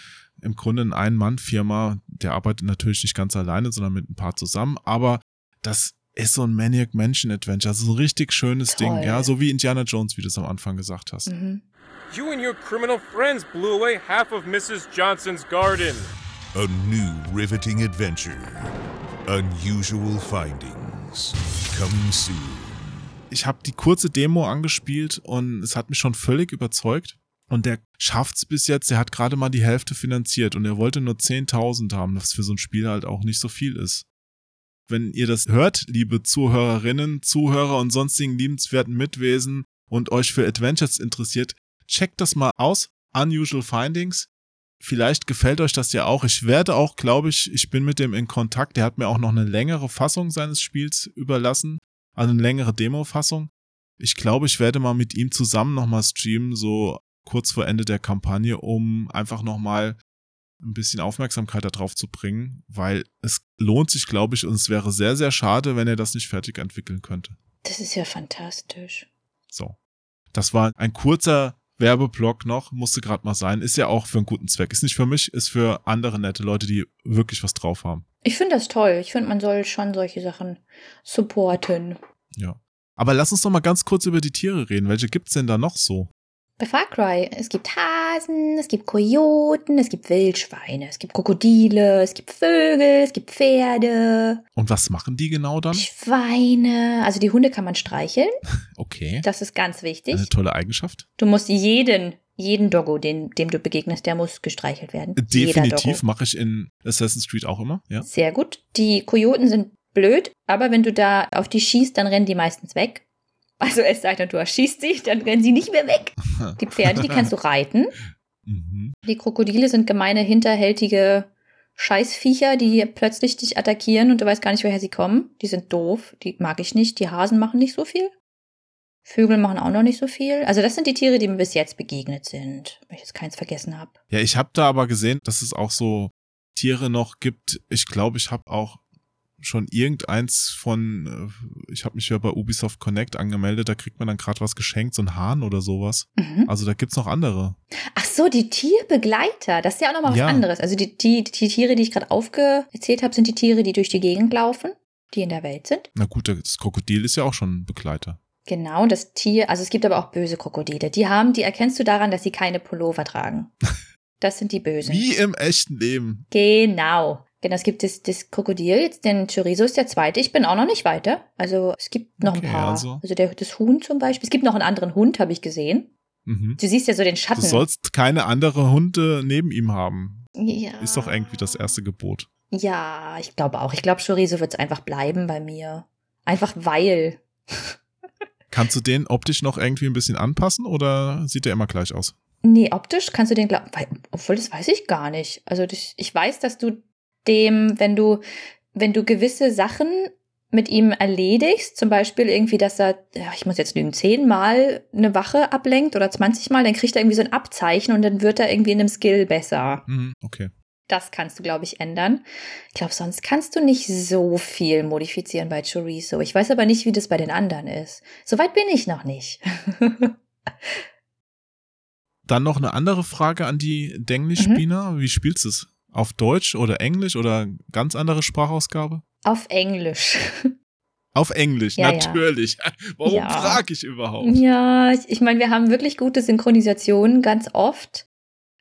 [SPEAKER 1] im Grunde eine Ein-Mann-Firma. Der arbeitet natürlich nicht ganz alleine, sondern mit ein paar zusammen, aber das ist so ein Maniac Mansion Adventure, also so ein richtig schönes
[SPEAKER 3] Toll.
[SPEAKER 1] Ding, ja, so wie Indiana Jones, wie du es am Anfang gesagt hast.
[SPEAKER 3] Mhm.
[SPEAKER 10] You and your criminal friends blew away half of Mrs. Johnson's garden.
[SPEAKER 11] A new riveting adventure. Unusual findings. Coming soon.
[SPEAKER 1] ich habe die kurze Demo angespielt und es hat mich schon völlig überzeugt. Und der schafft's bis jetzt, der hat gerade mal die Hälfte finanziert und er wollte nur 10.000 haben, was für so ein Spiel halt auch nicht so viel ist. Wenn ihr das hört, liebe Zuhörerinnen, Zuhörer und sonstigen liebenswerten Mitwesen und euch für Adventures interessiert, checkt das mal aus. Unusual Findings. Vielleicht gefällt euch das ja auch. Ich werde auch, glaube ich, ich bin mit dem in Kontakt. Der hat mir auch noch eine längere Fassung seines Spiels überlassen. Also eine längere Demo-Fassung. Ich glaube, ich werde mal mit ihm zusammen nochmal streamen, so kurz vor Ende der Kampagne, um einfach nochmal ein bisschen Aufmerksamkeit darauf zu bringen, weil es lohnt sich, glaube ich, und es wäre sehr, sehr schade, wenn er das nicht fertig entwickeln könnte.
[SPEAKER 3] Das ist ja fantastisch.
[SPEAKER 1] So. Das war ein kurzer Werbeblock noch, musste gerade mal sein. Ist ja auch für einen guten Zweck. Ist nicht für mich, ist für andere nette Leute, die wirklich was drauf haben.
[SPEAKER 3] Ich finde das toll. Ich finde, man soll schon solche Sachen supporten.
[SPEAKER 1] Ja. Aber lass uns doch mal ganz kurz über die Tiere reden. Welche gibt's denn da noch so?
[SPEAKER 3] Bei Far Cry, es gibt Hasen, es gibt Kojoten, es gibt Wildschweine, es gibt Krokodile, es gibt Vögel, es gibt Pferde,
[SPEAKER 1] Und was machen die genau dann?
[SPEAKER 3] Schweine. Also die Hunde kann man streicheln. [LAUGHS]
[SPEAKER 1] Okay.
[SPEAKER 3] Das ist ganz wichtig.
[SPEAKER 1] Eine tolle Eigenschaft.
[SPEAKER 3] Du musst jeden, jeden Doggo, den, dem du begegnest, der muss gestreichelt werden.
[SPEAKER 1] Definitiv mache ich in Assassin's Creed auch immer, ja.
[SPEAKER 3] Sehr gut. Die Kojoten sind blöd, aber wenn du da auf die schießt, dann rennen die meistens weg. Also es sei denn, du erschießt sie, dann rennen sie nicht mehr weg. [LAUGHS] Die Pferde, die kannst du reiten.
[SPEAKER 1] Mhm.
[SPEAKER 3] Die Krokodile sind gemeine, hinterhältige Scheißviecher, die plötzlich dich attackieren und du weißt gar nicht, woher sie kommen. Die sind doof, die mag ich nicht. Die Hasen machen nicht so viel. Vögel machen auch noch nicht so viel. Also das sind die Tiere, die mir bis jetzt begegnet sind, wenn ich jetzt keins vergessen habe.
[SPEAKER 1] Ja, ich habe da aber gesehen, dass es auch so Tiere noch gibt. Ich glaube, ich habe auch schon irgendeins von, äh, ich habe mich ja bei Ubisoft Connect angemeldet, da kriegt man dann gerade was geschenkt, so ein Hahn oder sowas.
[SPEAKER 3] Mhm.
[SPEAKER 1] Also da gibt's noch andere.
[SPEAKER 3] Ach so, die Tierbegleiter, das ist ja auch nochmal was
[SPEAKER 1] Ja.
[SPEAKER 3] anderes. Also die, die, die Tiere, die ich gerade aufgezählt habe, sind die Tiere, die durch die Gegend laufen, die in der Welt sind.
[SPEAKER 1] Na gut, das Krokodil ist ja auch schon ein Begleiter.
[SPEAKER 3] Genau, das Tier, also es gibt aber auch böse Krokodile. Die haben, die erkennst du daran, dass sie keine Pullover tragen. [LAUGHS] Das sind die Bösen.
[SPEAKER 1] Wie im echten Leben.
[SPEAKER 3] Genau. Genau, es gibt das, das Krokodil, jetzt den Chorizo ist der zweite. Ich bin auch noch nicht weiter. Also es gibt noch
[SPEAKER 1] Okay,
[SPEAKER 3] ein paar.
[SPEAKER 1] also.
[SPEAKER 3] Also, der, das Huhn zum Beispiel. Es gibt noch einen anderen Hund, habe ich gesehen.
[SPEAKER 1] Mhm.
[SPEAKER 3] Du siehst ja so den
[SPEAKER 1] Du
[SPEAKER 3] Schatten.
[SPEAKER 1] sollst keine andere Hunde neben ihm haben.
[SPEAKER 3] ja.
[SPEAKER 1] Ist doch irgendwie das erste Gebot.
[SPEAKER 3] Ja, ich glaube auch. Ich glaube, Chorizo wird es einfach bleiben bei mir. Einfach weil. [LAUGHS]
[SPEAKER 1] Kannst du den optisch noch irgendwie ein bisschen anpassen oder sieht der immer gleich aus?
[SPEAKER 3] Nee, optisch kannst du den glauben. Obwohl, das weiß ich gar nicht. Also ich weiß, dass du dem, wenn du, wenn du gewisse Sachen mit ihm erledigst, zum Beispiel irgendwie, dass er, ja, ich muss jetzt lügen, zehnmal eine Wache ablenkt oder 20 Mal, dann kriegt er irgendwie so ein Abzeichen und dann wird er irgendwie in einem Skill besser.
[SPEAKER 1] Mhm, okay.
[SPEAKER 3] Das kannst du, glaube ich, ändern. Ich glaube, sonst kannst du nicht so viel modifizieren bei Chorizo. Ich weiß aber nicht, wie das bei den anderen ist. Soweit bin ich noch nicht. [LAUGHS]
[SPEAKER 1] Dann noch eine andere Frage an die Denglisch-Spieler. Wie spielst du es? Auf Deutsch oder Englisch oder ganz andere Sprachausgabe?
[SPEAKER 3] Auf Englisch. [LAUGHS]
[SPEAKER 1] Auf Englisch,
[SPEAKER 3] Ja, ja.
[SPEAKER 1] natürlich. [LAUGHS] Warum
[SPEAKER 3] Ja.
[SPEAKER 1] frage ich überhaupt?
[SPEAKER 3] Ja, ich, ich meine, wir haben wirklich gute Synchronisationen ganz oft.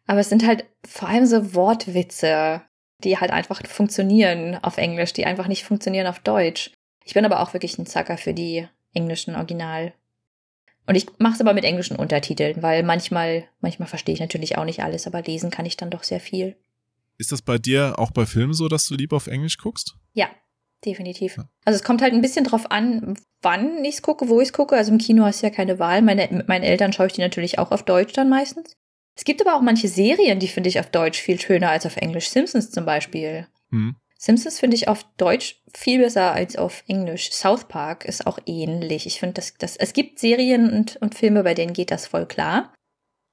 [SPEAKER 3] Aber es sind halt vor allem so Wortwitze. die halt einfach funktionieren auf Englisch, die einfach nicht funktionieren auf Deutsch. Ich bin aber auch wirklich ein Zacker für die englischen Original. Und ich mache es aber mit englischen Untertiteln, weil manchmal, manchmal verstehe ich natürlich auch nicht alles, aber lesen kann ich dann doch sehr viel.
[SPEAKER 1] Ist das bei dir auch bei Filmen so, dass du lieber auf Englisch guckst?
[SPEAKER 3] Ja, definitiv. Also es kommt halt ein bisschen drauf an, wann ich es gucke, wo ich es gucke. Also im Kino hast du ja keine Wahl. Meine, mit meinen Eltern schaue ich die natürlich auch auf Deutsch dann meistens. Es gibt aber auch manche Serien, die finde ich auf Deutsch viel schöner als auf Englisch. Simpsons zum Beispiel.
[SPEAKER 1] Hm.
[SPEAKER 3] Simpsons finde ich auf Deutsch viel besser als auf Englisch. South Park ist auch ähnlich. Ich finde, dass das, es gibt Serien und, und Filme, bei denen geht das voll klar.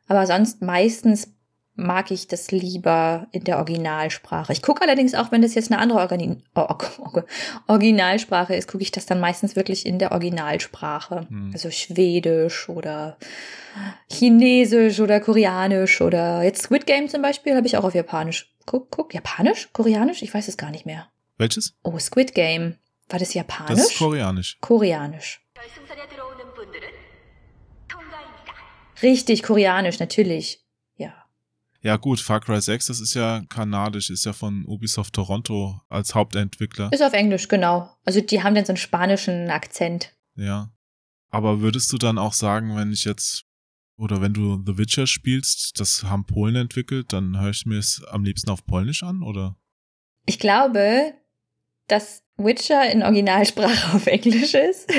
[SPEAKER 3] Aber sonst meistens mag ich das lieber in der Originalsprache. Ich gucke allerdings auch, wenn das jetzt eine andere Organi Originalsprache ist, gucke ich das dann meistens wirklich in der Originalsprache.
[SPEAKER 1] Hm.
[SPEAKER 3] Also Schwedisch oder Chinesisch oder Koreanisch oder jetzt Squid Game zum Beispiel habe ich auch auf Japanisch. Guck, guck, Japanisch? Koreanisch? Ich weiß es gar nicht mehr.
[SPEAKER 1] Welches?
[SPEAKER 3] Oh, Squid Game. War das Japanisch?
[SPEAKER 1] Das ist koreanisch.
[SPEAKER 3] Koreanisch. Richtig, koreanisch, natürlich. Ja.
[SPEAKER 1] Gut, Far Cry 6, das ist ja kanadisch, ist ja von Ubisoft Toronto als Hauptentwickler.
[SPEAKER 3] Ist auf Englisch, genau. Also die haben dann so einen spanischen Akzent.
[SPEAKER 1] Ja. Aber würdest du dann auch sagen, wenn ich jetzt oder wenn du The Witcher spielst, das haben Polen entwickelt, dann höre ich mir es am liebsten auf Polnisch an, oder?
[SPEAKER 3] Ich glaube, dass Witcher in Originalsprache [LAUGHS] auf Englisch ist.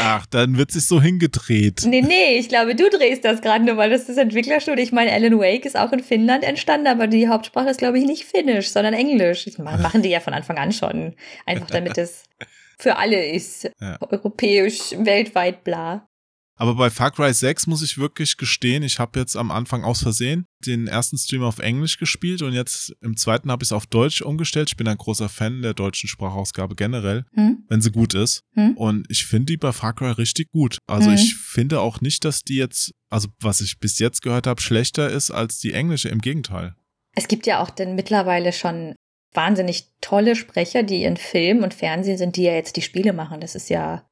[SPEAKER 1] Ach, dann wird sich so hingedreht.
[SPEAKER 3] Nee, nee, ich glaube, du drehst das gerade nur, weil das ist Entwicklerstudio. Ich meine, Alan Wake ist auch in Finnland entstanden, aber die Hauptsprache ist, glaube ich, nicht Finnisch, sondern Englisch. Das machen die ja von Anfang an schon. Einfach damit es [LAUGHS] für alle ist.
[SPEAKER 1] Ja.
[SPEAKER 3] Europäisch, weltweit, bla.
[SPEAKER 1] Aber bei Far Cry 6 muss ich wirklich gestehen, ich habe jetzt am Anfang aus Versehen den ersten Stream auf Englisch gespielt und jetzt im zweiten habe ich es auf Deutsch umgestellt. Ich bin ein großer Fan der deutschen Sprachausgabe generell,
[SPEAKER 3] Hm?
[SPEAKER 1] wenn sie gut ist.
[SPEAKER 3] Hm?
[SPEAKER 1] Und ich finde die bei Far Cry richtig gut. Also
[SPEAKER 3] Mhm.
[SPEAKER 1] ich finde auch nicht, dass die jetzt, also was ich bis jetzt gehört habe, schlechter ist als die englische. Im Gegenteil.
[SPEAKER 3] Es gibt ja auch denn mittlerweile schon wahnsinnig tolle Sprecher, die in Film und Fernsehen sind, die ja jetzt die Spiele machen. Das ist ja,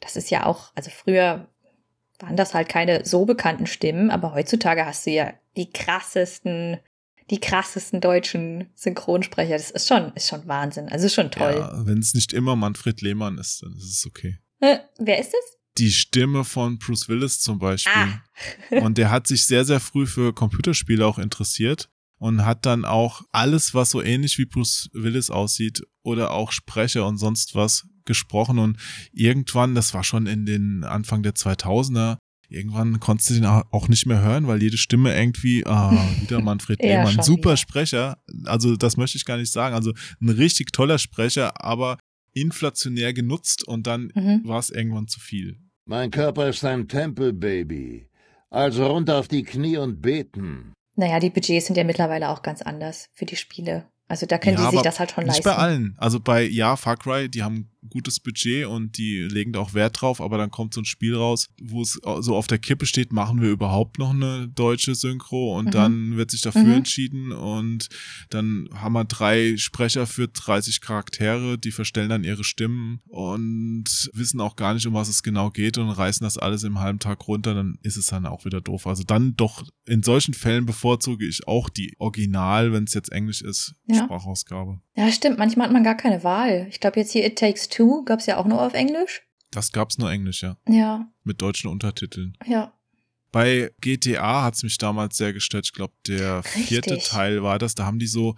[SPEAKER 3] das ist ja auch, also früher waren das halt keine so bekannten Stimmen, aber heutzutage hast du ja die krassesten, die krassesten deutschen Synchronsprecher. Das ist schon, ist schon Wahnsinn. Also ist schon toll.
[SPEAKER 1] Ja, wenn es nicht immer Manfred Lehmann ist, dann ist es okay.
[SPEAKER 3] Äh, wer ist es?
[SPEAKER 1] Die Stimme von Bruce Willis zum Beispiel.
[SPEAKER 3] Ah. [LAUGHS]
[SPEAKER 1] Und der hat sich sehr, sehr früh für Computerspiele auch interessiert und hat dann auch alles, was so ähnlich wie Bruce Willis aussieht oder auch Sprecher und sonst was gesprochen. Und irgendwann, das war schon in den Anfang der 2000er, irgendwann konntest du den auch nicht mehr hören, weil jede Stimme irgendwie, ah, wieder [LAUGHS] Manfred
[SPEAKER 3] Ja,
[SPEAKER 1] Lehmann, super
[SPEAKER 3] wieder.
[SPEAKER 1] Sprecher. Also das möchte ich gar nicht sagen. Also ein richtig toller Sprecher, aber inflationär genutzt und dann
[SPEAKER 3] Mhm.
[SPEAKER 1] war es irgendwann zu viel.
[SPEAKER 12] Mein Körper ist ein Tempel, Baby. Also runter auf die Knie und beten.
[SPEAKER 3] Naja, die Budgets sind ja mittlerweile auch ganz anders für die Spiele. Also da können
[SPEAKER 1] Ja,
[SPEAKER 3] die sich das halt schon
[SPEAKER 1] nicht
[SPEAKER 3] leisten.
[SPEAKER 1] bei allen. Also bei, ja, Far Cry, die haben gutes Budget und die legen da auch Wert drauf, aber dann kommt so ein Spiel raus, wo es so auf der Kippe steht, machen wir überhaupt noch eine deutsche Synchro und
[SPEAKER 3] Mhm.
[SPEAKER 1] dann wird sich dafür
[SPEAKER 3] Mhm.
[SPEAKER 1] entschieden und dann haben wir drei Sprecher für 30 Charaktere, die verstellen dann ihre Stimmen und wissen auch gar nicht, um was es genau geht und reißen das alles im halben Tag runter, dann ist es dann auch wieder doof. Also dann doch, in solchen Fällen bevorzuge ich auch die Original, wenn es jetzt Englisch ist,
[SPEAKER 3] Ja.
[SPEAKER 1] Sprachausgabe.
[SPEAKER 3] Ja, stimmt. Manchmal hat man gar keine Wahl. Ich glaube, jetzt hier It Takes Two gab es ja auch nur auf Englisch.
[SPEAKER 1] Das gab's nur Englisch, ja.
[SPEAKER 3] Ja,
[SPEAKER 1] Mit deutschen Untertiteln.
[SPEAKER 3] ja.
[SPEAKER 1] Bei GTA hat's mich damals sehr gestört. Ich glaube, der vierte
[SPEAKER 3] Richtig.
[SPEAKER 1] Teil war das. Da haben die so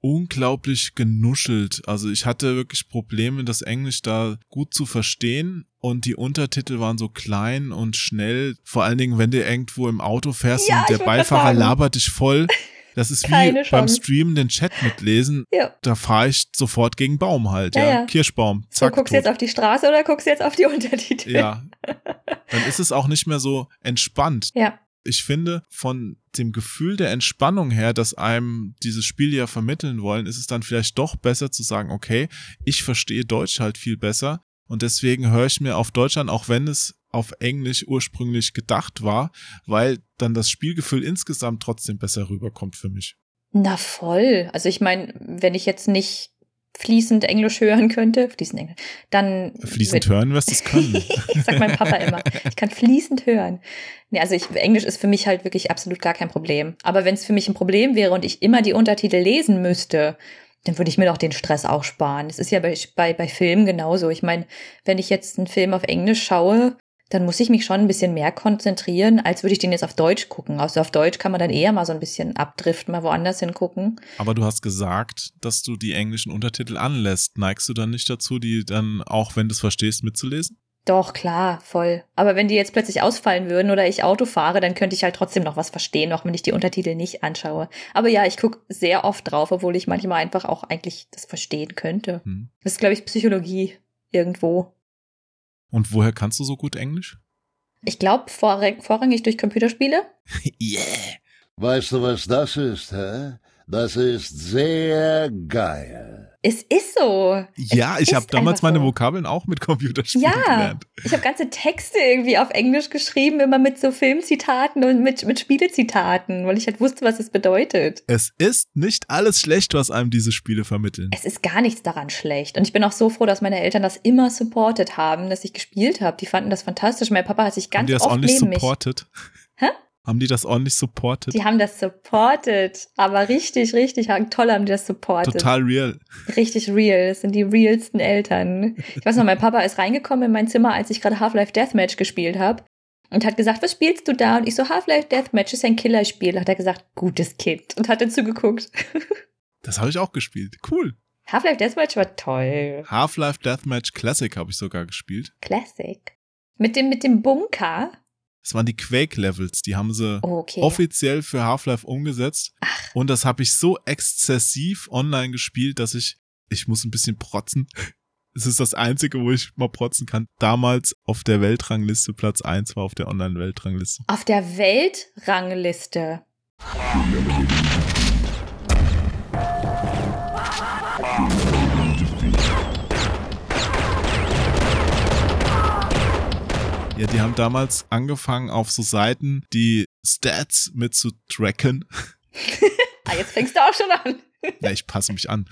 [SPEAKER 1] unglaublich genuschelt. Also ich hatte wirklich Probleme, das Englisch da gut zu verstehen. Und die Untertitel waren so klein und schnell. Vor allen Dingen, wenn du irgendwo im Auto fährst
[SPEAKER 3] Ja,
[SPEAKER 1] und der Beifahrer labert dich voll. [LAUGHS] Das ist wie
[SPEAKER 3] Keine
[SPEAKER 1] beim
[SPEAKER 3] Chance.
[SPEAKER 1] Streamen den Chat mitlesen.
[SPEAKER 3] Ja.
[SPEAKER 1] Da fahre ich sofort gegen Baum halt,
[SPEAKER 3] Ja,
[SPEAKER 1] ja.
[SPEAKER 3] ja.
[SPEAKER 1] Kirschbaum.
[SPEAKER 3] So,
[SPEAKER 1] Zack,
[SPEAKER 3] guckst du jetzt auf die Straße oder guckst du jetzt auf die [LAUGHS] Untertitel?
[SPEAKER 1] Ja. Dann ist es auch nicht mehr so entspannt.
[SPEAKER 3] Ja.
[SPEAKER 1] Ich finde, von dem Gefühl der Entspannung her, dass einem dieses Spiel ja vermitteln wollen, ist es dann vielleicht doch besser zu sagen, okay, ich verstehe Deutsch halt viel besser und deswegen höre ich mir auf Deutsch an, auch wenn es auf Englisch ursprünglich gedacht war, weil dann das Spielgefühl insgesamt trotzdem besser rüberkommt für mich.
[SPEAKER 3] Na voll. Also ich meine, wenn ich jetzt nicht fließend Englisch hören könnte, fließend Englisch, dann.
[SPEAKER 1] Fließend hören wirst du es können. [LAUGHS]
[SPEAKER 3] sagt mein Papa immer. Ich kann fließend hören. Nee, also ich, Englisch ist für mich halt wirklich absolut gar kein Problem. Aber wenn es für mich ein Problem wäre und ich immer die Untertitel lesen müsste, dann würde ich mir doch den Stress auch sparen. Es ist ja bei, bei, bei Filmen genauso. Ich meine, wenn ich jetzt einen Film auf Englisch schaue, dann muss ich mich schon ein bisschen mehr konzentrieren, als würde ich den jetzt auf Deutsch gucken. Also auf Deutsch kann man dann eher mal so ein bisschen abdriften, mal woanders hingucken.
[SPEAKER 1] Aber du hast gesagt, dass du die englischen Untertitel anlässt. Neigst du dann nicht dazu, die dann, auch wenn du es verstehst, mitzulesen?
[SPEAKER 3] Doch, klar, voll. Aber wenn die jetzt plötzlich ausfallen würden oder ich Auto fahre, dann könnte ich halt trotzdem noch was verstehen, auch wenn ich die Untertitel nicht anschaue. Aber ja, ich gucke sehr oft drauf, obwohl ich manchmal einfach auch eigentlich das verstehen könnte. Hm. Das ist, glaube ich, Psychologie irgendwo.
[SPEAKER 1] Und woher kannst du so gut Englisch?
[SPEAKER 3] Ich glaube vorrangig durch Computerspiele. [LAUGHS]
[SPEAKER 12] yeah. Weißt du, was das ist, hä? Das ist sehr geil.
[SPEAKER 3] Es ist so.
[SPEAKER 1] Ja,
[SPEAKER 3] es
[SPEAKER 1] ich habe damals meine so. Vokabeln auch mit Computerspielen ja, gelernt.
[SPEAKER 3] Ich habe ganze Texte irgendwie auf Englisch geschrieben, immer mit so Filmzitaten und mit, mit Spielezitaten, weil ich halt wusste, was es bedeutet.
[SPEAKER 1] Es ist nicht alles schlecht, was einem diese Spiele vermitteln.
[SPEAKER 3] Es ist gar nichts daran schlecht. Und ich bin auch so froh, dass meine Eltern das immer supportet haben, dass ich gespielt habe. Die fanden das fantastisch. Mein Papa hat sich ganz haben die das oft neben
[SPEAKER 1] supportet?
[SPEAKER 3] mich. Hä?
[SPEAKER 1] Haben die das ordentlich supportet?
[SPEAKER 3] Die haben das supportet, aber richtig, richtig toll haben die das supportet.
[SPEAKER 1] Total real.
[SPEAKER 3] Richtig real. Das sind die realsten Eltern. Ich weiß noch, mein Papa ist reingekommen in mein Zimmer, als ich gerade Half-Life Deathmatch gespielt habe und hat gesagt, was spielst du da? Und ich so, Half-Life Deathmatch ist ein Killerspiel. Hat er gesagt, gutes Kind und hat dazu geguckt. [LAUGHS]
[SPEAKER 1] Das habe ich auch gespielt. Cool.
[SPEAKER 3] Half-Life Deathmatch war toll.
[SPEAKER 1] Half-Life Deathmatch Classic habe ich sogar gespielt.
[SPEAKER 3] Classic. Mit dem, mit dem Bunker.
[SPEAKER 1] Das waren die Quake-Levels, die haben sie
[SPEAKER 3] okay.
[SPEAKER 1] offiziell für Half-Life umgesetzt.
[SPEAKER 3] Ach.
[SPEAKER 1] Und das habe ich so exzessiv online gespielt, dass ich, ich muss ein bisschen protzen. [LAUGHS] Es ist das Einzige, wo ich mal protzen kann. Damals auf der Weltrangliste Platz 1 war auf der Online-Weltrangliste.
[SPEAKER 3] Auf der Weltrangliste. [LAUGHS]
[SPEAKER 1] Ja, die haben damals angefangen auf so Seiten die Stats mit zu tracken. [LAUGHS]
[SPEAKER 3] ah, jetzt fängst du auch schon an. [LAUGHS]
[SPEAKER 1] ja, ich passe mich an.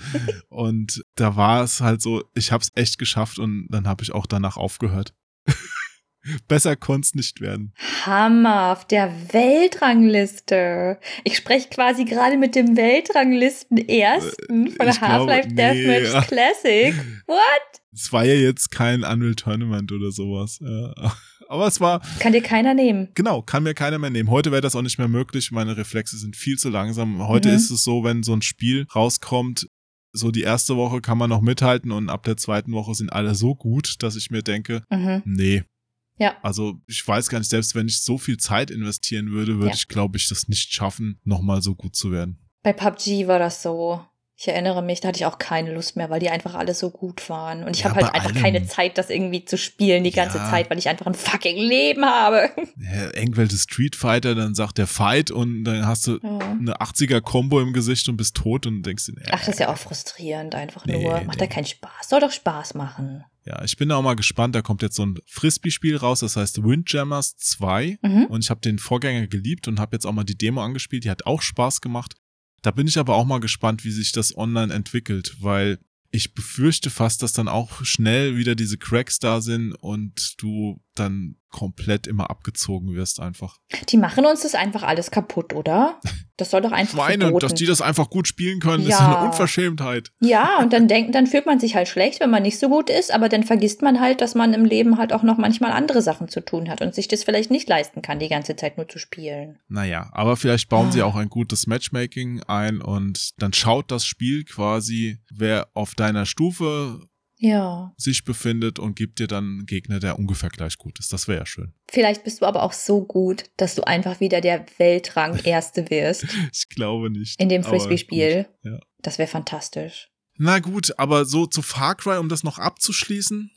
[SPEAKER 1] Und da war es halt so, ich habe es echt geschafft und dann habe ich auch danach aufgehört. [LAUGHS] Besser konnte es nicht werden.
[SPEAKER 3] Hammer, auf der Weltrangliste. Ich spreche quasi gerade mit dem Weltranglisten-Ersten von ich Half-Life nee, Deathmatch ja. Classic. What?
[SPEAKER 1] Es war ja jetzt kein Unreal Tournament oder sowas. Ja. Aber es war.
[SPEAKER 3] Kann dir keiner nehmen.
[SPEAKER 1] Genau, kann mir keiner mehr nehmen. Heute wäre das auch nicht mehr möglich. Meine Reflexe sind viel zu langsam. Heute mhm. ist es so, wenn so ein Spiel rauskommt, so die erste Woche kann man noch mithalten und ab der zweiten Woche sind alle so gut, dass ich mir denke,
[SPEAKER 3] mhm.
[SPEAKER 1] nee.
[SPEAKER 3] Ja.
[SPEAKER 1] Also ich weiß gar nicht, selbst wenn ich so viel Zeit investieren würde, würde ja. ich, glaube ich, das nicht schaffen, nochmal so gut zu werden.
[SPEAKER 3] Bei PUBG war das so. Ich erinnere mich, da hatte ich auch keine Lust mehr, weil die einfach alle so gut waren. Und ich ja, habe halt einfach allem. keine Zeit, das irgendwie zu spielen die ganze ja. Zeit, weil ich einfach ein fucking Leben habe.
[SPEAKER 1] Ja, irgendwelche Street Fighter, dann sagt der Fight und dann hast du ja. eine 80er-Kombo im Gesicht und bist tot und denkst dir,
[SPEAKER 3] äh, Ach, das ist ja auch frustrierend, einfach nee, nur. Macht nee. ja keinen Spaß. Soll doch Spaß machen.
[SPEAKER 1] Ja, ich bin da auch mal gespannt. Da kommt jetzt so ein Frisbee-Spiel raus, das heißt Windjammers 2.
[SPEAKER 3] Mhm.
[SPEAKER 1] Und ich habe den Vorgänger geliebt und habe jetzt auch mal die Demo angespielt. Die hat auch Spaß gemacht. Da bin ich aber auch mal gespannt, wie sich das online entwickelt, weil ich befürchte fast, dass dann auch schnell wieder diese Cracks da sind und du dann komplett immer abgezogen wirst einfach.
[SPEAKER 3] Die machen uns das einfach alles kaputt, oder? Das soll doch einfach
[SPEAKER 1] Schweine,
[SPEAKER 3] verboten.
[SPEAKER 1] dass die das einfach gut spielen können, ja. ist eine Unverschämtheit.
[SPEAKER 3] Ja, und dann denken, dann fühlt man sich halt schlecht, wenn man nicht so gut ist, aber dann vergisst man halt, dass man im Leben halt auch noch manchmal andere Sachen zu tun hat und sich das vielleicht nicht leisten kann, die ganze Zeit nur zu spielen.
[SPEAKER 1] Naja, aber vielleicht bauen ah. sie auch ein gutes Matchmaking ein und dann schaut das Spiel quasi, wer auf deiner Stufe
[SPEAKER 3] ja.
[SPEAKER 1] sich befindet und gibt dir dann einen Gegner, der ungefähr gleich gut ist. Das wäre ja schön.
[SPEAKER 3] Vielleicht bist du aber auch so gut, dass du einfach wieder der Weltrang [LAUGHS] Erste wirst.
[SPEAKER 1] ich glaube nicht.
[SPEAKER 3] In dem Frisbee-Spiel.
[SPEAKER 1] Ja.
[SPEAKER 3] Das wäre fantastisch.
[SPEAKER 1] Na gut, aber so zu Far Cry, um das noch abzuschließen,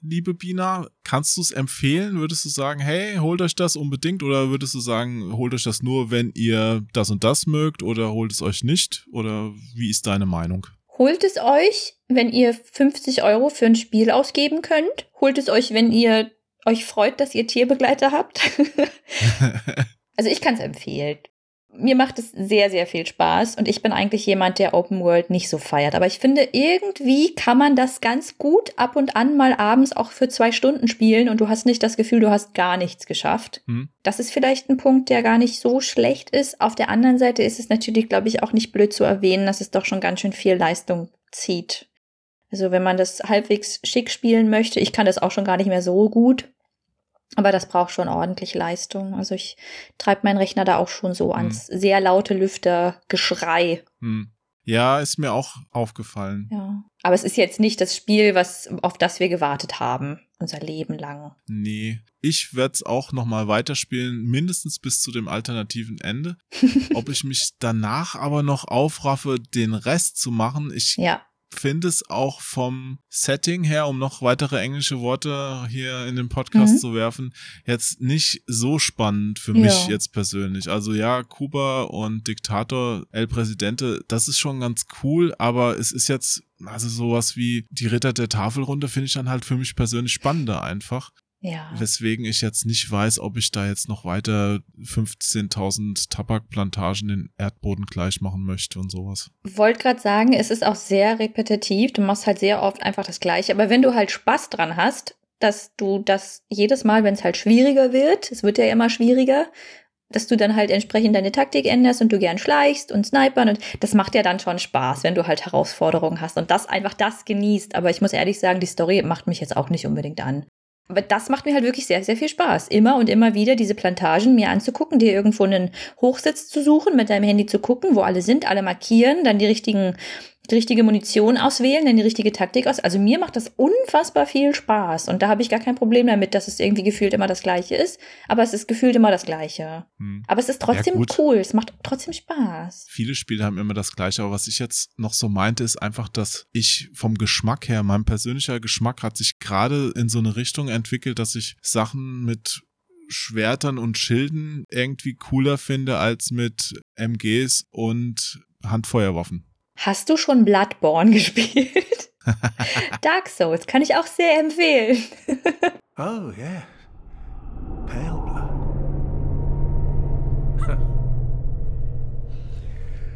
[SPEAKER 1] liebe Bina, kannst du es empfehlen? Würdest du sagen, hey, holt euch das unbedingt? Oder würdest du sagen, holt euch das nur, wenn ihr das und das mögt? Oder holt es euch nicht? Oder wie ist deine Meinung?
[SPEAKER 3] Holt es euch, wenn ihr 50 Euro für ein Spiel ausgeben könnt. Holt es euch, wenn ihr euch freut, dass ihr Tierbegleiter habt. [LAUGHS] also ich kann es empfehlen. Mir macht es sehr, sehr viel Spaß und ich bin eigentlich jemand, der Open World nicht so feiert. Aber ich finde, irgendwie kann man das ganz gut ab und an mal abends auch für zwei Stunden spielen und du hast nicht das Gefühl, du hast gar nichts geschafft.
[SPEAKER 1] Hm.
[SPEAKER 3] Das ist vielleicht ein Punkt, der gar nicht so schlecht ist. Auf der anderen Seite ist es natürlich, glaube ich, auch nicht blöd zu erwähnen, dass es doch schon ganz schön viel Leistung zieht. Also wenn man das halbwegs schick spielen möchte, ich kann das auch schon gar nicht mehr so gut. Aber das braucht schon ordentlich Leistung. Also ich treibe meinen Rechner da auch schon so ans sehr laute Lüftergeschrei.
[SPEAKER 1] Hm. Ja, ist mir auch aufgefallen.
[SPEAKER 3] Ja. Aber es ist jetzt nicht das Spiel, was, auf das wir gewartet haben, unser Leben lang.
[SPEAKER 1] Nee. Ich werde es auch nochmal weiterspielen, mindestens bis zu dem alternativen Ende. [LAUGHS] Ob ich mich danach aber noch aufraffe, den Rest zu machen, ich
[SPEAKER 3] Ja.
[SPEAKER 1] Finde es auch vom Setting her, um noch weitere englische Worte hier in den Podcast
[SPEAKER 3] Mhm.
[SPEAKER 1] zu werfen, jetzt nicht so spannend für
[SPEAKER 3] Ja.
[SPEAKER 1] mich jetzt persönlich. Also ja, Kuba und Diktator El Presidente, das ist schon ganz cool, aber es ist jetzt, also sowas wie die Ritter der Tafelrunde finde ich dann halt für mich persönlich spannender einfach.
[SPEAKER 3] Ja.
[SPEAKER 1] Weswegen ich jetzt nicht weiß, ob ich da jetzt noch weiter 15.000 Tabakplantagen den Erdboden gleich machen möchte und sowas.
[SPEAKER 3] Wollte gerade sagen, es ist auch sehr repetitiv. Du machst halt sehr oft einfach das Gleiche. Aber wenn du halt Spaß dran hast, dass du das jedes Mal, wenn es halt schwieriger wird, es wird ja immer schwieriger, dass du dann halt entsprechend deine Taktik änderst und du gern schleichst und snipern und das macht ja dann schon Spaß, wenn du halt Herausforderungen hast und das einfach das genießt. Aber ich muss ehrlich sagen, die Story macht mich jetzt auch nicht unbedingt an. Aber das macht mir halt wirklich sehr, sehr viel Spaß. Immer und immer wieder diese Plantagen mir anzugucken, dir irgendwo einen Hochsitz zu suchen, mit deinem Handy zu gucken, wo alle sind, alle markieren, dann die richtigen, die richtige Munition auswählen, dann die richtige Taktik aus. Also mir macht das unfassbar viel Spaß. Und da habe ich gar kein Problem damit, dass es irgendwie gefühlt immer das Gleiche ist. Aber es ist gefühlt immer das Gleiche.
[SPEAKER 1] Hm.
[SPEAKER 3] Aber es ist trotzdem
[SPEAKER 1] gut.
[SPEAKER 3] cool. Es macht trotzdem Spaß.
[SPEAKER 1] Viele Spiele haben immer das gleiche, aber was ich jetzt noch so meinte, ist einfach, dass ich vom Geschmack her, mein persönlicher Geschmack hat sich gerade in so eine Richtung entwickelt, dass ich Sachen mit Schwertern und Schilden irgendwie cooler finde als mit MGs und Handfeuerwaffen.
[SPEAKER 3] Hast du schon Bloodborne [LAUGHS] gespielt? [LAUGHS] Dark Souls kann ich auch sehr empfehlen. [LAUGHS]
[SPEAKER 13] Oh, yeah. Pale blood.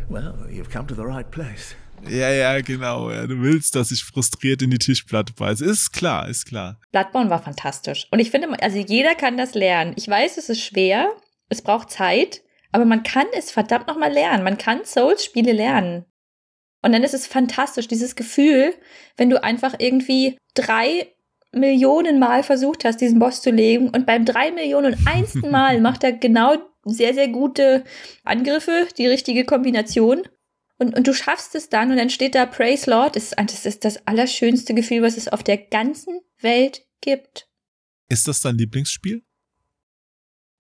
[SPEAKER 13] well, you've come to the right place.
[SPEAKER 1] Ja, ja, genau. Ja. Du willst, dass ich frustriert in die Tischplatte beiße. Ist klar, ist klar.
[SPEAKER 3] Bloodborne war fantastisch. Und ich finde, also jeder kann das lernen. Ich weiß, es ist schwer, es braucht Zeit, aber man kann es verdammt nochmal lernen. Man kann Souls-Spiele lernen. Und dann ist es fantastisch, dieses Gefühl, wenn du einfach irgendwie drei Millionen Mal versucht hast, diesen Boss zu legen und beim drei Millionen und einsten [LAUGHS] Mal macht er genau sehr, sehr gute Angriffe, die richtige Kombination. Und, und du schaffst es dann und dann steht da Praise Lord. Das ist, das ist das allerschönste Gefühl, was es auf der ganzen Welt gibt.
[SPEAKER 1] Ist das dein Lieblingsspiel?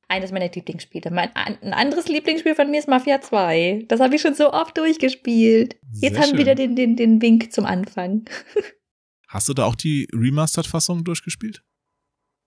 [SPEAKER 3] Eines meiner Lieblingsspiele. Mein, ein anderes Lieblingsspiel von mir ist Mafia 2. Das habe ich schon so oft durchgespielt. Jetzt
[SPEAKER 1] Sehr
[SPEAKER 3] haben wir wieder den, den, den Wink zum Anfang. [LAUGHS]
[SPEAKER 1] Hast du da auch die Remastered-Fassung durchgespielt?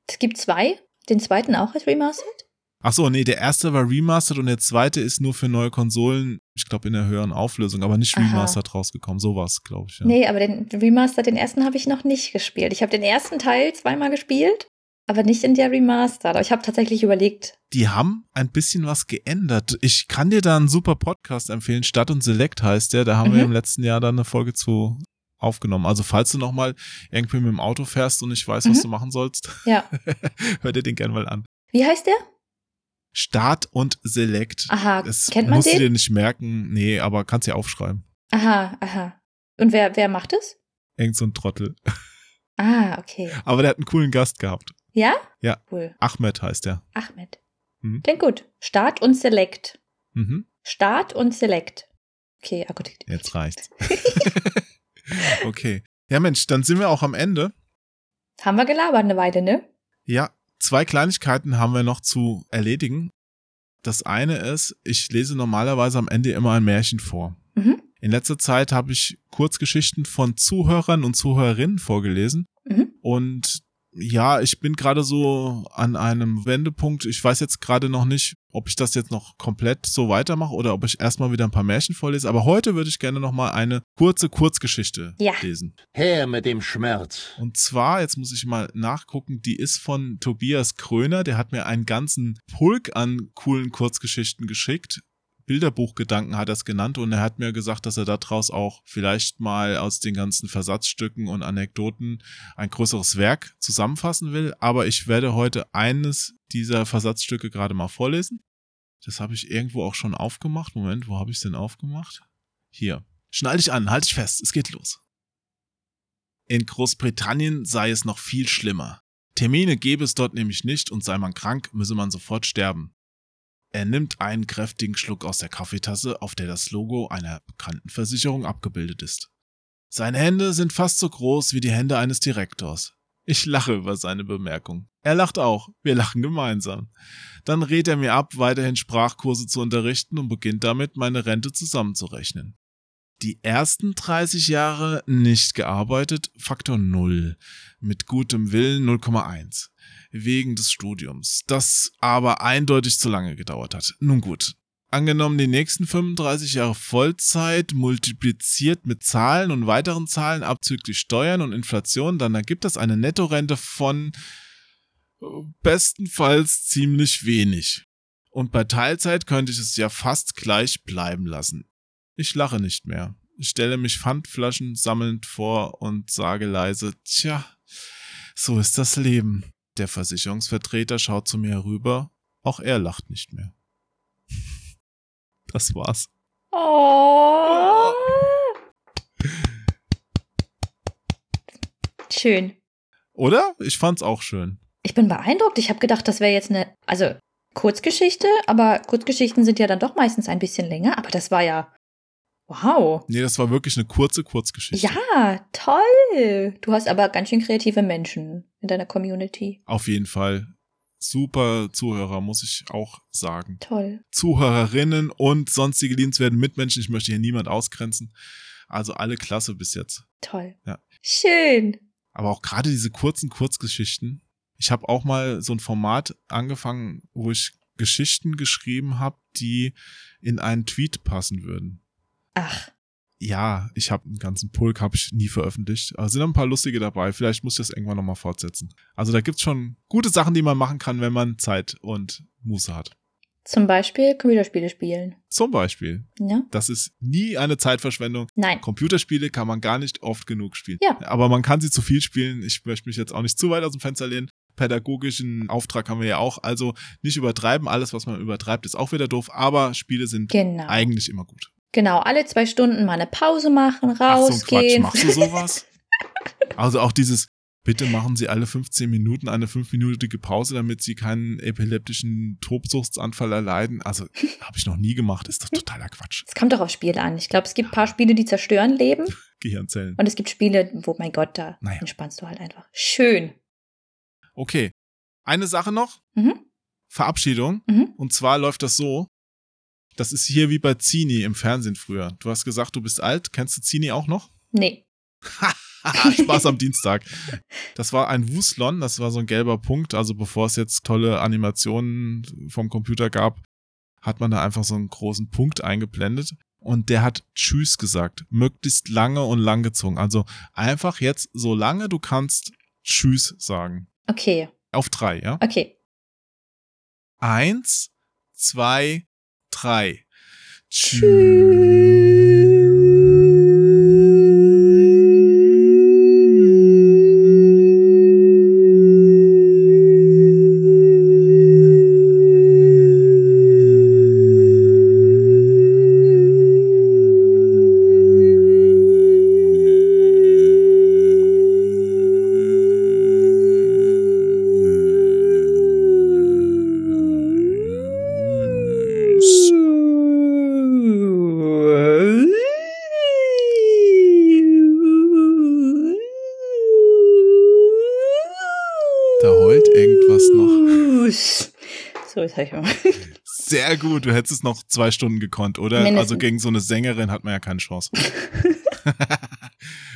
[SPEAKER 3] Es gibt zwei. Den zweiten auch als Remastered?
[SPEAKER 1] Ach so, nee, der erste war remastered und der zweite ist nur für neue Konsolen, ich glaube in der höheren Auflösung, aber nicht
[SPEAKER 3] Aha.
[SPEAKER 1] remastered rausgekommen. So war's, glaube ich. Ja.
[SPEAKER 3] Nee, aber den Remastered, den ersten habe ich noch nicht gespielt. Ich habe den ersten Teil zweimal gespielt, aber nicht in der Remastered. Aber ich habe tatsächlich überlegt,
[SPEAKER 1] Die haben ein bisschen was geändert. Ich kann dir da einen super Podcast empfehlen. Stadt und Select heißt der. Da haben wir
[SPEAKER 3] Mhm.
[SPEAKER 1] im letzten Jahr dann eine Folge zu aufgenommen. Also falls du noch mal irgendwie mit dem Auto fährst und nicht weißt, was
[SPEAKER 3] Mhm.
[SPEAKER 1] du machen sollst,
[SPEAKER 3] ja. [LAUGHS]
[SPEAKER 1] hör dir den gerne mal an.
[SPEAKER 3] Wie heißt der?
[SPEAKER 1] Start und Select.
[SPEAKER 3] Aha,
[SPEAKER 1] Das
[SPEAKER 3] kennt man
[SPEAKER 1] musst du
[SPEAKER 3] den?
[SPEAKER 1] dir nicht merken. Nee, aber kannst dir aufschreiben.
[SPEAKER 3] Aha, aha. Und wer, wer macht es?
[SPEAKER 1] Irgend so ein Trottel.
[SPEAKER 3] Ah, okay.
[SPEAKER 1] Aber der hat einen coolen Gast gehabt.
[SPEAKER 3] Ja?
[SPEAKER 1] Ja.
[SPEAKER 3] Cool.
[SPEAKER 1] Ahmed heißt der.
[SPEAKER 3] Ahmed.
[SPEAKER 1] Mhm.
[SPEAKER 3] Klingt gut. Start und Select.
[SPEAKER 1] Mhm.
[SPEAKER 3] Start und Select. Okay, ah gut.
[SPEAKER 1] Jetzt reicht's. [LAUGHS] [LAUGHS] okay. Ja, Mensch, dann sind wir auch am Ende.
[SPEAKER 3] Haben wir gelabert eine Weile, ne?
[SPEAKER 1] Ja, zwei Kleinigkeiten haben wir noch zu erledigen. Das eine ist, ich lese normalerweise am Ende immer ein Märchen vor.
[SPEAKER 3] Mhm.
[SPEAKER 1] In letzter Zeit habe ich Kurzgeschichten von Zuhörern und Zuhörerinnen vorgelesen.
[SPEAKER 3] Mhm.
[SPEAKER 1] Und ja, ich bin gerade so an einem Wendepunkt. Ich weiß jetzt gerade noch nicht, ob ich das jetzt noch komplett so weitermache oder ob ich erstmal wieder ein paar Märchen vorlese. Aber heute würde ich gerne noch mal eine kurze Kurzgeschichte
[SPEAKER 3] Ja.
[SPEAKER 1] lesen.
[SPEAKER 12] Her mit dem Schmerz.
[SPEAKER 1] Und zwar, jetzt muss ich mal nachgucken, die ist von Tobias Kröner. Der hat mir einen ganzen Pulk an coolen Kurzgeschichten geschickt. Bilderbuchgedanken hat er es genannt und er hat mir gesagt, dass er daraus auch vielleicht mal aus den ganzen Versatzstücken und Anekdoten ein größeres Werk zusammenfassen will. Aber ich werde heute eines dieser Versatzstücke gerade mal vorlesen. Das habe ich irgendwo auch schon aufgemacht. Moment, wo habe ich es denn aufgemacht? Hier. Schnall dich an, halt dich fest, es geht los. In Großbritannien sei es noch viel schlimmer. Termine gäbe es dort nämlich nicht und sei man krank, müsse man sofort sterben. Er nimmt einen kräftigen Schluck aus der Kaffeetasse, auf der das Logo einer bekannten Versicherung abgebildet ist. Seine Hände sind fast so groß wie die Hände eines Direktors. Ich lache über seine Bemerkung. Er lacht auch. Wir lachen gemeinsam. Dann rät er mir ab, weiterhin Sprachkurse zu unterrichten und beginnt damit, meine Rente zusammenzurechnen. Die ersten 30 Jahre nicht gearbeitet, Faktor 0. Mit gutem Willen 0,1 wegen des Studiums, das aber eindeutig zu lange gedauert hat. Nun gut. Angenommen, die nächsten 35 Jahre Vollzeit multipliziert mit Zahlen und weiteren Zahlen abzüglich Steuern und Inflation, dann ergibt das eine Nettorente von äh, bestenfalls ziemlich wenig. Und bei Teilzeit könnte ich es ja fast gleich bleiben lassen. Ich lache nicht mehr. Ich stelle mich Pfandflaschen sammelnd vor und sage leise, tja, so ist das Leben. Der Versicherungsvertreter schaut zu mir herüber. Auch er lacht nicht mehr. Das war's.
[SPEAKER 3] Oh. Schön.
[SPEAKER 1] Oder? Ich fand's auch schön.
[SPEAKER 3] Ich bin beeindruckt. Ich habe gedacht, das wäre jetzt eine, also Kurzgeschichte, aber Kurzgeschichten sind ja dann doch meistens ein bisschen länger. Aber das war ja, wow.
[SPEAKER 1] Nee, das war wirklich eine kurze Kurzgeschichte.
[SPEAKER 3] Ja, toll. Du hast aber ganz schön kreative Menschen in deiner Community.
[SPEAKER 1] Auf jeden Fall. Super Zuhörer, muss ich auch sagen.
[SPEAKER 3] Toll.
[SPEAKER 1] Zuhörerinnen und sonstige liebenswerten Mitmenschen. Ich möchte hier niemand ausgrenzen. Also alle klasse bis jetzt.
[SPEAKER 3] Toll.
[SPEAKER 1] Ja.
[SPEAKER 3] Schön.
[SPEAKER 1] Aber auch gerade diese kurzen Kurzgeschichten. Ich habe auch mal so ein Format angefangen, wo ich Geschichten geschrieben habe, die in einen Tweet passen würden.
[SPEAKER 3] Ach.
[SPEAKER 1] Ja, ich habe einen ganzen Pulk, habe ich nie veröffentlicht. Aber sind ein paar lustige dabei. Vielleicht muss ich das irgendwann nochmal fortsetzen. Also da gibt's schon gute Sachen, die man machen kann, wenn man Zeit und Muße hat.
[SPEAKER 3] Zum Beispiel Computerspiele spielen.
[SPEAKER 1] Zum Beispiel.
[SPEAKER 3] Ja.
[SPEAKER 1] Das ist nie eine Zeitverschwendung.
[SPEAKER 3] Nein.
[SPEAKER 1] Computerspiele kann man gar nicht oft genug spielen.
[SPEAKER 3] Ja.
[SPEAKER 1] Aber man kann sie zu viel spielen. Ich möchte mich jetzt auch nicht zu weit aus dem Fenster lehnen. Pädagogischen Auftrag haben wir ja auch. Also nicht übertreiben. Alles, was man übertreibt, ist auch wieder doof. Aber Spiele sind
[SPEAKER 3] Genau.
[SPEAKER 1] eigentlich immer gut.
[SPEAKER 3] Genau, alle zwei Stunden mal eine Pause machen,
[SPEAKER 1] Ach so Quatsch,
[SPEAKER 3] rausgehen.
[SPEAKER 1] machst du sowas? [LAUGHS] also auch dieses, bitte machen Sie alle 15 Minuten eine fünfminütige Pause, damit Sie keinen epileptischen Tobsuchtsanfall erleiden. Also habe ich noch nie gemacht, ist doch totaler Quatsch.
[SPEAKER 3] Es kommt doch auf Spiele an. Ich glaube, es gibt ein paar Spiele, die zerstören Leben.
[SPEAKER 1] Gehirnzellen.
[SPEAKER 3] Und es gibt Spiele, wo, mein Gott, da
[SPEAKER 1] Naja.
[SPEAKER 3] entspannst du halt einfach. Schön.
[SPEAKER 1] Okay. Eine Sache noch.
[SPEAKER 3] Mhm.
[SPEAKER 1] Verabschiedung.
[SPEAKER 3] Mhm.
[SPEAKER 1] Und zwar läuft das so. Das ist hier wie bei Zini im Fernsehen früher. Du hast gesagt, du bist alt. Kennst du Zini auch noch?
[SPEAKER 3] Nee. [LAUGHS]
[SPEAKER 1] Spaß am Dienstag. Das war ein Wuslon, das war so ein gelber Punkt. Also bevor es jetzt tolle Animationen vom Computer gab, hat man da einfach so einen großen Punkt eingeblendet. Und der hat Tschüss gesagt. Möglichst lange und langgezogen. Also einfach jetzt, solange du kannst, Tschüss sagen.
[SPEAKER 3] Okay.
[SPEAKER 1] Auf drei, ja?
[SPEAKER 3] Okay.
[SPEAKER 1] Eins, zwei, drei. Da
[SPEAKER 3] Jetzt habe ich mal. [LAUGHS]
[SPEAKER 1] Sehr gut, du hättest es noch zwei Stunden gekonnt, oder?
[SPEAKER 3] Mindestens.
[SPEAKER 1] Also gegen so eine Sängerin hat man ja keine Chance. [LAUGHS]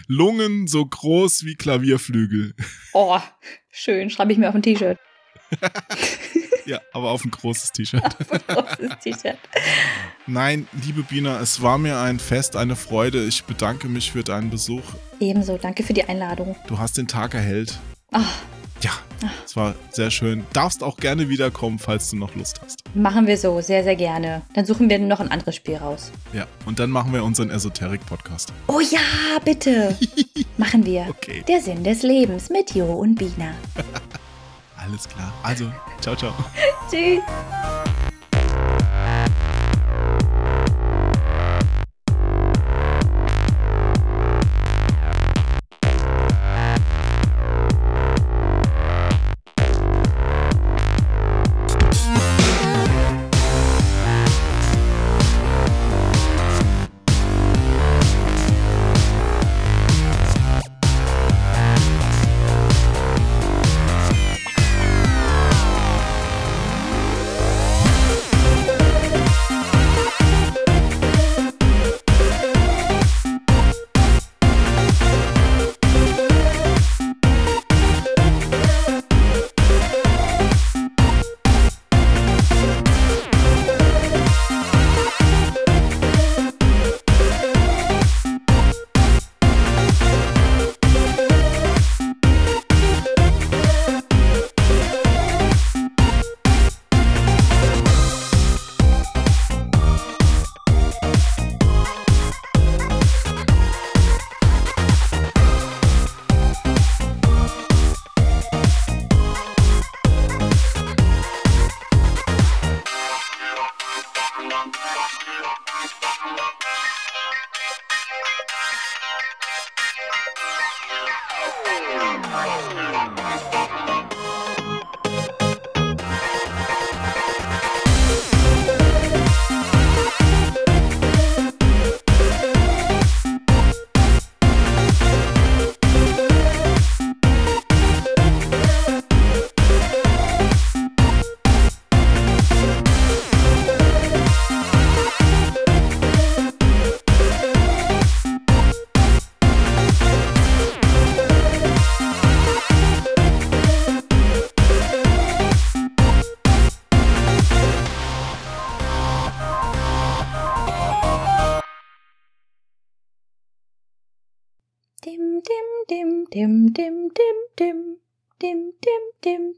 [SPEAKER 1] Lungen so groß wie Klavierflügel.
[SPEAKER 3] Oh, schön. Schreibe ich mir auf ein T-Shirt. [LAUGHS]
[SPEAKER 1] Ja, aber auf ein großes T-Shirt.
[SPEAKER 3] Großes T-Shirt.
[SPEAKER 1] Nein, liebe Bina, es war mir ein Fest, eine Freude. Ich bedanke mich für deinen Besuch.
[SPEAKER 3] Ebenso. Danke für die Einladung.
[SPEAKER 1] Du hast den Tag erhellt.
[SPEAKER 3] Ach,
[SPEAKER 1] Ja, es war sehr schön. Darfst auch gerne wiederkommen, falls du noch Lust hast.
[SPEAKER 3] Machen wir so, sehr, sehr gerne. Dann suchen wir noch ein anderes Spiel raus.
[SPEAKER 1] Ja, und dann machen wir unseren Esoterik-Podcast.
[SPEAKER 3] Oh ja, bitte. [LAUGHS] Machen wir.
[SPEAKER 1] Okay.
[SPEAKER 3] Der Sinn des Lebens mit Jo und Bina. [LAUGHS]
[SPEAKER 1] Alles klar. Also, ciao, ciao. [LAUGHS]
[SPEAKER 3] Tschüss.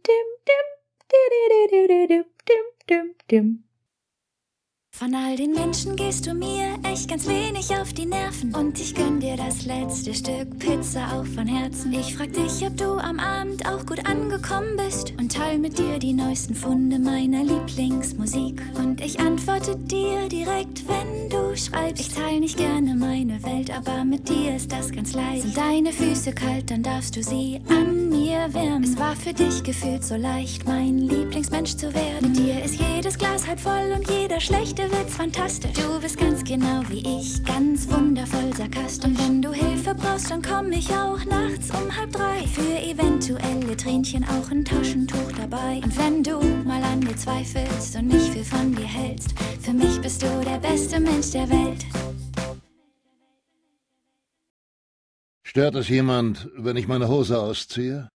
[SPEAKER 3] Dim, dim, dim, dim, dim, dim, dim.
[SPEAKER 2] Von all den Menschen gehst du mir echt ganz wenig auf die Nerven. Und ich gönn dir das letzte Stück Pizza auch von Herzen. Ich frag dich, ob du am Abend auch gut angekommen bist. Und teil mit dir die neuesten Funde meiner Lieblingsmusik. Und ich antworte dir direkt, wenn du schreibst. Ich teil nicht gerne meine Welt, aber mit dir ist das ganz leicht. Sind deine Füße kalt, dann darfst du sie an mir wärmen. Es war für dich gefühlt so leicht, mein Lieblingsmensch zu werden. Mit dir ist jedes Glas halb voll und jeder schlechte Witz fantastisch. Du bist ganz genau wie ich, ganz wundervoll sarkastisch. Und wenn du Hilfe brauchst, dann komm ich auch nachts um halb drei. Für eventuelle Tränchen auch ein Taschentuch dabei. Und wenn du mal an mir zweifelst und nicht viel von dir hältst, für mich bist du der beste Mensch der Welt.
[SPEAKER 12] Stört es jemand, wenn ich meine Hose ausziehe?